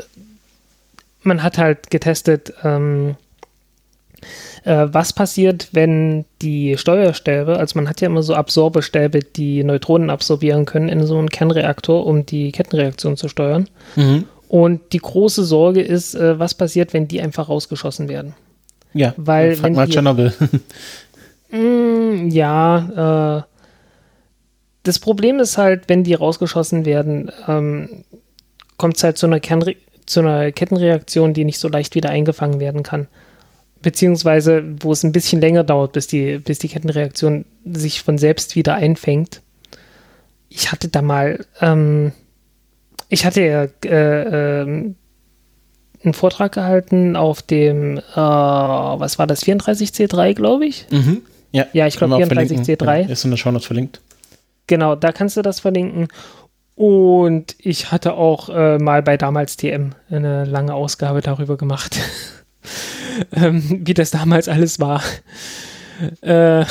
man hat halt getestet, ähm, äh, was passiert, wenn die Steuerstäbe, also man hat ja immer so Absorbestäbe, die Neutronen absorbieren können in so einen Kernreaktor, um die Kettenreaktion zu steuern. Mhm. Und die große Sorge ist, äh, was passiert, wenn die einfach rausgeschossen werden.
Ja,
weil wenn
mal die, Tschernobyl.
Mm, ja, äh, das Problem ist halt, wenn die rausgeschossen werden, ähm, kommt es halt zu einer, Kernre zu einer Kettenreaktion, die nicht so leicht wieder eingefangen werden kann. Beziehungsweise, wo es ein bisschen länger dauert, bis die, bis die Kettenreaktion sich von selbst wieder einfängt. Ich hatte da mal, ähm, ich hatte ja äh, äh, einen Vortrag gehalten auf dem, äh, was war das, 34C3, glaube ich.
Mhm. Ja,
ja ich glaube 34C3.
Ist in der Show Notes verlinkt.
Genau, da kannst du das verlinken. Und ich hatte auch äh, mal bei damals TM eine lange Ausgabe darüber gemacht, ähm, wie das damals alles war. Äh,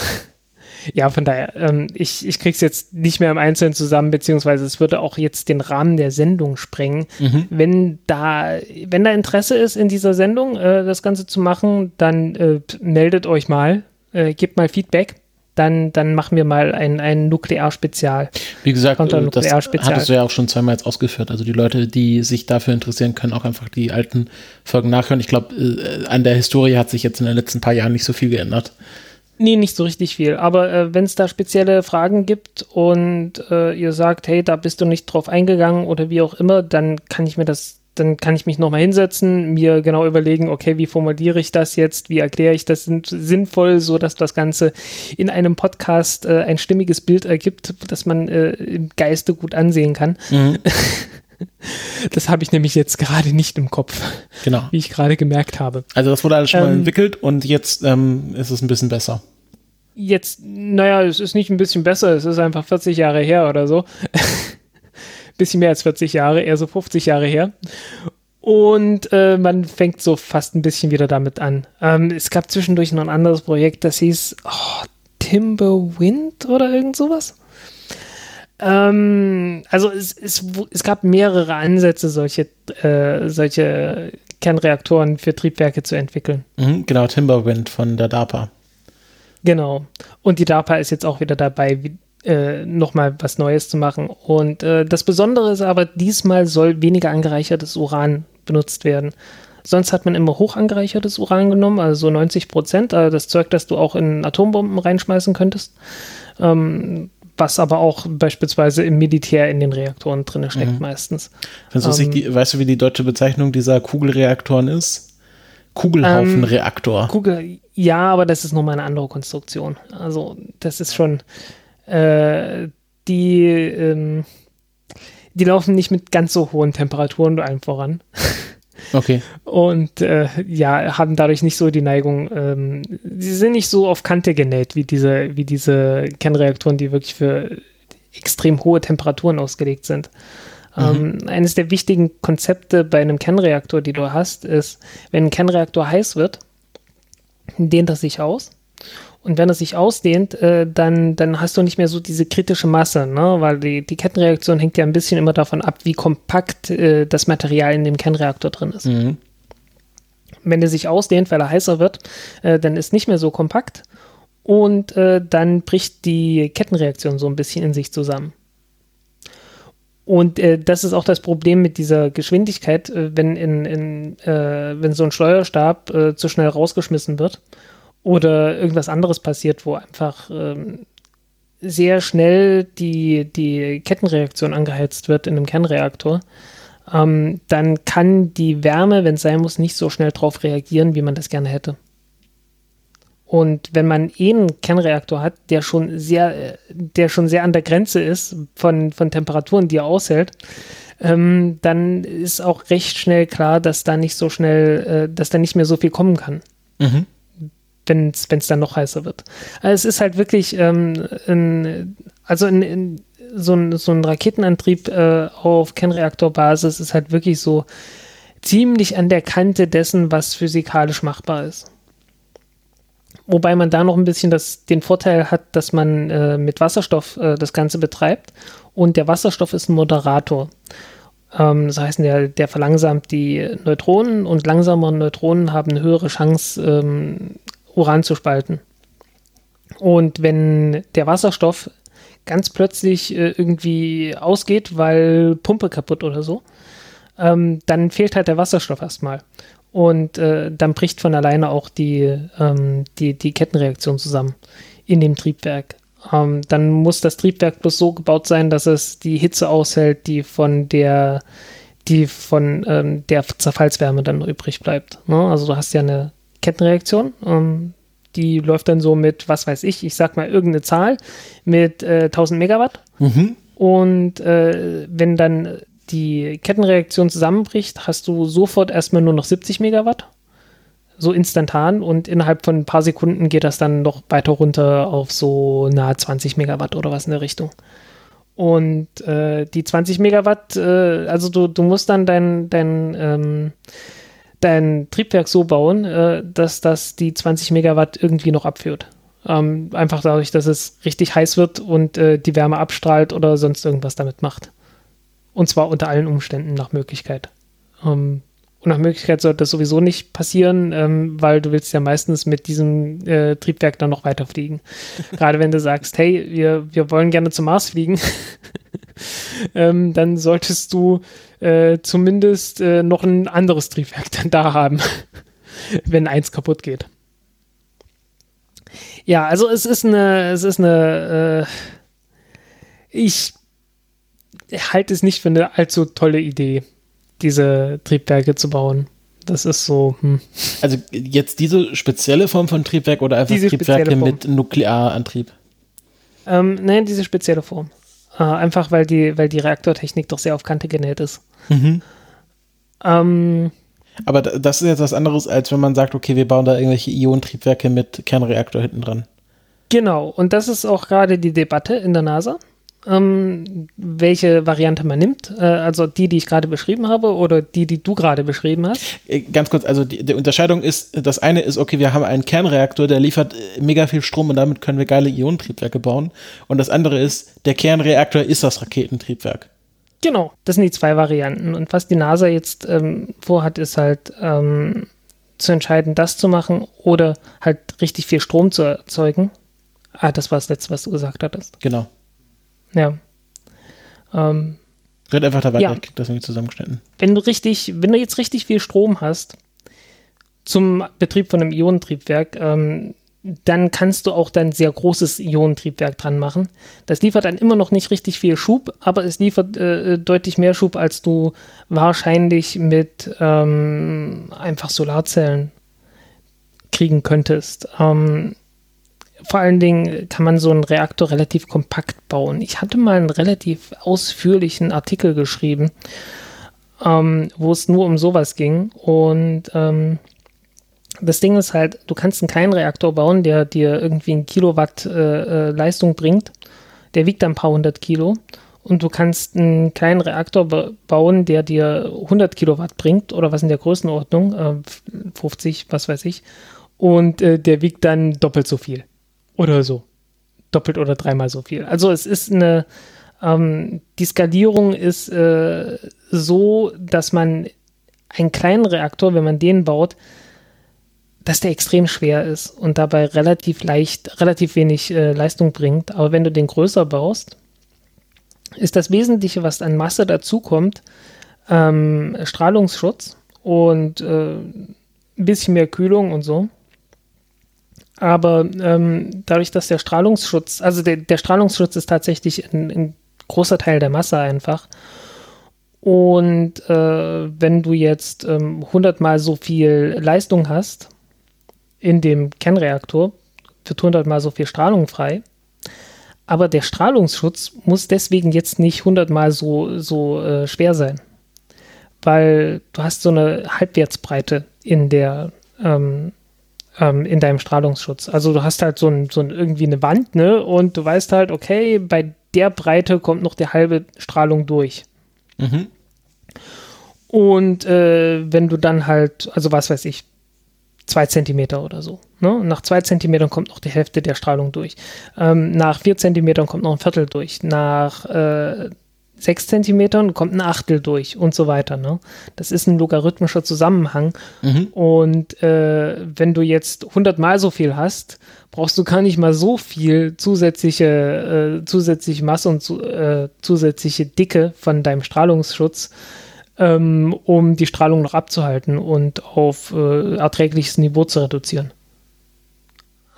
Ja, von daher, ähm, ich, ich krieg's jetzt nicht mehr im Einzelnen zusammen, beziehungsweise es würde auch jetzt den Rahmen der Sendung sprengen. Mhm. Wenn da, wenn da Interesse ist in dieser Sendung, äh, das Ganze zu machen, dann äh, meldet euch mal, äh, gebt mal Feedback dann, dann machen wir mal ein, ein Nuklearspezial.
Wie gesagt, äh, das hattest du ja auch schon zweimal jetzt ausgeführt. Also die Leute, die sich dafür interessieren, können auch einfach die alten Folgen nachhören. Ich glaube, äh, an der Historie hat sich jetzt in den letzten paar Jahren nicht so viel geändert.
Nee, nicht so richtig viel. Aber äh, wenn es da spezielle Fragen gibt und äh, ihr sagt, hey, da bist du nicht drauf eingegangen oder wie auch immer, dann kann ich mir das dann kann ich mich nochmal hinsetzen, mir genau überlegen, okay, wie formuliere ich das jetzt, wie erkläre ich das sinnvoll, so dass das Ganze in einem Podcast äh, ein stimmiges Bild ergibt, das man äh, im Geiste gut ansehen kann. Mhm. Das habe ich nämlich jetzt gerade nicht im Kopf,
genau.
wie ich gerade gemerkt habe.
Also das wurde alles schon ähm, mal entwickelt und jetzt ähm, ist es ein bisschen besser.
Jetzt, naja, es ist nicht ein bisschen besser, es ist einfach 40 Jahre her oder so bisschen mehr als 40 Jahre, eher so 50 Jahre her. Und äh, man fängt so fast ein bisschen wieder damit an. Ähm, es gab zwischendurch noch ein anderes Projekt, das hieß oh, Timberwind oder irgend sowas. Ähm, also es, es, es, gab mehrere Ansätze, solche, äh, solche Kernreaktoren für Triebwerke zu entwickeln.
Mhm, genau, Timberwind von der DARPA.
Genau. Und die DARPA ist jetzt auch wieder dabei, äh, nochmal was Neues zu machen. Und äh, das Besondere ist aber, diesmal soll weniger angereichertes Uran benutzt werden. Sonst hat man immer hoch angereichertes Uran genommen, also so 90 Prozent, also das Zeug, das du auch in Atombomben reinschmeißen könntest. Ähm, was aber auch beispielsweise im Militär in den Reaktoren drin steckt mhm. meistens.
Ähm, die, weißt du, wie die deutsche Bezeichnung dieser Kugelreaktoren ist? Kugelhaufenreaktor. Ähm,
Kugel, ja, aber das ist nochmal eine andere Konstruktion. Also das ist schon, äh, die, ähm, die laufen nicht mit ganz so hohen Temperaturen allen voran.
Okay.
Und äh, ja, haben dadurch nicht so die Neigung, ähm, sie sind nicht so auf Kante genäht wie diese, wie diese Kernreaktoren, die wirklich für extrem hohe Temperaturen ausgelegt sind. Mhm. Ähm, eines der wichtigen Konzepte bei einem Kernreaktor, die du hast, ist, wenn ein Kernreaktor heiß wird, dehnt er sich aus und wenn es sich ausdehnt, äh, dann, dann hast du nicht mehr so diese kritische Masse, ne? weil die, die Kettenreaktion hängt ja ein bisschen immer davon ab, wie kompakt äh, das Material in dem Kernreaktor drin ist. Mhm. Wenn er sich ausdehnt, weil er heißer wird, äh, dann ist nicht mehr so kompakt und äh, dann bricht die Kettenreaktion so ein bisschen in sich zusammen. Und äh, das ist auch das Problem mit dieser Geschwindigkeit, äh, wenn, in, in, äh, wenn so ein Steuerstab äh, zu schnell rausgeschmissen wird oder irgendwas anderes passiert, wo einfach ähm, sehr schnell die, die Kettenreaktion angeheizt wird in einem Kernreaktor, ähm, dann kann die Wärme, wenn es sein muss, nicht so schnell darauf reagieren, wie man das gerne hätte. Und wenn man eh einen Kernreaktor hat, der schon sehr, der schon sehr an der Grenze ist von, von Temperaturen, die er aushält, ähm, dann ist auch recht schnell klar, dass da nicht so schnell, äh, dass da nicht mehr so viel kommen kann. Mhm wenn es dann noch heißer wird. Also es ist halt wirklich ähm, ein, also in, in, so, ein, so ein Raketenantrieb äh, auf Kernreaktorbasis ist halt wirklich so ziemlich an der Kante dessen, was physikalisch machbar ist. Wobei man da noch ein bisschen das, den Vorteil hat, dass man äh, mit Wasserstoff äh, das Ganze betreibt und der Wasserstoff ist ein Moderator. Ähm, das heißt, der, der verlangsamt die Neutronen und langsamere Neutronen haben eine höhere Chance, ähm, Uran zu spalten. Und wenn der Wasserstoff ganz plötzlich äh, irgendwie ausgeht, weil Pumpe kaputt oder so, ähm, dann fehlt halt der Wasserstoff erstmal. Und äh, dann bricht von alleine auch die, ähm, die, die Kettenreaktion zusammen in dem Triebwerk. Ähm, dann muss das Triebwerk bloß so gebaut sein, dass es die Hitze aushält, die von der, die von ähm, der Zerfallswärme dann übrig bleibt. Ne? Also du hast ja eine Kettenreaktion. Ähm, die läuft dann so mit, was weiß ich, ich sag mal irgendeine Zahl, mit äh, 1000 Megawatt. Mhm. Und äh, wenn dann die Kettenreaktion zusammenbricht, hast du sofort erstmal nur noch 70 Megawatt. So instantan und innerhalb von ein paar Sekunden geht das dann noch weiter runter auf so nahe 20 Megawatt oder was in der Richtung. Und äh, die 20 Megawatt, äh, also du, du musst dann dein, dein ähm, dein Triebwerk so bauen, äh, dass das die 20 Megawatt irgendwie noch abführt. Ähm, einfach dadurch, dass es richtig heiß wird und äh, die Wärme abstrahlt oder sonst irgendwas damit macht. Und zwar unter allen Umständen nach Möglichkeit. Ähm, und nach Möglichkeit sollte das sowieso nicht passieren, ähm, weil du willst ja meistens mit diesem äh, Triebwerk dann noch weiterfliegen. Gerade wenn du sagst, hey, wir, wir wollen gerne zum Mars fliegen, ähm, dann solltest du äh, zumindest äh, noch ein anderes Triebwerk dann da haben, wenn eins kaputt geht. Ja, also es ist eine, es ist eine, äh, ich halte es nicht für eine allzu tolle Idee diese Triebwerke zu bauen. Das ist so. Hm.
Also jetzt diese spezielle Form von Triebwerk oder einfach diese Triebwerke mit Nuklearantrieb?
Ähm, nein, diese spezielle Form. Äh, einfach weil die, weil die Reaktortechnik doch sehr auf Kante genäht ist. Mhm.
Ähm, Aber das ist jetzt was anderes, als wenn man sagt, okay, wir bauen da irgendwelche Ionentriebwerke mit Kernreaktor hinten dran.
Genau, und das ist auch gerade die Debatte in der NASA ähm, welche Variante man nimmt. Äh, also die, die ich gerade beschrieben habe oder die, die du gerade beschrieben hast.
Äh, ganz kurz, also die, die, Unterscheidung ist, das eine ist, okay, wir haben einen Kernreaktor, der liefert äh, mega viel Strom und damit können wir geile Ionentriebwerke bauen. Und das andere ist, der Kernreaktor ist das Raketentriebwerk.
Genau, das sind die zwei Varianten. Und was die NASA jetzt ähm, vorhat, ist halt ähm, zu entscheiden, das zu machen oder halt richtig viel Strom zu erzeugen. Ah, das war das Letzte, was du gesagt hattest.
Genau.
Ja.
Ähm, Red einfach da weiter, ja. ich das nicht zusammengeschnitten.
Wenn du richtig, wenn du jetzt richtig viel Strom hast zum Betrieb von einem Ionentriebwerk, ähm, dann kannst du auch dein sehr großes Ionentriebwerk dran machen. Das liefert dann immer noch nicht richtig viel Schub, aber es liefert äh, deutlich mehr Schub, als du wahrscheinlich mit ähm, einfach Solarzellen kriegen könntest. Ähm, vor allen Dingen kann man so einen Reaktor relativ kompakt bauen. Ich hatte mal einen relativ ausführlichen Artikel geschrieben, ähm, wo es nur um sowas ging. Und ähm, das Ding ist halt, du kannst einen kleinen Reaktor bauen, der dir irgendwie ein Kilowatt äh, äh Leistung bringt. Der wiegt dann ein paar hundert Kilo. Und du kannst einen kleinen Reaktor bauen, der dir 100 Kilowatt bringt oder was in der Größenordnung, äh, 50, was weiß ich. Und äh, der wiegt dann doppelt so viel. Oder so. Doppelt oder dreimal so viel. Also es ist eine, ähm, die Skalierung ist äh, so, dass man einen kleinen Reaktor, wenn man den baut, dass der extrem schwer ist und dabei relativ leicht, relativ wenig äh, Leistung bringt. Aber wenn du den größer baust, ist das Wesentliche, was an Masse dazukommt, ähm, Strahlungsschutz und äh, ein bisschen mehr Kühlung und so. Aber ähm, dadurch, dass der Strahlungsschutz, also der, der Strahlungsschutz ist tatsächlich ein, ein, großer Teil der Masse einfach. Und äh, wenn du jetzt ähm, 100 mal so viel Leistung hast in dem Kernreaktor, wird 100 mal so viel Strahlung frei. Aber der Strahlungsschutz muss deswegen jetzt nicht 100 mal so, so äh, schwer sein. Weil du hast so eine Halbwertsbreite in der, ähm, ähm, in deinem Strahlungsschutz. Also du hast halt so, ein, so ein, irgendwie eine Wand, ne? Und du weißt halt, okay, bei der Breite kommt noch die halbe Strahlung durch. Mhm. Und äh, wenn du dann halt, also was weiß ich, zwei Zentimeter oder so. Ne? Nach zwei Zentimetern kommt noch die Hälfte der Strahlung durch. Ähm, nach vier Zentimetern kommt noch ein Viertel durch. Nach äh, sechs Zentimetern kommt ein Achtel durch und so weiter. Ne? Das ist ein logarithmischer Zusammenhang. Mhm. Und äh, wenn du jetzt 100 mal so viel hast, brauchst du gar nicht mal so viel zusätzliche, äh, zusätzliche Masse und zu, äh, zusätzliche Dicke von deinem Strahlungsschutz, ähm, um die Strahlung noch abzuhalten und auf äh, erträgliches Niveau zu reduzieren.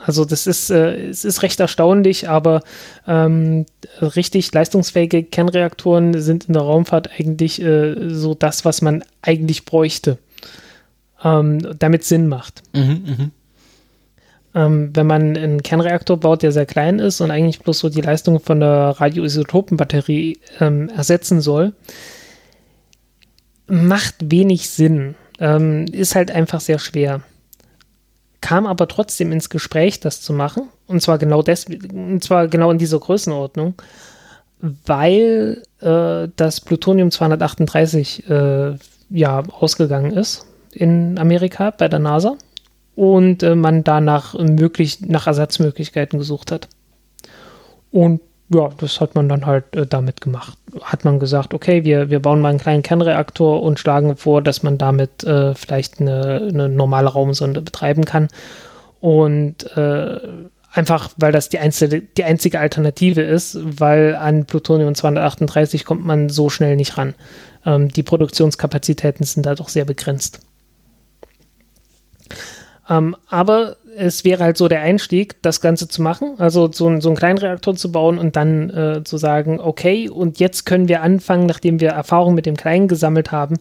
Also das ist, äh, es ist recht erstaunlich, aber ähm, richtig leistungsfähige Kernreaktoren sind in der Raumfahrt eigentlich äh, so das, was man eigentlich bräuchte, ähm, damit Sinn macht. Mhm, mh. ähm, wenn man einen Kernreaktor baut, der sehr klein ist und eigentlich bloß so die Leistung von der Radioisotopenbatterie ähm, ersetzen soll, macht wenig Sinn. Ähm, ist halt einfach sehr schwer kam aber trotzdem ins Gespräch, das zu machen. Und zwar genau deswegen, und zwar genau in dieser Größenordnung, weil äh, das Plutonium 238 äh, ja ausgegangen ist in Amerika bei der NASA. und äh, man danach möglich nach Ersatzmöglichkeiten gesucht hat. Und ja, das hat man dann halt äh, damit gemacht. Hat man gesagt, okay, wir, wir bauen mal einen kleinen Kernreaktor und schlagen vor, dass man damit äh, vielleicht eine, eine, normale Raumsonde betreiben kann. Und äh, einfach, weil das die einzige, die einzige Alternative ist, weil an Plutonium 238 kommt man so schnell nicht ran. Ähm, die Produktionskapazitäten sind da doch sehr begrenzt. Ähm, aber es wäre halt so der Einstieg, das Ganze zu machen, also so, so einen kleinen Reaktor zu bauen und dann äh, zu sagen, okay, und jetzt können wir anfangen, nachdem wir Erfahrung mit dem Kleinen gesammelt haben,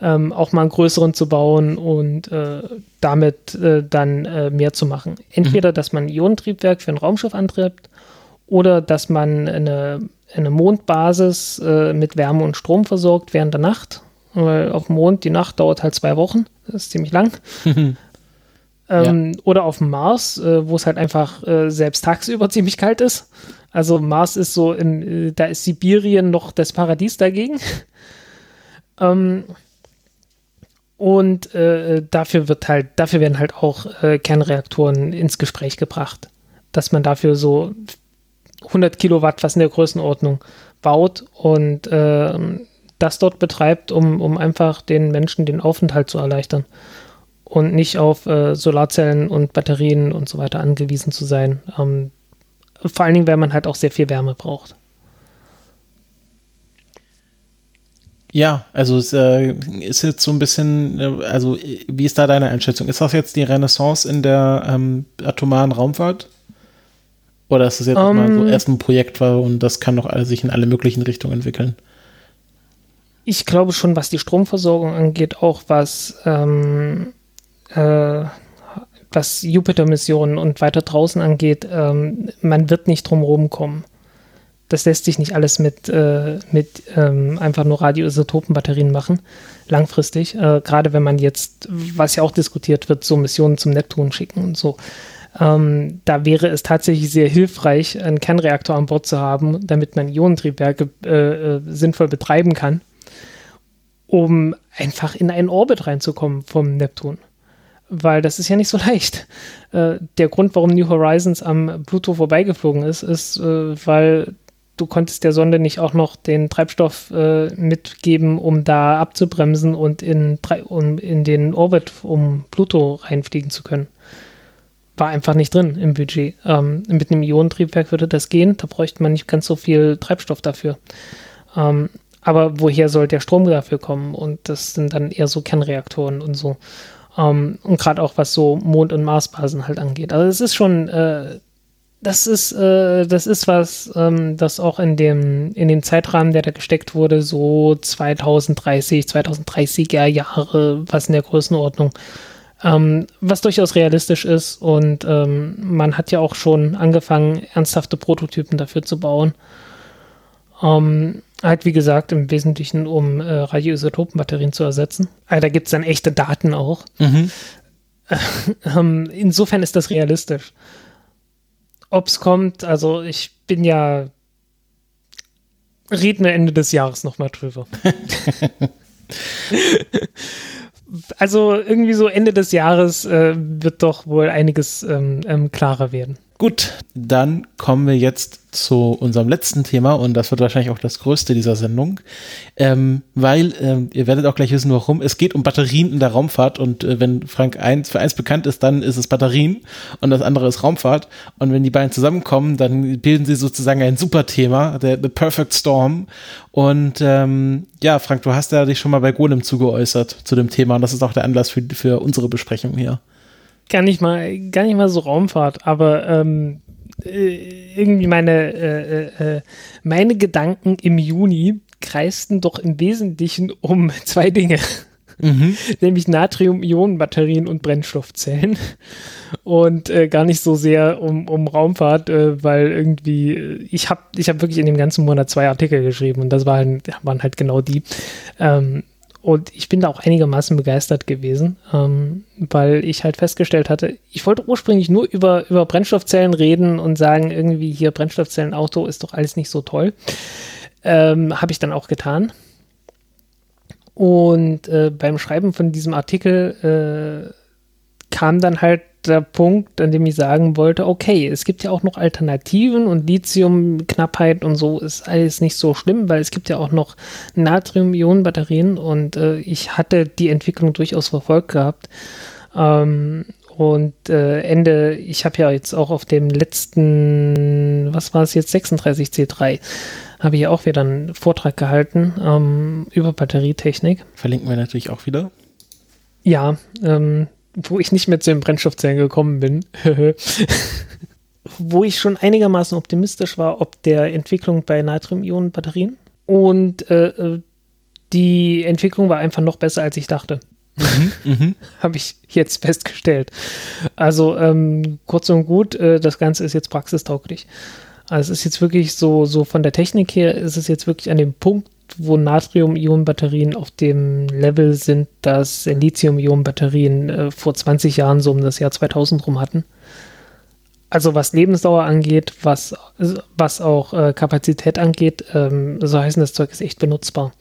ähm, auch mal einen größeren zu bauen und äh, damit äh, dann äh, mehr zu machen. Entweder, mhm. dass man ein Ionentriebwerk für ein Raumschiff antreibt oder dass man eine, eine Mondbasis äh, mit Wärme und Strom versorgt während der Nacht. Weil auf dem Mond die Nacht dauert halt zwei Wochen, das ist ziemlich lang. Ähm, ja. Oder auf dem Mars, äh, wo es halt einfach äh, selbst tagsüber ziemlich kalt ist. Also Mars ist so, im, äh, da ist Sibirien noch das Paradies dagegen. ähm, und äh, dafür wird halt, dafür werden halt auch äh, Kernreaktoren ins Gespräch gebracht. Dass man dafür so 100 Kilowatt, was in der Größenordnung, baut und äh, das dort betreibt, um, um einfach den Menschen den Aufenthalt zu erleichtern und nicht auf äh, Solarzellen und Batterien und so weiter angewiesen zu sein. Ähm, vor allen Dingen, weil man halt auch sehr viel Wärme braucht.
Ja, also es äh, ist jetzt so ein bisschen, äh, also wie ist da deine Einschätzung? Ist das jetzt die Renaissance in der ähm, atomaren Raumfahrt? Oder ist das jetzt um, mal so ähm. erst ein Projekt war und das kann noch sich in alle möglichen Richtungen entwickeln?
Ich glaube schon, was die Stromversorgung angeht, auch was ähm, äh, was Jupiter-Missionen und weiter draußen angeht, ähm, man wird nicht drum rumkommen. Das lässt sich nicht alles mit, äh, mit ähm, einfach nur Radioisotopenbatterien machen, langfristig. Äh, Gerade wenn man jetzt, was ja auch diskutiert wird, so Missionen zum Neptun schicken und so. Ähm, da wäre es tatsächlich sehr hilfreich, einen Kernreaktor an Bord zu haben, damit man Ionentriebwerke äh, äh sinnvoll betreiben kann, um einfach in einen Orbit reinzukommen vom Neptun weil das ist ja nicht so leicht. Äh, der Grund, warum New Horizons am Pluto vorbeigeflogen ist, ist, äh, weil du konntest der Sonde nicht auch noch den Treibstoff äh, mitgeben, um da abzubremsen und in, um in den Orbit um Pluto reinfliegen zu können. War einfach nicht drin im Budget. Ähm, mit einem Ionentriebwerk würde das gehen, da bräuchte man nicht ganz so viel Treibstoff dafür. Ähm, aber woher soll der Strom dafür kommen? Und das sind dann eher so Kernreaktoren und so. Um, ähm, und gerade auch was so Mond- und Marsbasen halt angeht. Also es ist schon, äh, das ist, äh, das ist was, ähm, das auch in dem, in dem Zeitrahmen, der da gesteckt wurde, so 2030, 2030er Jahre, was in der Größenordnung, ähm, was durchaus realistisch ist. Und ähm, man hat ja auch schon angefangen, ernsthafte Prototypen dafür zu bauen. Ähm, Halt, wie gesagt, im Wesentlichen, um äh, Radioisotopenbatterien zu ersetzen. Also, da gibt es dann echte Daten auch. Mhm. ähm, insofern ist das realistisch. Ob es kommt, also ich bin ja. Reden wir Ende des Jahres nochmal drüber. also irgendwie so Ende des Jahres äh, wird doch wohl einiges ähm, ähm, klarer werden.
Gut, dann kommen wir jetzt zu unserem letzten Thema und das wird wahrscheinlich auch das größte dieser Sendung, ähm, weil ähm, ihr werdet auch gleich wissen, warum. Es geht um Batterien in der Raumfahrt und äh, wenn Frank eins für eins bekannt ist, dann ist es Batterien und das andere ist Raumfahrt. Und wenn die beiden zusammenkommen, dann bilden sie sozusagen ein Superthema, der The Perfect Storm. Und ähm, ja, Frank, du hast ja dich schon mal bei Golem zugeäußert zu dem Thema und das ist auch der Anlass für, für unsere Besprechung hier
gar nicht mal, gar nicht mal so Raumfahrt, aber ähm, äh, irgendwie meine, äh, äh, äh, meine Gedanken im Juni kreisten doch im Wesentlichen um zwei Dinge. Mhm. Nämlich Natrium-Ionen-Batterien und Brennstoffzellen. Und äh, gar nicht so sehr um, um Raumfahrt, äh, weil irgendwie, ich habe ich hab wirklich in dem ganzen Monat zwei Artikel geschrieben und das waren, waren halt genau die. Ähm, und ich bin da auch einigermaßen begeistert gewesen, ähm, weil ich halt festgestellt hatte, ich wollte ursprünglich nur über, über Brennstoffzellen reden und sagen, irgendwie hier Brennstoffzellenauto ist doch alles nicht so toll. Ähm, Habe ich dann auch getan. Und äh, beim Schreiben von diesem Artikel äh, kam dann halt der Punkt, an dem ich sagen wollte, okay, es gibt ja auch noch Alternativen und Lithiumknappheit und so ist alles nicht so schlimm, weil es gibt ja auch noch Natrium-Ionen-Batterien und äh, ich hatte die Entwicklung durchaus verfolgt gehabt. Ähm, und äh, Ende, ich habe ja jetzt auch auf dem letzten, was war es jetzt, 36C3, habe ich ja auch wieder einen Vortrag gehalten ähm, über Batterietechnik.
Verlinken wir natürlich auch wieder.
Ja, ähm, wo ich nicht mehr zu den Brennstoffzellen gekommen bin. wo ich schon einigermaßen optimistisch war, ob der Entwicklung bei Natrium-Ionen-Batterien. Und äh, äh die Entwicklung war einfach noch besser, als ich dachte. Mhm, mhm. Habe ich jetzt festgestellt. Also ähm, kurz und gut, äh, das Ganze ist jetzt praxistauglich. Also es ist jetzt wirklich so, so von der Technik her ist es jetzt wirklich an dem Punkt, wo Natrium-Ionen-Batterien auf dem Level sind, dass Lithium-Ionen-Batterien äh, vor 20 Jahren so um das Jahr 2000 rum hatten. Also was Lebensdauer angeht, was, was auch äh, Kapazität angeht, ähm, so heißen das Zeug ist echt benutzbar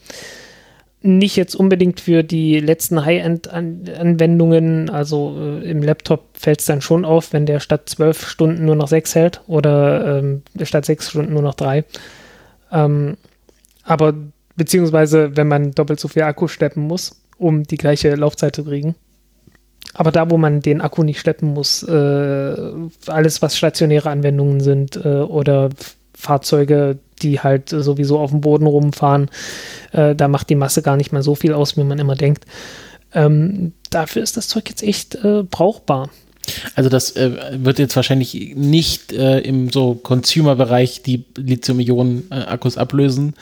nicht jetzt unbedingt für die letzten High-End-Anwendungen. Also äh, im Laptop fällt es dann schon auf, wenn der statt zwölf Stunden nur noch sechs hält oder ähm, statt sechs Stunden nur noch drei. Ähm, aber beziehungsweise, wenn man doppelt so viel Akku schleppen muss, um die gleiche Laufzeit zu kriegen. Aber da, wo man den Akku nicht schleppen muss, äh, alles, was stationäre Anwendungen sind äh, oder Fahrzeuge, die halt sowieso auf dem Boden rumfahren. Äh, da macht die Masse gar nicht mal so viel aus, wie man immer denkt. Ähm, dafür ist das Zeug jetzt echt äh, brauchbar.
Also das äh, wird jetzt wahrscheinlich nicht äh, im so Consumer-Bereich die Lithium-Ionen-Akkus ablösen,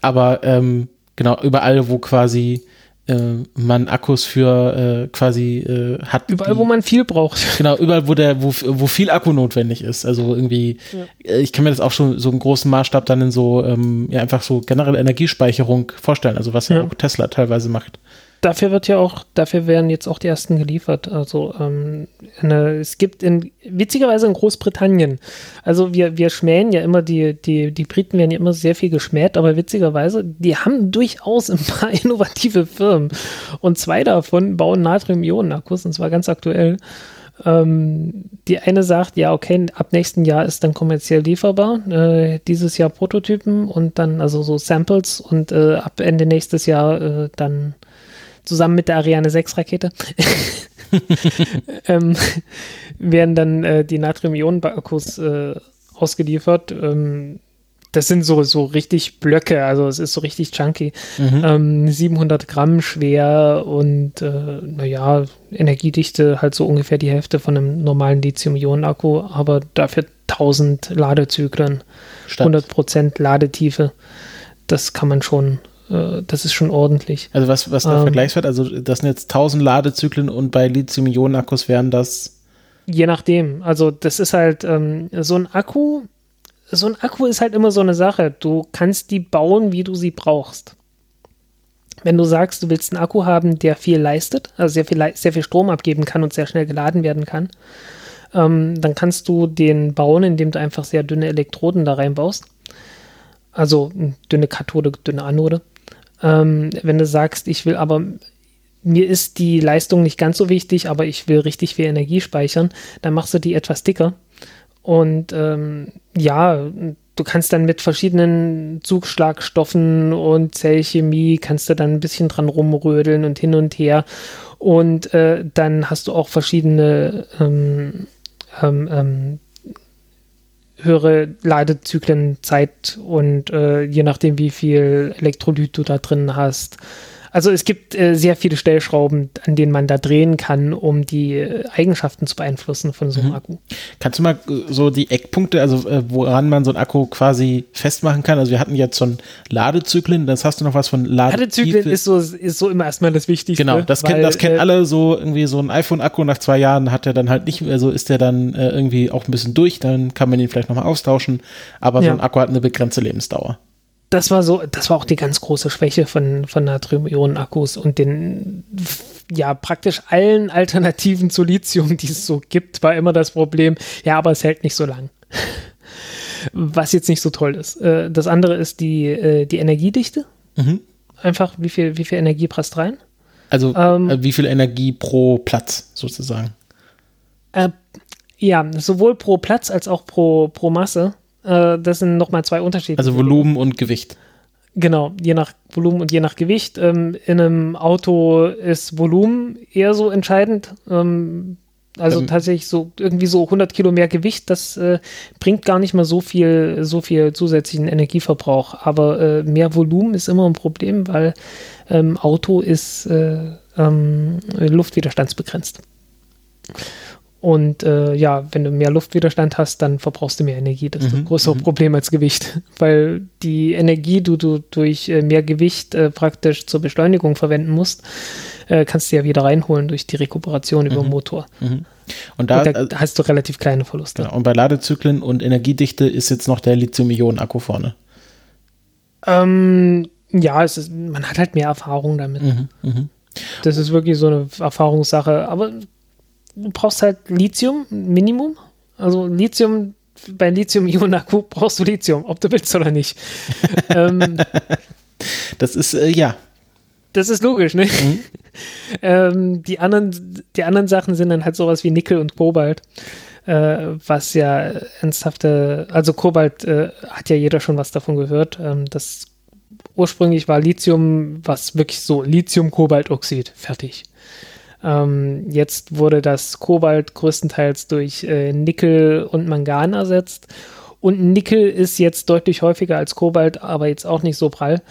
aber ähm, genau überall, wo quasi äh, man Akkus für äh, quasi äh, hat.
Überall, die, wo man viel braucht.
Genau, überall, wo der, wo, wo viel Akku notwendig ist. Also irgendwie, ja. Äh, ich kann mir das auch schon so im großen Maßstab dann in so, ähm, ja, einfach so generelle Energiespeicherung vorstellen, also was ja, ja auch Tesla teilweise macht
dafür wird ja auch, dafür werden jetzt auch die ersten geliefert. Also ähm, eine, es gibt in witzigerweise in Großbritannien, also wir, wir schmähen ja immer, die, die, die Briten werden ja immer sehr viel geschmäht, aber witzigerweise, die haben durchaus ein paar innovative Firmen. Und zwei davon bauen Natrium-Ionen-Akkus, und zwar ganz aktuell. Ähm, die eine sagt, ja, okay, ab nächsten Jahr ist dann kommerziell lieferbar. Äh, dieses Jahr Prototypen und dann also so Samples und äh, ab Ende nächstes Jahr äh, dann zusammen mit der Ariane 6 Rakete, ähm, werden dann äh, die Natrium-Ionen-Akkus äh, ausgeliefert. Ähm, das sind so, so richtig Blöcke, also es ist so richtig chunky. Mhm. Ähm, 700 Gramm schwer und äh, naja, Energiedichte halt so ungefähr die Hälfte von einem normalen Lithium-Ionen-Akku, aber dafür 1000 Ladezyklen, Statt. 100% Ladetiefe. Das kann man schon äh, das ist schon ordentlich.
Also was, was der ähm, Vergleichswert, also das sind jetzt 1000 Ladezyklen und bei Lithium-Ionen-Akkus wären das?
Je nachdem. Also das ist halt ähm, so ein Akku, so ein Akku ist halt immer so eine Sache. Du kannst die bauen, wie du sie brauchst. Wenn du sagst, du willst einen Akku haben, der viel leistet, also sehr viel, sehr viel Strom abgeben kann und sehr schnell geladen werden kann, ähm, dann kannst du den bauen, indem du einfach sehr dünne Elektroden da reinbaust. Also dünne Kathode, dünne Anode. Ähm, wenn du sagst, ich will aber, mir ist die Leistung nicht ganz so wichtig, aber ich will richtig viel Energie speichern, dann machst du die etwas dicker. Und ähm, ja, du kannst dann mit verschiedenen Zugschlagstoffen und Zellchemie kannst du dann ein bisschen dran rumrödeln und hin und her. Und äh, dann hast du auch verschiedene ähm, ähm, höhere Ladezyklenzeit und äh, je nachdem, wie viel Elektrolyt du da drin hast, also es gibt äh, sehr viele Stellschrauben, an denen man da drehen kann, um die äh, Eigenschaften zu beeinflussen von so einem mhm. Akku.
Kannst du mal äh, so die Eckpunkte, also äh, woran man so ein Akku quasi festmachen kann? Also wir hatten jetzt so ein Ladezyklen, das hast du noch was von
Ladezyklen. Ladezyklen ist so, ist so immer erstmal das Wichtigste.
Genau, das, weil, kenn, das kennen äh, alle so irgendwie so ein iPhone-Akku nach zwei Jahren hat er dann halt nicht, also ist der dann äh, irgendwie auch ein bisschen durch, dann kann man ihn vielleicht nochmal austauschen, aber ja. so ein Akku hat eine begrenzte Lebensdauer
das war so, das war auch die ganz große Schwäche von, von Natrium-Ionen-Akkus und den, ja, praktisch allen Alternativen zu Lithium, die es so gibt, war immer das Problem, ja, aber es hält nicht so lang. Was jetzt nicht so toll ist. Äh, das andere ist die, äh, die Energiedichte. Mhm. Einfach, wie viel, wie viel Energie passt rein?
Also, ähm, äh, wie viel Energie pro Platz sozusagen?
Äh, ja, sowohl pro Platz als auch pro, pro Masse. Äh, das sind nochmal zwei Unterschiede.
Also Volumen und Gewicht.
Genau, je nach Volumen und je nach Gewicht. Ähm, in einem Auto ist Volumen eher so entscheidend. Ähm, also
Ähm.
tatsächlich so irgendwie so 100 Kilo mehr Gewicht, das äh, bringt gar nicht mal so viel, so viel zusätzlichen Energieverbrauch. Aber äh, mehr Volumen ist immer ein Problem, weil ähm, Auto ist äh, ähm, luftwiderstandsbegrenzt. Und äh, ja, wenn du mehr Luftwiderstand hast, dann verbrauchst du mehr Energie. Das ist ein
Mhm,
größeres Problem als Gewicht, weil die Energie, die du durch äh, mehr Gewicht äh, praktisch zur Beschleunigung verwenden musst, äh, kannst du ja wieder reinholen durch die Rekuperation über den Motor.
Mhm. Und da,
Und da
äh,
hast du relativ kleine Verluste.
genau, und bei Ladezyklen und Energiedichte ist jetzt noch der Lithium-Ionen-Akku vorne.
Ähm, ja, es ist, man hat halt mehr Erfahrung damit.
Mhm. Mhm.
Das ist wirklich so eine Erfahrungssache. Aber du brauchst halt Lithium, Minimum. Also Lithium, bei Lithium-Ionen-Akku brauchst du Lithium, ob du willst oder nicht. ähm,
Das ist, äh, ja.
das ist logisch, ne? ähm, die, anderen, die anderen Sachen sind dann halt sowas wie Nickel und Kobalt. Äh, was ja ernsthafte, also Kobalt äh, hat ja jeder schon was davon gehört. Ähm, das ursprünglich war Lithium, was wirklich so Lithium-Kobaltoxid, fertig. Ähm, jetzt wurde das Kobalt größtenteils durch äh, Nickel und Mangan ersetzt. Und Nickel ist jetzt deutlich häufiger als Kobalt, aber jetzt auch nicht so prall.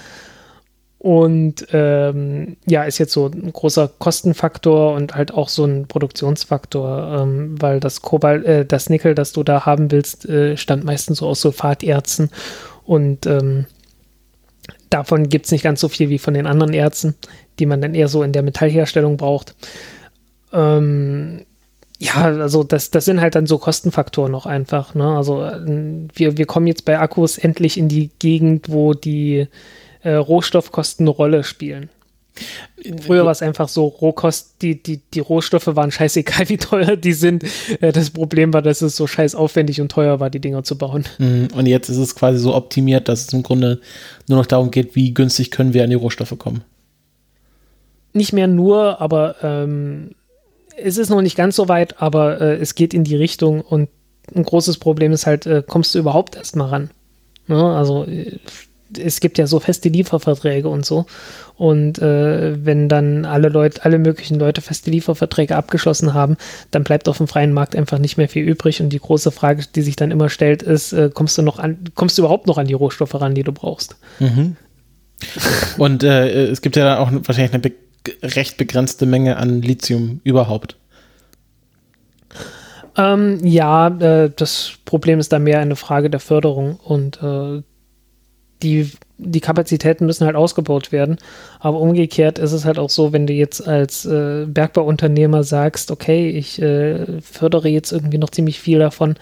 Und ähm, ja, ist jetzt so ein großer Kostenfaktor und halt auch so ein Produktionsfaktor, ähm, weil das Kobalt, äh, das Nickel, das du da haben willst, äh, stammt meistens so aus Sulfaterzen und ähm, davon gibt es nicht ganz so viel wie von den anderen Erzen, die man dann eher so in der Metallherstellung braucht. Ähm, ja, also das, das sind halt dann so Kostenfaktoren noch einfach. Ne? Also äh, wir, wir kommen jetzt bei Akkus endlich in die Gegend, wo die äh, Rohstoffkosten eine Rolle spielen. Früher war es einfach so, Rohkost, die, die, die Rohstoffe waren scheißegal, wie teuer die sind. Äh, das Problem war, dass es so scheiß aufwendig und teuer war, die Dinger zu bauen.
Mhm. Und jetzt ist es quasi so optimiert, dass es im Grunde nur noch darum geht, wie günstig können wir an die Rohstoffe kommen.
Nicht mehr nur, aber ähm, es ist noch nicht ganz so weit, aber äh, es geht in die Richtung und ein großes Problem ist halt, äh, kommst du überhaupt erst mal ran? Ne? Also äh, es gibt ja so feste Lieferverträge und so. Und äh, wenn dann alle Leute, alle möglichen Leute feste Lieferverträge abgeschlossen haben, dann bleibt auf dem freien Markt einfach nicht mehr viel übrig. Und die große Frage, die sich dann immer stellt, ist, äh, kommst du noch an, kommst du überhaupt noch an die Rohstoffe ran, die du brauchst?
Mhm. Und äh, es gibt ja dann auch wahrscheinlich eine be recht begrenzte Menge an Lithium überhaupt.
Ähm, ja, äh, das Problem ist da mehr eine Frage der Förderung und äh, die, die Kapazitäten müssen halt ausgebaut werden. Aber umgekehrt ist es halt auch so, wenn du jetzt als äh, Bergbauunternehmer sagst, okay, ich äh, fördere jetzt irgendwie noch ziemlich viel davon.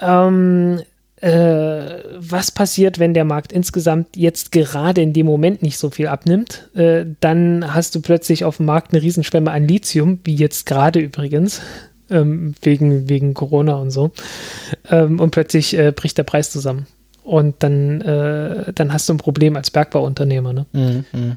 Ähm, äh, was passiert, wenn der Markt insgesamt jetzt gerade in dem Moment nicht so viel abnimmt? Äh, dann hast du plötzlich auf dem Markt eine Riesenschwemme an Lithium, wie jetzt gerade übrigens, ähm, wegen, wegen Corona und so. Ähm, und plötzlich äh, bricht der Preis zusammen. Und dann, äh, dann hast du ein Problem als Bergbauunternehmer. Ne?
Mhm. mhm.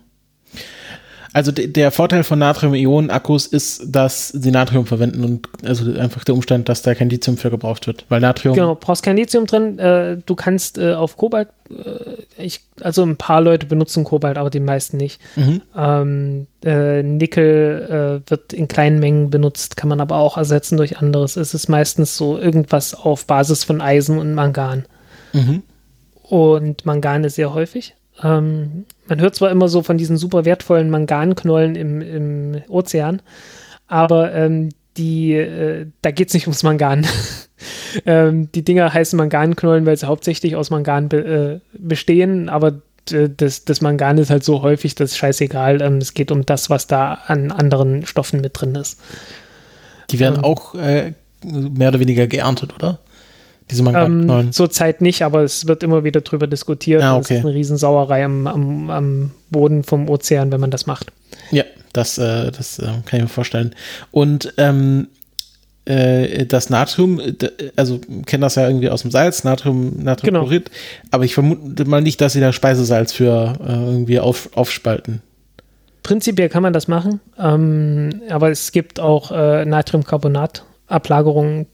Also de der Vorteil von Natrium-Ionen-Akkus ist, dass sie Natrium verwenden und also einfach der Umstand, dass da kein Lithium für gebraucht wird, weil Natrium
Genau, brauchst kein Lithium drin. Äh, du kannst äh, auf Kobalt, äh, ich, also ein paar Leute benutzen Kobalt, aber die meisten nicht.
Mhm.
Ähm, äh, Nickel äh, wird in kleinen Mengen benutzt, kann man aber auch ersetzen durch anderes. Es ist meistens so irgendwas auf Basis von Eisen und Mangan.
Mhm.
Und Mangan ist sehr häufig. Ähm, man hört zwar immer so von diesen super wertvollen Manganknollen im, im Ozean, aber ähm, die, äh, da geht es nicht ums Mangan. ähm, die Dinger heißen Manganknollen, weil sie hauptsächlich aus Mangan be äh, bestehen, aber äh, das, das Mangan ist halt so häufig, das ist scheißegal. Ähm, es geht um das, was da an anderen Stoffen mit drin ist.
Die werden
Ähm.
auch äh, mehr oder weniger geerntet, oder? Diese
Ähm,
Mangan
Zurzeit nicht, aber es wird immer wieder drüber diskutiert.
Ah,
Es
okay.
ist eine Riesensauerei am, am, am Boden vom Ozean, wenn man das macht.
Ja, das, äh, das äh, kann ich mir vorstellen. Und ähm, äh, das Natrium, also kennen das ja irgendwie aus dem Salz, Natrium, Natriumchlorid, aber ich vermute mal nicht, dass sie da Speisesalz für äh, irgendwie auf, aufspalten.
prinzipiell kann man das machen, ähm, aber es gibt auch äh, Natriumcarbonat-Ablagerungen,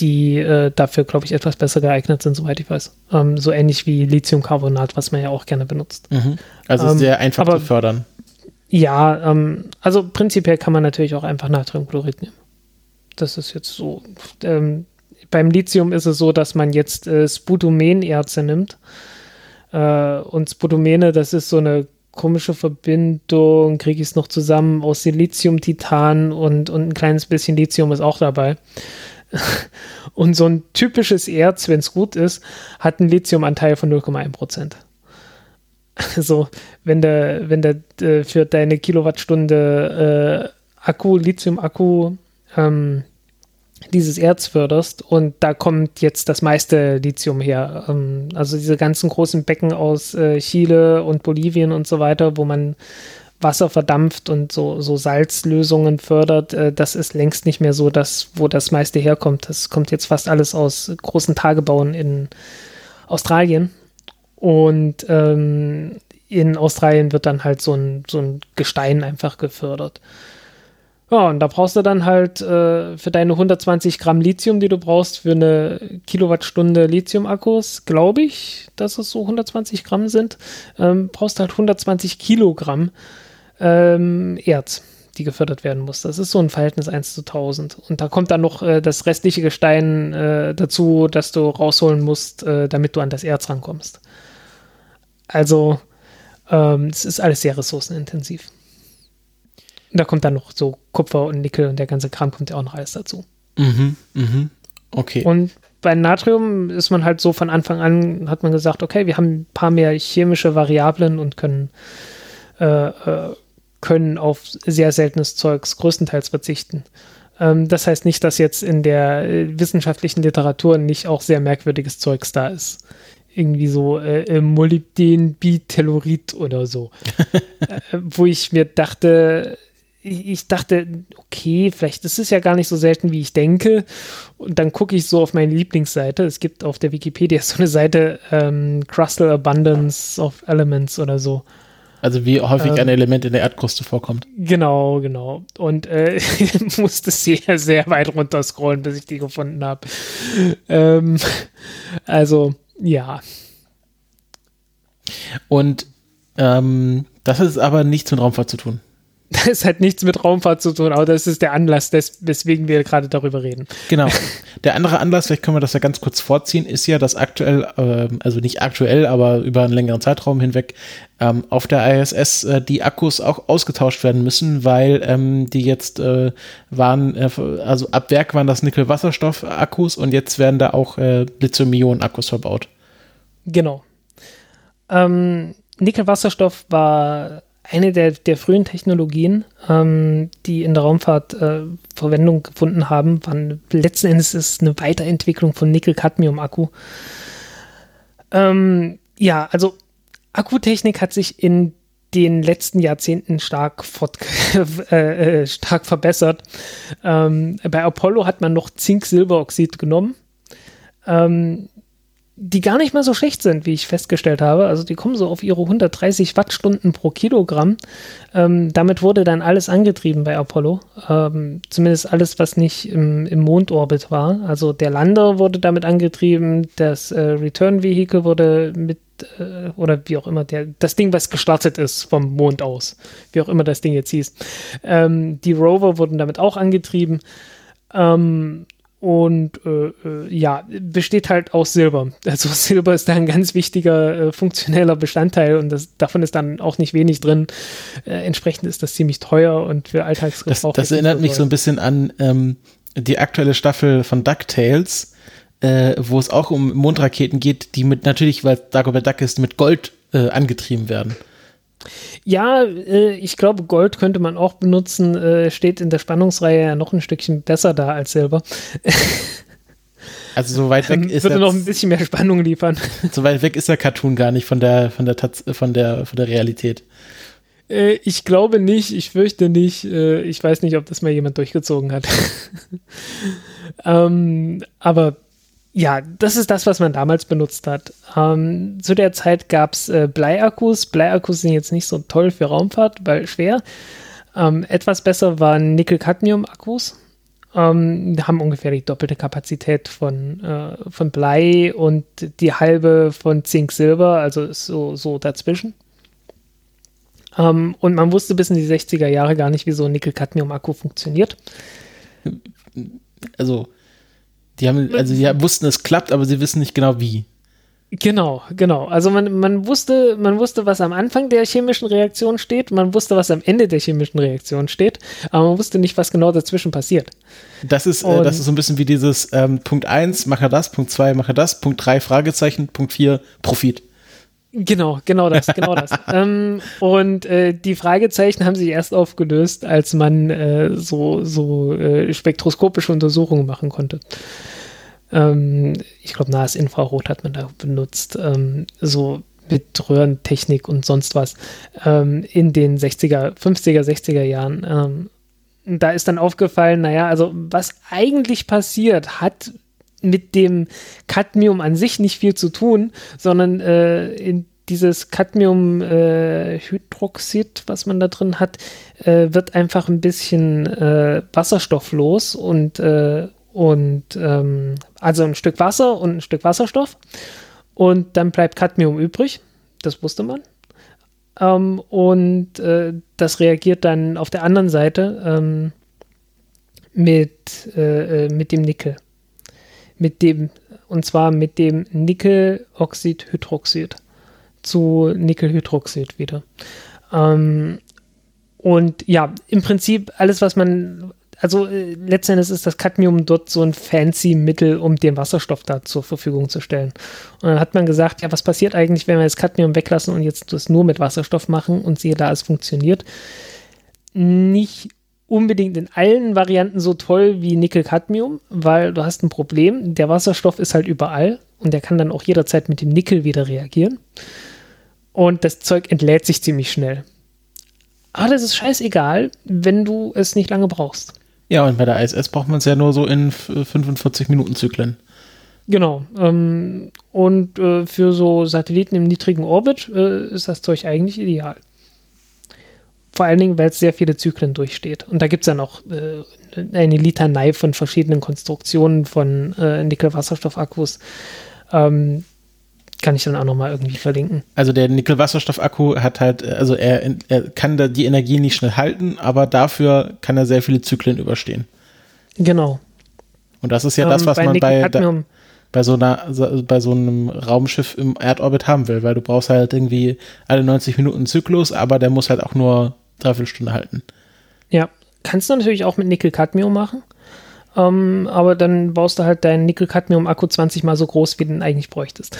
die äh, dafür, glaube ich, etwas besser geeignet sind, soweit ich weiß. Ähm, so ähnlich wie Lithiumcarbonat, was man ja auch gerne benutzt.
Mhm. Also ähm, sehr einfach aber, zu fördern.
Ja, ähm, also prinzipiell kann man natürlich auch einfach Natriumchlorid nehmen. Das ist jetzt so. Ähm, beim Lithium ist es so, dass man jetzt äh, Sputumenerze nimmt. Äh, und Sputumene, das ist so eine komische Verbindung, kriege ich es noch zusammen aus Silizium, Titan und, und ein kleines bisschen Lithium ist auch dabei. Und so ein typisches Erz, wenn es gut ist, hat einen Lithiumanteil von 0,1 Prozent. Also, wenn der, wenn der äh, für deine Kilowattstunde äh, Akku, Lithium-Akku, ähm, dieses Erz förderst und da kommt jetzt das meiste Lithium her. Ähm, also diese ganzen großen Becken aus äh, Chile und Bolivien und so weiter, wo man Wasser verdampft und so, so Salzlösungen fördert, äh, das ist längst nicht mehr so das, wo das meiste herkommt. Das kommt jetzt fast alles aus großen Tagebauen in Australien. Und ähm, in Australien wird dann halt so ein, so ein Gestein einfach gefördert. Ja, und da brauchst du dann halt äh, für deine 120 Gramm Lithium, die du brauchst für eine Kilowattstunde Lithium-Akkus, glaube ich, dass es so 120 Gramm sind, ähm, brauchst du halt 120 Kilogramm ähm, Erz, die gefördert werden muss. Das ist so ein Verhältnis 1 zu 1000. Und da kommt dann noch äh, das restliche Gestein äh, dazu, das du rausholen musst, äh, damit du an das Erz rankommst. Also, ähm, es ist alles sehr ressourcenintensiv. Da kommt dann noch so Kupfer und Nickel und der ganze Kram kommt ja auch noch alles dazu.
Mhm, mhm. Okay.
Und bei Natrium ist man halt so von Anfang an, hat man gesagt, okay, wir haben ein paar mehr chemische Variablen und können äh, äh, können auf sehr seltenes Zeugs größtenteils verzichten. Ähm, das heißt nicht, dass jetzt in der äh, wissenschaftlichen Literatur nicht auch sehr merkwürdiges Zeugs da ist. Irgendwie so äh, äh Molybden, Bitellurid oder so. äh, wo ich mir dachte, ich dachte, okay, vielleicht ist es ja gar nicht so selten, wie ich denke. Und dann gucke ich so auf meine Lieblingsseite. Es gibt auf der Wikipedia so eine Seite ähm, Crustal Abundance of Elements oder so.
Also wie häufig ähm, ein Element in der Erdkruste vorkommt.
Genau, genau. Und äh, ich musste sehr, sehr weit runter scrollen, bis ich die gefunden habe. Ähm, also, ja.
Und ähm, das ist aber nichts mit Raumfahrt zu tun.
Das hat nichts mit Raumfahrt zu tun, aber das ist der Anlass, des, weswegen wir gerade darüber reden.
Genau. Der andere Anlass, vielleicht können wir das ja ganz kurz vorziehen, ist ja, dass aktuell, äh, also nicht aktuell, aber über einen längeren Zeitraum hinweg ähm, auf der ISS äh, die Akkus auch ausgetauscht werden müssen, weil ähm, die jetzt äh, waren, äh, also ab Werk waren das Nickel-Wasserstoff-Akkus und jetzt werden da auch äh, Lithium-Ionen-Akkus verbaut.
Genau. Ähm, Nickel-Wasserstoff war eine der, der frühen Technologien, ähm, die in der Raumfahrt äh, Verwendung gefunden haben, waren letzten Endes ist eine Weiterentwicklung von Nickel-Cadmium-Akku. Ähm, ja, also Akkutechnik hat sich in den letzten Jahrzehnten stark, fort, äh, äh, stark verbessert. Ähm, bei Apollo hat man noch Zink-Silberoxid genommen. Ähm, die gar nicht mal so schlecht sind, wie ich festgestellt habe. Also die kommen so auf ihre 130 Wattstunden pro Kilogramm. Ähm, damit wurde dann alles angetrieben bei Apollo. Ähm, zumindest alles, was nicht im, im, Mondorbit war. Also der Lander wurde damit angetrieben, das äh, Return-Vehicle wurde mit, äh, oder wie auch immer, der, das Ding, was gestartet ist vom Mond aus, wie auch immer das Ding jetzt hieß. Ähm, die Rover wurden damit auch angetrieben. Ähm, und äh, äh, ja, besteht halt aus Silber. Also Silber ist da ein ganz wichtiger äh, funktioneller Bestandteil und das, davon ist dann auch nicht wenig drin. Äh, entsprechend ist das ziemlich teuer und für Alltagsgebrauch.
Das, das erinnert mich so ein bisschen an ähm, die aktuelle Staffel von DuckTales, äh, wo es auch um Mondraketen geht, die mit natürlich, weil Dagobert Duck ist, mit Gold angetrieben werden.
Ja, äh, ich glaube, Gold könnte man auch benutzen. Äh, steht in der Spannungsreihe ja noch ein Stückchen besser da als Silber.
Also so weit weg ist
Würde noch ein bisschen mehr Spannung liefern.
So weit weg ist der Cartoon gar nicht von der von der von der von der Realität.
Äh, ich glaube nicht, ich fürchte nicht. Äh, ich weiß nicht, ob das mal jemand durchgezogen hat. ähm, aber ja, das ist das, was man damals benutzt hat. Ähm, zu der Zeit gab es äh, Bleiakkus. Bleiakkus sind jetzt nicht so toll für Raumfahrt, weil schwer. Ähm, etwas besser waren Nickel-Cadmium-Akkus. Ähm, haben ungefähr die doppelte Kapazität von, äh, von Blei und die halbe von Zink-Silber, also so, so dazwischen. Ähm, und man wusste bis in die 60er Jahre gar nicht, wie so ein Nickel-Cadmium-Akku funktioniert.
Also, die haben, also die wussten, es klappt, aber sie wissen nicht genau wie.
Genau, genau. Also man, man wusste, man wusste, was am Anfang der chemischen Reaktion steht, man wusste, was am Ende der chemischen Reaktion steht, aber man wusste nicht, was genau dazwischen passiert.
Das ist, äh, das ist so ein bisschen wie dieses ähm, Punkt 1, mache das, Punkt 2, mache das, Punkt 3, Fragezeichen, Punkt 4, Profit.
Genau, genau das, genau das. ähm, und äh, die Fragezeichen haben sich erst aufgelöst, als man äh, so, so äh, spektroskopische Untersuchungen machen konnte. Ähm, ich glaube, nahes Infrarot hat man da benutzt. Ähm, so mit Röhrentechnik und sonst was ähm, in den 60er, 50er, 60er Jahren. Ähm, da ist dann aufgefallen, naja, also was eigentlich passiert, hat mit dem Cadmium an sich nicht viel zu tun, sondern äh, in dieses Cadmiumhydroxid, äh, was man da drin hat, äh, wird einfach ein bisschen äh, wasserstofflos und, äh, und ähm, also ein Stück Wasser und ein Stück Wasserstoff. Und dann bleibt Cadmium übrig. Das wusste man. Ähm, und äh, das reagiert dann auf der anderen Seite ähm, mit, äh, mit dem Nickel. Mit dem, und zwar mit dem Nickeloxidhydroxid zu Nickelhydroxid wieder. Ähm, und ja, im Prinzip alles, was man, also äh, letztendlich ist das Cadmium dort so ein fancy Mittel, um den Wasserstoff da zur Verfügung zu stellen. Und dann hat man gesagt, ja, was passiert eigentlich, wenn wir das Cadmium weglassen und jetzt das nur mit Wasserstoff machen und siehe da, es funktioniert. Nicht unbedingt in allen Varianten so toll wie Nickel-Cadmium, weil du hast ein Problem. Der Wasserstoff ist halt überall und der kann dann auch jederzeit mit dem Nickel wieder reagieren und das Zeug entlädt sich ziemlich schnell. Aber das ist scheißegal, wenn du es nicht lange brauchst.
Ja, und bei der ISS braucht man es ja nur so in 45 Minuten Zyklen.
Genau. Ähm, und äh, für so Satelliten im niedrigen Orbit äh, ist das Zeug eigentlich ideal. Vor allen Dingen, weil es sehr viele Zyklen durchsteht. Und da gibt es ja noch äh, eine Litanei von verschiedenen Konstruktionen von äh, Nickel-Wasserstoff-Akkus. Ähm, kann ich dann auch nochmal irgendwie verlinken.
Also der Nickel-Wasserstoff-Akku hat halt, also er, er kann da die Energie nicht schnell halten, aber dafür kann er sehr viele Zyklen überstehen.
Genau.
Und das ist ja ähm, das, was bei man bei, da, bei, so einer, bei so einem Raumschiff im Erdorbit haben will, weil du brauchst halt irgendwie alle 90 Minuten Zyklus, aber der muss halt auch nur dreiviertel Stunde halten.
Ja, kannst du natürlich auch mit Nickel-Cadmium machen. Ähm, aber dann baust du halt deinen Nickel-Cadmium-Akku 20 mal so groß, wie du den eigentlich bräuchtest.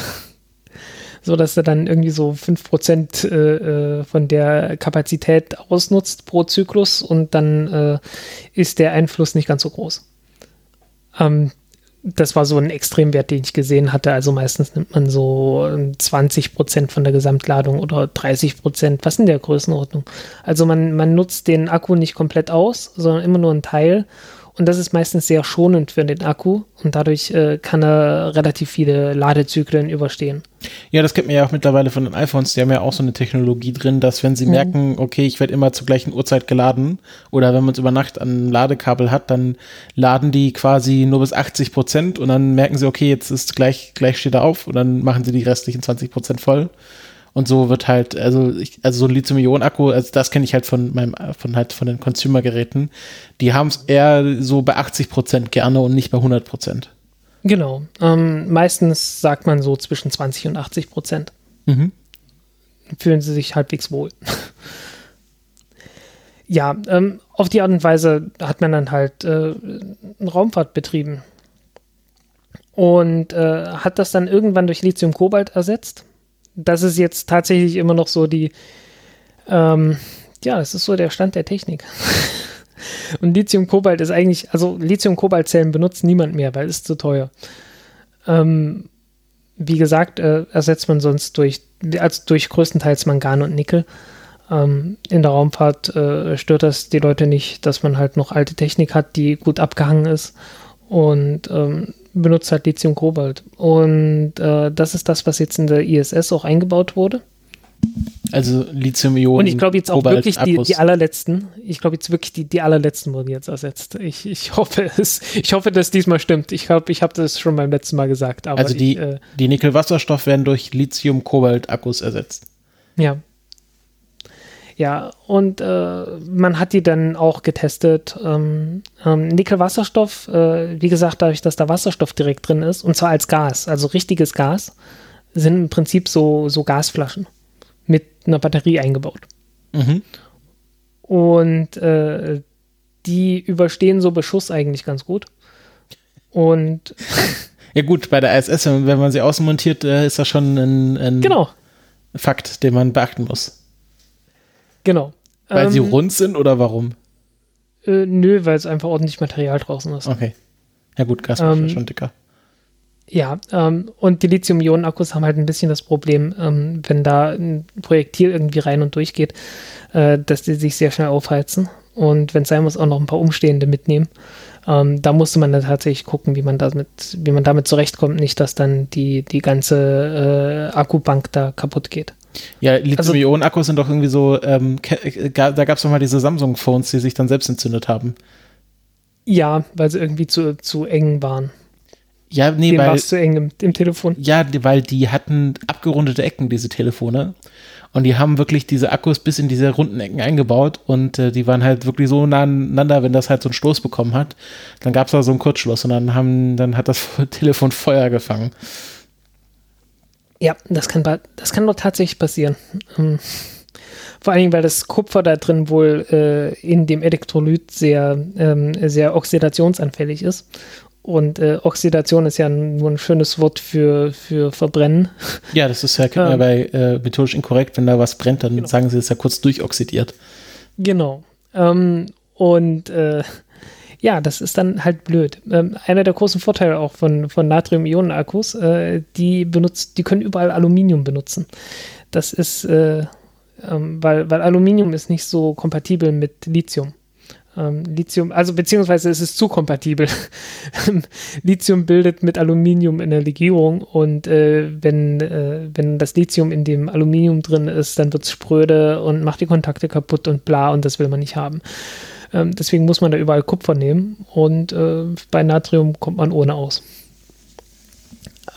so dass er dann irgendwie so 5% äh, äh, von der Kapazität ausnutzt pro Zyklus und dann äh, ist der Einfluss nicht ganz so groß. Ähm, das war so ein Extremwert, den ich gesehen hatte. Also meistens nimmt man so 20% ähm, von der Gesamtladung oder 30% Was in der Größenordnung? Also man, man nutzt den Akku nicht komplett aus, sondern immer nur einen Teil und das ist meistens sehr schonend für den Akku und dadurch äh, kann er relativ viele Ladezyklen überstehen.
Ja, das kennt man ja auch mittlerweile von den iPhones. Die haben ja auch so eine Technologie drin, dass wenn sie mhm. merken, okay, ich werde immer zur gleichen Uhrzeit geladen oder wenn man es über Nacht an einem Ladekabel hat, dann laden die quasi nur bis 80 Prozent und dann merken sie, okay, jetzt ist gleich, gleich steht er auf und dann machen sie die restlichen 20 Prozent voll. Und so wird halt, also, ich, also so ein Lithium-Ionen-Akku, also das kenne ich halt von meinem, von halt von den Consumer-Geräten. Die haben es eher so bei 80 Prozent gerne und nicht bei 100 Prozent.
Genau. Ähm, meistens sagt man so zwischen 20 und 80 Prozent. Mhm. Fühlen sie sich halbwegs wohl. ja, ähm, auf die Art und Weise hat man dann halt äh, Raumfahrt betrieben. Und äh, hat das dann irgendwann durch Lithium-Kobalt ersetzt das ist jetzt tatsächlich immer noch so die, ähm, ja, das ist so der Stand der Technik. Und Lithium-Kobalt ist eigentlich, also Lithium-Kobalt-Zellen benutzt niemand mehr, weil es zu teuer. Ähm, wie gesagt, äh, ersetzt man sonst durch, also durch größtenteils Mangan und Nickel. Ähm, in der Raumfahrt äh, stört das die Leute nicht, dass man halt noch alte Technik hat, die gut abgehangen ist und ähm, benutzt halt Lithium-Kobalt. Und äh, das ist das, was jetzt in der ISS auch eingebaut wurde.
Also Lithium-Ionen.
Und ich glaube jetzt auch wirklich die, die allerletzten, ich glaube jetzt wirklich die, die allerletzten wurden jetzt ersetzt. Ich, ich hoffe es, ich hoffe, dass diesmal stimmt. Ich glaube, ich habe das schon beim letzten Mal gesagt.
also die, ich, äh, die Nickel-Wasserstoff werden durch Lithium-Kobalt-Akkus ersetzt.
Ja. Ja, und äh, man hat die dann auch getestet. Ähm, ähm, Nickel-Wasserstoff, äh, wie gesagt, dadurch, dass da Wasserstoff direkt drin ist, und zwar als Gas, also richtiges Gas, sind im Prinzip so, so Gasflaschen mit einer Batterie eingebaut. Mhm. Und äh, die überstehen so Beschuss eigentlich ganz gut. Und
ja gut, bei der ISS, wenn man sie außenmontiert, äh, ist das schon ein, ein
genau.
Fakt, den man beachten muss.
Genau.
Weil ähm, sie rund sind oder warum?
Äh, nö, weil es einfach ordentlich Material draußen ist.
Okay. Ja gut, Gas ähm, schon dicker.
Ja, ähm, und die Lithium-Ionen-Akkus haben halt ein bisschen das Problem, ähm, wenn da ein Projektil irgendwie rein und durch geht, äh, dass die sich sehr schnell aufheizen. Und wenn es sein muss, auch noch ein paar Umstehende mitnehmen. Ähm, da musste man dann tatsächlich gucken, wie man damit, wie man damit zurechtkommt, nicht, dass dann die, die ganze äh, Akkubank da kaputt geht.
Ja, also Lithium-Ionen-Akkus sind doch irgendwie so, ähm, da gab es doch mal diese Samsung-Phones, die sich dann selbst entzündet haben.
Ja, weil sie irgendwie zu, zu eng waren.
Ja, nee,
Dem weil. zu eng im, im, Telefon.
Ja, weil die hatten abgerundete Ecken, diese Telefone. Und die haben wirklich diese Akkus bis in diese runden Ecken eingebaut und äh, die waren halt wirklich so nah aneinander, wenn das halt so einen Stoß bekommen hat. Dann gab es da so einen Kurzschluss und dann haben, dann hat das Telefon Feuer gefangen.
Ja, das kann, das kann doch tatsächlich passieren. Ähm, vor allen Dingen, weil das Kupfer da drin wohl äh, in dem Elektrolyt sehr, ähm, sehr oxidationsanfällig ist. Und äh, Oxidation ist ja nur ein schönes Wort für, für Verbrennen.
Ja, das ist ja, man bei äh, methodisch inkorrekt, wenn da was brennt, dann genau. sagen sie, es ist ja kurz durchoxidiert.
Genau. Ähm, und äh, ja, das ist dann halt blöd. Ähm, einer der großen Vorteile auch von, von Natrium-Ionen-Akkus, äh, die benutzt, die können überall Aluminium benutzen. Das ist, äh, ähm, weil, weil Aluminium ist nicht so kompatibel mit Lithium ähm, Lithium, also beziehungsweise es ist zu kompatibel. Lithium bildet mit Aluminium in der Legierung und äh, wenn, äh, wenn das Lithium in dem Aluminium drin ist, dann wird es spröde und macht die Kontakte kaputt und bla und das will man nicht haben. Ähm, deswegen muss man da überall Kupfer nehmen und äh, bei Natrium kommt man ohne aus.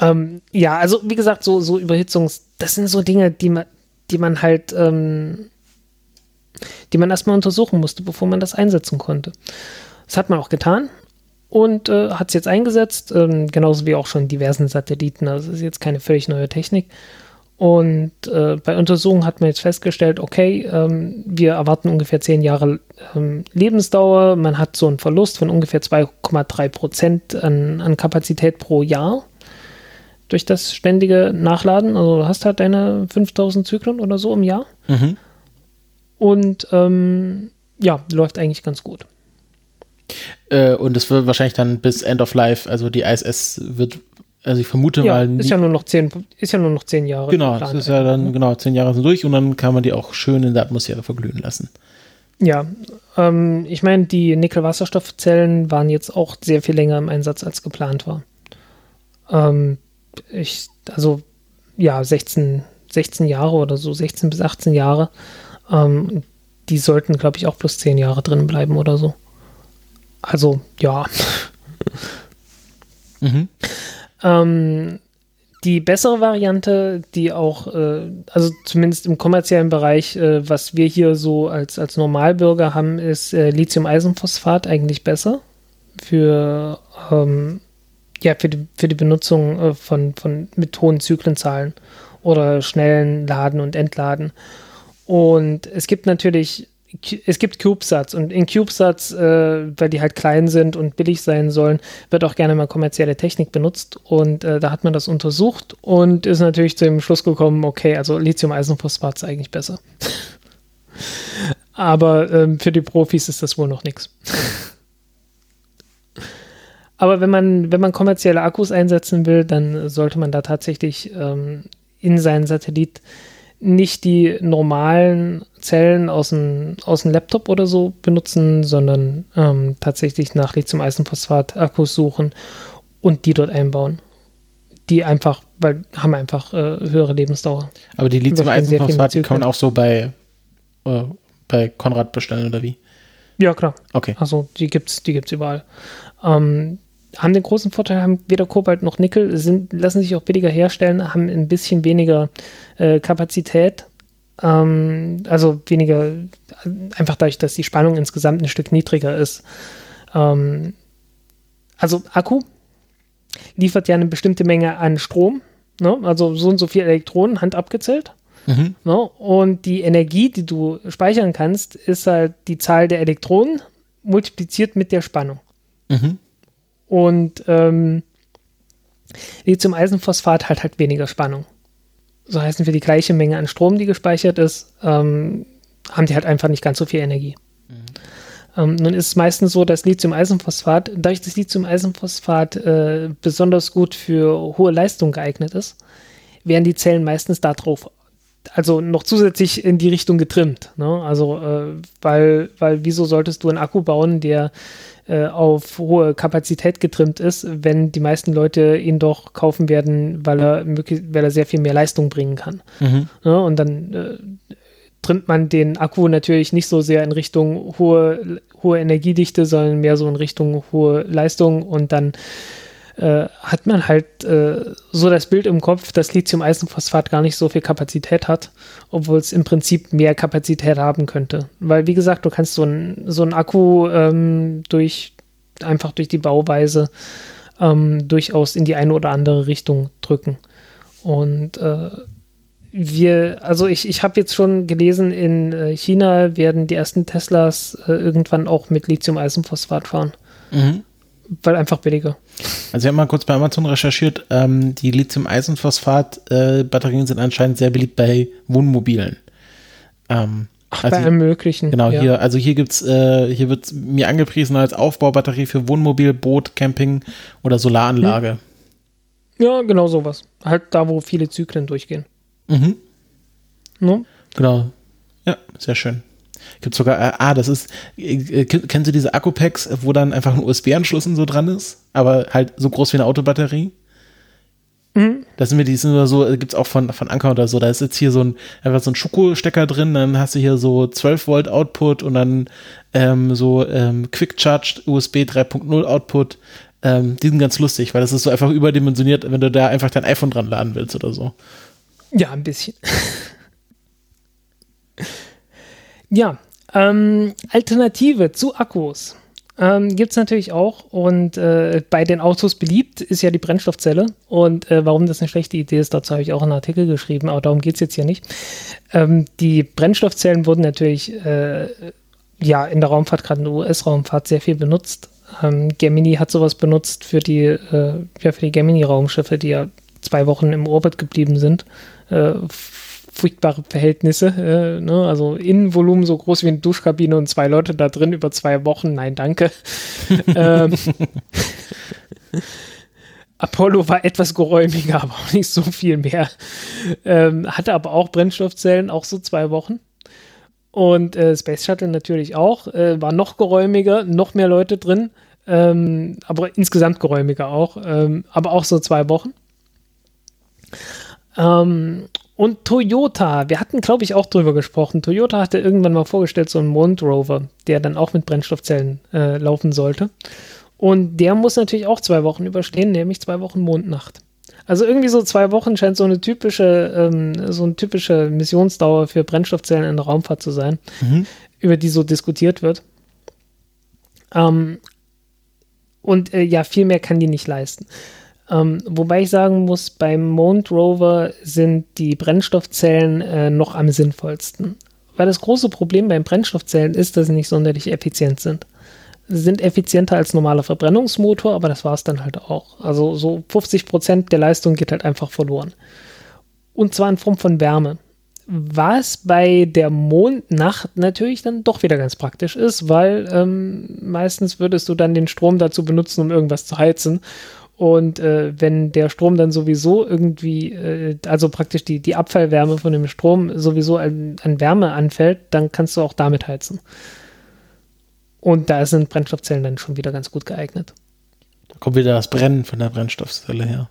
Ähm, ja, also wie gesagt, so, so Überhitzungs, das sind so Dinge, die man, die man halt ähm, die man erstmal untersuchen musste, bevor man das einsetzen konnte. Das hat man auch getan und äh, hat es jetzt eingesetzt, ähm, genauso wie auch schon diversen Satelliten. Also ist jetzt keine völlig neue Technik. Und äh, bei Untersuchungen hat man jetzt festgestellt, okay, ähm, wir erwarten ungefähr zehn Jahre ähm, Lebensdauer. Man hat so einen Verlust von ungefähr 2,3 Prozent an, an Kapazität pro Jahr durch das ständige Nachladen. Also du hast halt deine 5000 Zyklen oder so im Jahr. Mhm. Und ähm, ja, läuft eigentlich ganz gut.
Äh, und es wird wahrscheinlich dann bis End of Life, also die ISS wird, also ich vermute
ja,
mal.
Ist ja nur noch zehn, ist ja nur noch zehn Jahre.
Genau, das ist ja dann, genau, zehn Jahre sind durch und dann kann man die auch schön in der Atmosphäre verglühen lassen.
Ja, ähm, ich meine, die Nickel-Wasserstoffzellen waren jetzt auch sehr viel länger im Einsatz als geplant war. Ähm, ich, also ja, 16, 16 Jahre oder so, 16 bis 18 Jahre. Ähm, die sollten, glaube ich, auch plus zehn Jahre drin bleiben oder so. Also, ja. mhm. Ähm, die bessere Variante, die auch, äh, also zumindest im kommerziellen Bereich, äh, was wir hier so als, als Normalbürger haben, ist äh, Lithium-Eisenphosphat eigentlich besser für, ähm, ja, für, die, für die Benutzung äh, von, von mit hohen Zyklenzahlen oder schnellen Laden und Entladen. Und es gibt natürlich, es gibt CubeSats und in CubeSats, äh, weil die halt klein sind und billig sein sollen, wird auch gerne mal kommerzielle Technik benutzt. Und äh, da hat man das untersucht und ist natürlich zu dem Schluss gekommen, okay, also Lithium-Eisenphosphat ist eigentlich besser. Aber ähm, für die Profis ist das wohl noch nichts. Aber wenn man, wenn man kommerzielle Akkus einsetzen will, dann sollte man da tatsächlich ähm, in seinen Satellit nicht die normalen Zellen aus dem, aus dem Laptop oder so benutzen, sondern ähm, tatsächlich nach Lithium-Eisenphosphat-Akkus suchen und die dort einbauen. Die einfach, weil haben einfach äh, höhere Lebensdauer.
Aber die Lithium-Eisenphosphat kann man auch so bei, äh, bei Konrad bestellen oder wie?
Ja, klar.
Okay.
Also die gibt's, die gibt's überall. Ähm, haben den großen Vorteil, haben weder Kobalt noch Nickel, sind, lassen sich auch billiger herstellen, haben ein bisschen weniger äh, Kapazität. Ähm, also weniger, einfach dadurch, dass die Spannung insgesamt ein Stück niedriger ist. Ähm, also Akku liefert ja eine bestimmte Menge an Strom, ne? also so und so viele Elektronen, Hand abgezählt. Mhm. Ne? Und die Energie, die du speichern kannst, ist halt die Zahl der Elektronen multipliziert mit der Spannung. Mhm. Und ähm, Lithium-Eisenphosphat hat halt weniger Spannung. So heißen für die gleiche Menge an Strom, die gespeichert ist, ähm, haben die halt einfach nicht ganz so viel Energie. Mhm. Ähm, nun ist es meistens so, dass Lithium-Eisenphosphat, dadurch, dass Lithium-Eisenphosphat äh, besonders gut für hohe Leistung geeignet ist, werden die Zellen meistens darauf, also noch zusätzlich in die Richtung getrimmt. Ne? Also, äh, weil, weil wieso solltest du einen Akku bauen, der auf hohe Kapazität getrimmt ist, wenn die meisten Leute ihn doch kaufen werden, weil er, weil er sehr viel mehr Leistung bringen kann. Mhm. Ja, und dann äh, trimmt man den Akku natürlich nicht so sehr in Richtung hohe, hohe Energiedichte, sondern mehr so in Richtung hohe Leistung und dann äh, hat man halt äh, so das Bild im Kopf, dass Lithium-Eisenphosphat gar nicht so viel Kapazität hat, obwohl es im Prinzip mehr Kapazität haben könnte. Weil, wie gesagt, du kannst so einen so Akku ähm, durch einfach durch die Bauweise ähm, durchaus in die eine oder andere Richtung drücken. Und äh, wir, also ich, ich habe jetzt schon gelesen, in äh, China werden die ersten Teslas äh, irgendwann auch mit Lithium-Eisenphosphat fahren. Mhm weil einfach billiger.
Also ich habe mal kurz bei Amazon recherchiert, ähm, die Lithium-Eisenphosphat-Batterien äh, sind anscheinend sehr beliebt bei Wohnmobilen.
Ähm, Ach, also bei allem möglichen.
Genau, ja. hier, also hier gibt's, äh, hier wird mir angepriesen als Aufbaubatterie für Wohnmobil, Boot, Camping oder Solaranlage. Hm.
Ja, genau sowas. Halt da, wo viele Zyklen durchgehen. Mhm.
No? Genau. Ja, sehr schön. Gibt sogar, äh, ah, das ist, äh, kennst du diese Akku-Packs, wo dann einfach ein USB-Anschluss so dran ist, aber halt so groß wie eine Autobatterie? Mhm. Das sind wir, die sind nur so, äh, gibt's auch von, von Anker oder so, da ist jetzt hier so ein, einfach so ein Schuko-Stecker drin, dann hast du hier so 12 Volt Output und dann ähm, so ähm, Quick Charged USB 3.0 Output. Ähm, die sind ganz lustig, weil das ist so einfach überdimensioniert, wenn du da einfach dein iPhone dran laden willst oder so.
Ja, ein bisschen. Ja, ähm, Alternative zu Akkus ähm, gibt es natürlich auch und äh, bei den Autos beliebt ist ja die Brennstoffzelle und äh, warum das eine schlechte Idee ist, dazu habe ich auch einen Artikel geschrieben, aber darum geht es jetzt hier nicht. Ähm, die Brennstoffzellen wurden natürlich äh, ja in der Raumfahrt, gerade in der US-Raumfahrt, sehr viel benutzt. Ähm, Gemini hat sowas benutzt für die, äh, ja, für die Gemini-Raumschiffe, die ja zwei Wochen im Orbit geblieben sind äh, furchtbare Verhältnisse. Äh, ne? Also Innenvolumen so groß wie eine Duschkabine und zwei Leute da drin über zwei Wochen. Nein, danke. ähm, Apollo war etwas geräumiger, aber auch nicht so viel mehr. Ähm, hatte aber auch Brennstoffzellen, auch so zwei Wochen. Und äh, Space Shuttle natürlich auch. Äh, war noch geräumiger, noch mehr Leute drin. Ähm, aber insgesamt geräumiger auch. Ähm, aber auch so zwei Wochen. Und Toyota, wir hatten, glaube ich, auch drüber gesprochen. Toyota hatte irgendwann mal vorgestellt, so einen Mondrover, der dann auch mit Brennstoffzellen äh, laufen sollte. Und der muss natürlich auch zwei Wochen überstehen, nämlich zwei Wochen Mondnacht. Also irgendwie so zwei Wochen scheint so eine typische, ähm, so eine typische Missionsdauer für Brennstoffzellen in der Raumfahrt zu sein, mhm. über die so diskutiert wird. Ähm, und äh, ja, viel mehr kann die nicht leisten. Ähm, wobei ich sagen muss, beim Mond Rover sind die Brennstoffzellen äh, noch am sinnvollsten. Weil das große Problem beim Brennstoffzellen ist, dass sie nicht sonderlich effizient sind. Sie sind effizienter als normaler Verbrennungsmotor, aber das war es dann halt auch. Also so 50 Prozent der Leistung geht halt einfach verloren. Und zwar in Form von Wärme. Was bei der Mondnacht natürlich dann doch wieder ganz praktisch ist, weil ähm, meistens würdest du dann den Strom dazu benutzen, um irgendwas zu heizen Und äh, wenn der Strom dann sowieso irgendwie, äh, also praktisch die, die Abfallwärme von dem Strom sowieso an, an Wärme anfällt, dann kannst du auch damit heizen. Und da sind Brennstoffzellen dann schon wieder ganz gut geeignet.
Da kommt wieder das Brennen von der Brennstoffzelle her.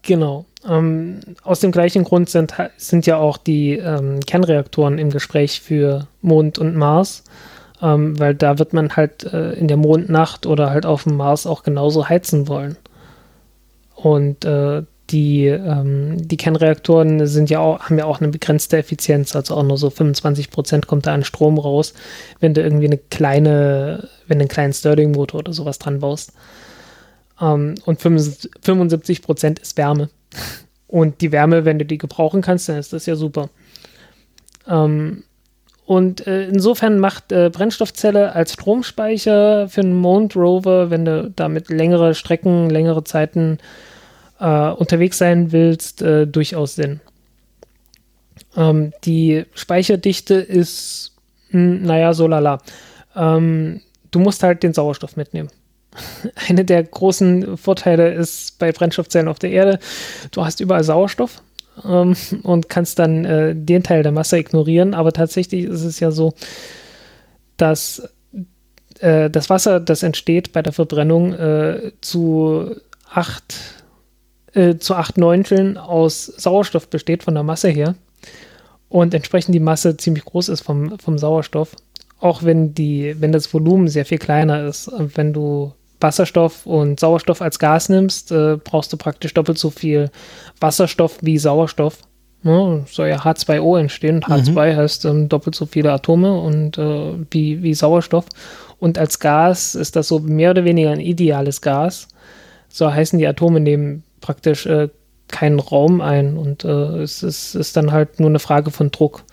Genau. Ähm, aus dem gleichen Grund sind, sind ja auch die ähm, Kernreaktoren im Gespräch für Mond und Mars, ähm, weil da wird man halt äh, in der Mondnacht oder halt auf dem Mars auch genauso heizen wollen. Und äh, die, ähm, die Kernreaktoren sind ja auch, haben ja auch eine begrenzte Effizienz, also auch nur so 25 Prozent kommt da an Strom raus, wenn du irgendwie eine kleine, wenn du einen kleinen Stirling-Motor oder sowas dran baust. Ähm, und 75 Prozent ist Wärme. Und die Wärme, wenn du die gebrauchen kannst, dann ist das ja super. Ähm, und äh, insofern macht äh, Brennstoffzelle als Stromspeicher für einen Mond Rover, wenn du damit längere Strecken, längere Zeiten äh, unterwegs sein willst, äh, durchaus Sinn. Ähm, die Speicherdichte ist, mh, hm, naja, so lala. Ähm, du musst halt den Sauerstoff mitnehmen. Eine der großen Vorteile ist bei Brennstoffzellen auf der Erde, du hast überall Sauerstoff ähm, und kannst dann äh, den Teil der Masse ignorieren. Aber tatsächlich ist es ja so, dass äh, das Wasser, das entsteht bei der Verbrennung, äh, zu acht äh, zu acht Neunteln aus Sauerstoff besteht von der Masse her und entsprechend die Masse ziemlich groß ist vom, vom Sauerstoff. Auch wenn die, wenn das Volumen sehr viel kleiner ist. Wenn du Wasserstoff und Sauerstoff als Gas nimmst, äh, brauchst du praktisch doppelt so viel Wasserstoff wie Sauerstoff. Ne? Soll ja H2O entstehen. Und H2 mhm. heißt ähm, doppelt so viele Atome und äh, wie, wie Sauerstoff. Und als Gas ist das so mehr oder weniger ein ideales Gas. So heißen die Atome nehmen praktisch äh, keinen Raum ein und äh, es ist, ist, dann halt nur eine Frage von Druck.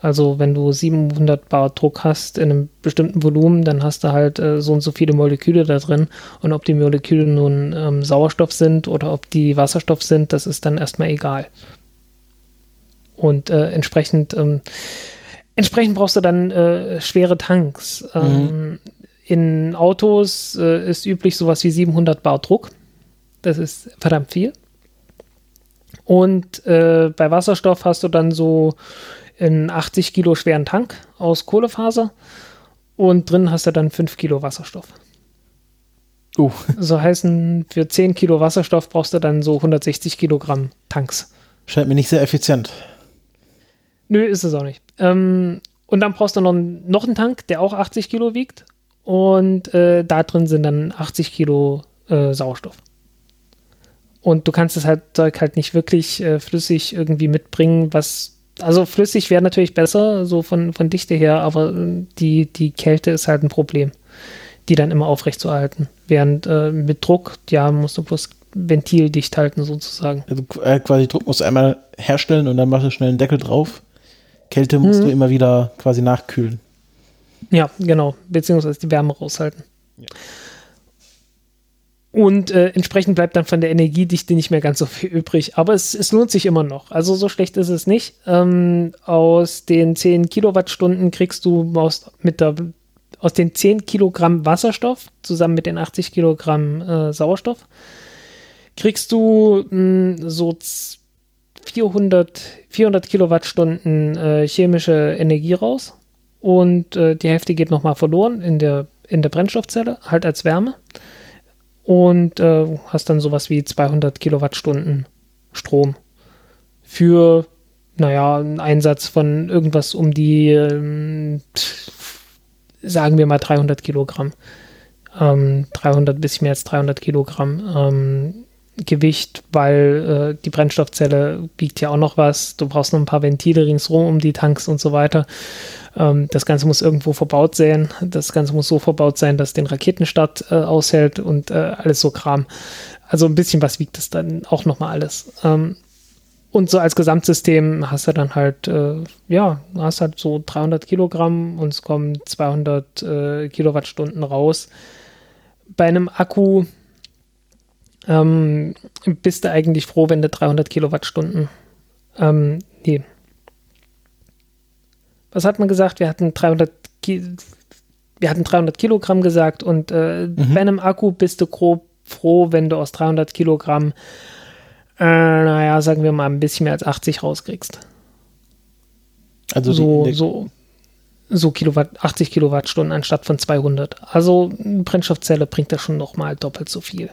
Also wenn du 700 Bar Druck hast in einem bestimmten Volumen, dann hast du halt äh, so und so viele Moleküle da drin. Und ob die Moleküle nun ähm, Sauerstoff sind oder ob die Wasserstoff sind, das ist dann erstmal egal. Und äh, entsprechend, ähm, entsprechend brauchst du dann äh, schwere Tanks. Mhm. Ähm, in Autos äh, ist üblich sowas wie 700 Bar Druck. Das ist verdammt viel. Und äh, bei Wasserstoff hast du dann so einen 80 Kilo schweren Tank aus Kohlefaser und drin hast du dann 5 Kilo Wasserstoff. Uh. So heißen, für 10 Kilo Wasserstoff brauchst du dann so 160 Kilogramm Tanks.
Scheint mir nicht sehr effizient.
Nö, ist es auch nicht. Ähm, und dann brauchst du noch, noch einen Tank, der auch 80 Kilo wiegt. Und äh, da drin sind dann 80 Kilo äh, Sauerstoff. Und du kannst das halt Zeug halt nicht wirklich äh, flüssig irgendwie mitbringen, was also flüssig wäre natürlich besser, so von, von Dichte her, aber äh, die, die Kälte ist halt ein Problem, die dann immer aufrecht zu erhalten. Während äh, mit Druck, ja, musst du bloß ventildicht halten sozusagen.
Also äh, quasi Druck musst du einmal herstellen und dann machst du schnell einen Deckel drauf. Kälte musst mhm. du immer wieder quasi nachkühlen.
Ja, genau, beziehungsweise die Wärme raushalten. Ja. Und äh, entsprechend bleibt dann von der Energiedichte nicht mehr ganz so viel übrig. Aber es, es lohnt sich immer noch. Also so schlecht ist es nicht. Ähm, aus den 10 Kilowattstunden kriegst du aus, mit der, aus den 10 Kilogramm Wasserstoff zusammen mit den 80 Kilogramm äh, Sauerstoff kriegst du mh, hm, so 400, 400 Kilowattstunden äh, chemische Energie raus. Und äh, die Hälfte geht nochmal verloren in der, in der Brennstoffzelle, halt als Wärme und äh, hast dann sowas wie 200 Kilowattstunden Strom für, naja, einen Einsatz von irgendwas um die, ähm, sagen wir mal 300 Kilogramm. Ähm, 300 bis mehr als 300 Kilogramm ähm, Gewicht, weil äh, die Brennstoffzelle wiegt ja auch noch was. Du brauchst noch ein paar Ventile ringsrum um die Tanks und so weiter. Ähm, das Ganze muss irgendwo verbaut sein. Das Ganze muss so verbaut sein, dass den Raketenstart äh, aushält und äh, alles so Kram. Also ein bisschen was wiegt das dann auch nochmal alles. Ähm, und so als Gesamtsystem hast du dann halt, äh, ja, hast halt so 300 Kilogramm und es kommen 200 äh, Kilowattstunden raus. Bei einem Akku ähm, bist du eigentlich froh, wenn du 300 Kilowattstunden, ähm, nee, was hat man gesagt? Wir hatten 300, Ki wir hatten 300 Kilogramm gesagt und äh, mhm. bei einem Akku bist du grob froh, wenn du aus 300 Kilogramm, äh, naja, sagen wir mal, ein bisschen mehr als 80 rauskriegst. Also so, so, so Kilowatt, 80 Kilowattstunden anstatt von 200. Also eine Brennstoffzelle bringt das schon nochmal doppelt so viel.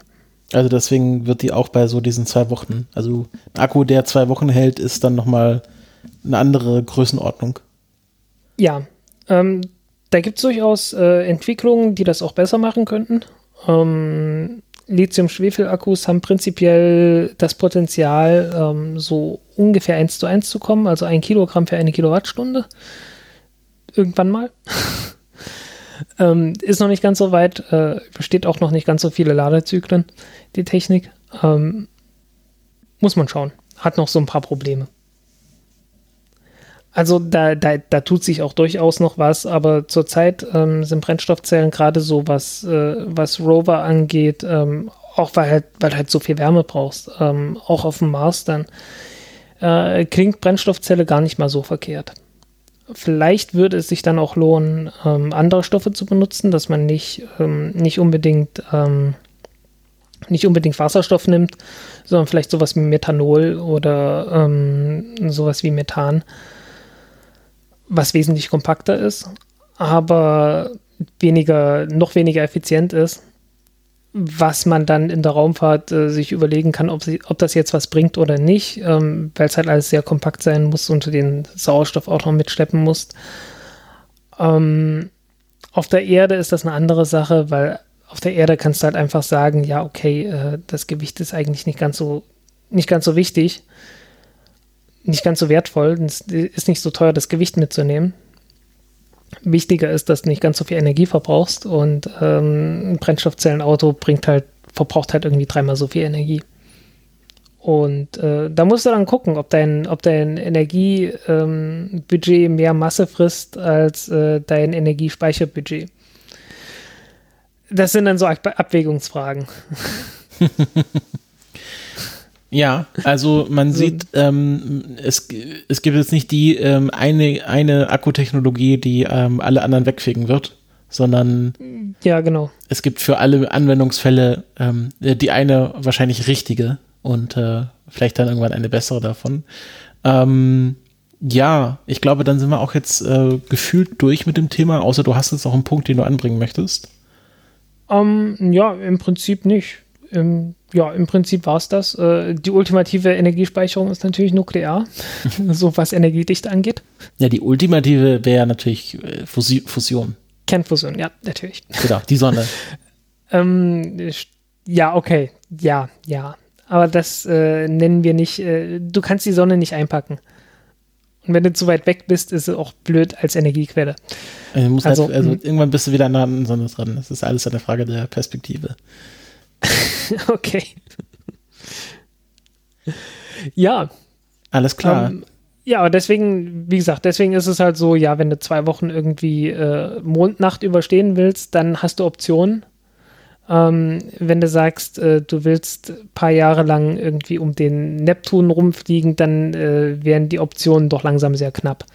Also deswegen wird die auch bei so diesen zwei Wochen, also ein Akku, der zwei Wochen hält, ist dann nochmal eine andere Größenordnung.
Ja, ähm, da gibt es durchaus äh, Entwicklungen, die das auch besser machen könnten. Ähm, Lithium-Schwefel-Akkus haben prinzipiell das Potenzial, ähm, so ungefähr 1 zu 1 zu kommen, also ein Kilogramm für eine Kilowattstunde. Irgendwann mal. ähm, ist noch nicht ganz so weit, äh, besteht auch noch nicht ganz so viele Ladezyklen, die Technik. Ähm, muss man schauen. Hat noch so ein paar Probleme. Also da, da, da tut sich auch durchaus noch was, aber zurzeit ähm, sind Brennstoffzellen gerade so, was, äh, was Rover angeht, ähm, auch weil halt, weil halt so viel Wärme brauchst, ähm, auch auf dem Mars dann, äh, klingt Brennstoffzelle gar nicht mal so verkehrt. Vielleicht würde es sich dann auch lohnen, ähm, andere Stoffe zu benutzen, dass man nicht, ähm, nicht unbedingt ähm, nicht unbedingt Wasserstoff nimmt, sondern vielleicht sowas wie Methanol oder ähm, sowas wie Methan was wesentlich kompakter ist, aber weniger, noch weniger effizient ist, was man dann in der Raumfahrt äh, sich überlegen kann, ob, sie, ob das jetzt was bringt oder nicht, ähm, weil es halt alles sehr kompakt sein muss und du den Sauerstoff auch noch mitschleppen musst. Ähm, auf der Erde ist das eine andere Sache, weil auf der Erde kannst du halt einfach sagen, ja, okay, äh, das Gewicht ist eigentlich nicht ganz so, nicht ganz so wichtig nicht ganz so wertvoll. Es ist nicht so teuer, das Gewicht mitzunehmen. Wichtiger ist, dass du nicht ganz so viel Energie verbrauchst und ähm, ein Brennstoffzellenauto bringt halt, verbraucht halt irgendwie dreimal so viel Energie. Und äh, da musst du dann gucken, ob dein, ob dein Energiebudget ähm, mehr Masse frisst als äh, dein Energiespeicherbudget. Das sind dann so Ab Abwägungsfragen.
Ja, also man sieht, ähm, es, es gibt jetzt nicht die ähm, eine, eine Akkutechnologie, die ähm, alle anderen wegfegen wird, sondern
ja, genau.
es gibt für alle Anwendungsfälle ähm, die eine wahrscheinlich richtige und äh, vielleicht dann irgendwann eine bessere davon. Ähm, ja, ich glaube, dann sind wir auch jetzt äh, gefühlt durch mit dem Thema, außer du hast jetzt auch einen Punkt, den du anbringen möchtest.
Ähm, ja, im Prinzip nicht. Im ja, im Prinzip war es das. Äh, die ultimative Energiespeicherung ist natürlich nuklear, so was Energiedichte angeht.
Ja, die ultimative wäre natürlich äh, Fusion.
Kernfusion, ja, natürlich.
Genau, die Sonne.
ähm, ja, okay, ja, ja. Aber das äh, nennen wir nicht, äh, du kannst die Sonne nicht einpacken. Und wenn du zu weit weg bist, ist es auch blöd als Energiequelle.
Also, also, halt, also irgendwann bist du wieder an der Sonne dran. Das ist alles eine Frage der Perspektive.
okay. ja.
Alles klar. Ähm,
ja, aber deswegen, wie gesagt, deswegen ist es halt so, ja, wenn du zwei Wochen irgendwie äh, Mondnacht überstehen willst, dann hast du Optionen. Ähm, wenn du sagst, äh, du willst ein paar Jahre lang irgendwie um den Neptun rumfliegen, dann äh, wären die Optionen doch langsam sehr knapp.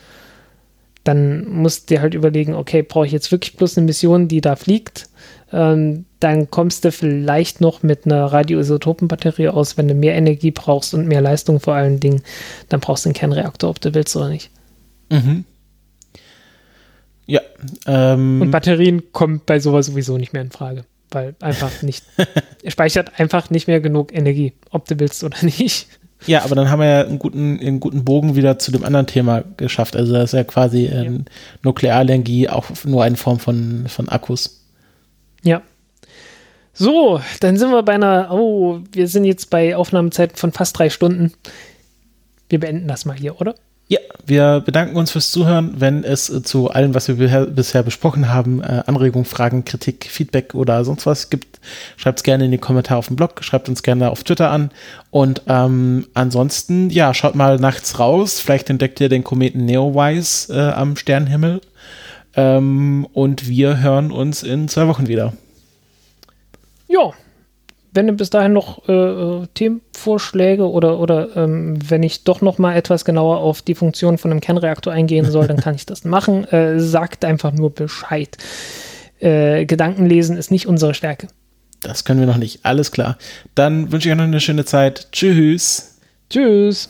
Dann musst du dir halt überlegen, okay, brauche ich jetzt wirklich bloß eine Mission, die da fliegt? Ähm, dann kommst du vielleicht noch mit einer Radioisotopenbatterie aus, wenn du mehr Energie brauchst und mehr Leistung vor allen Dingen, dann brauchst du einen Kernreaktor, ob du willst oder nicht.
Mhm. Ja.
Ähm, und Batterien kommen bei sowas sowieso nicht mehr in Frage, weil einfach nicht, speichert einfach nicht mehr genug Energie, ob du willst oder nicht.
Ja, aber dann haben wir ja einen guten, einen guten Bogen wieder zu dem anderen Thema geschafft. Also das ist ja quasi ja. Ähm, Nuklearenergie auch nur eine Form von, von Akkus.
Ja. So, dann sind wir bei einer, oh, wir sind jetzt bei Aufnahmezeiten von fast drei Stunden. Wir beenden das mal hier, oder?
Ja, wir bedanken uns fürs Zuhören. Wenn es äh, zu allem, was wir bisher besprochen haben, äh, Anregungen, Fragen, Kritik, Feedback oder sonst was gibt, schreibt es gerne in die Kommentare auf dem Blog, schreibt uns gerne auf Twitter an. Und ähm, ansonsten, ja, schaut mal nachts raus. Vielleicht entdeckt ihr den Kometen Neowise äh, am Sternenhimmel. Ähm, und wir hören uns in zwei Wochen wieder.
Ja, wenn ihr bis dahin noch äh, Themenvorschläge oder, oder ähm, wenn ich doch noch mal etwas genauer auf die Funktion von einem Kernreaktor eingehen soll, dann kann ich das machen. Äh, sagt einfach nur Bescheid. Äh, Gedankenlesen ist nicht unsere Stärke.
Das können wir noch nicht. Alles klar. Dann wünsche ich euch noch eine schöne Zeit. Tschüss.
Tschüss.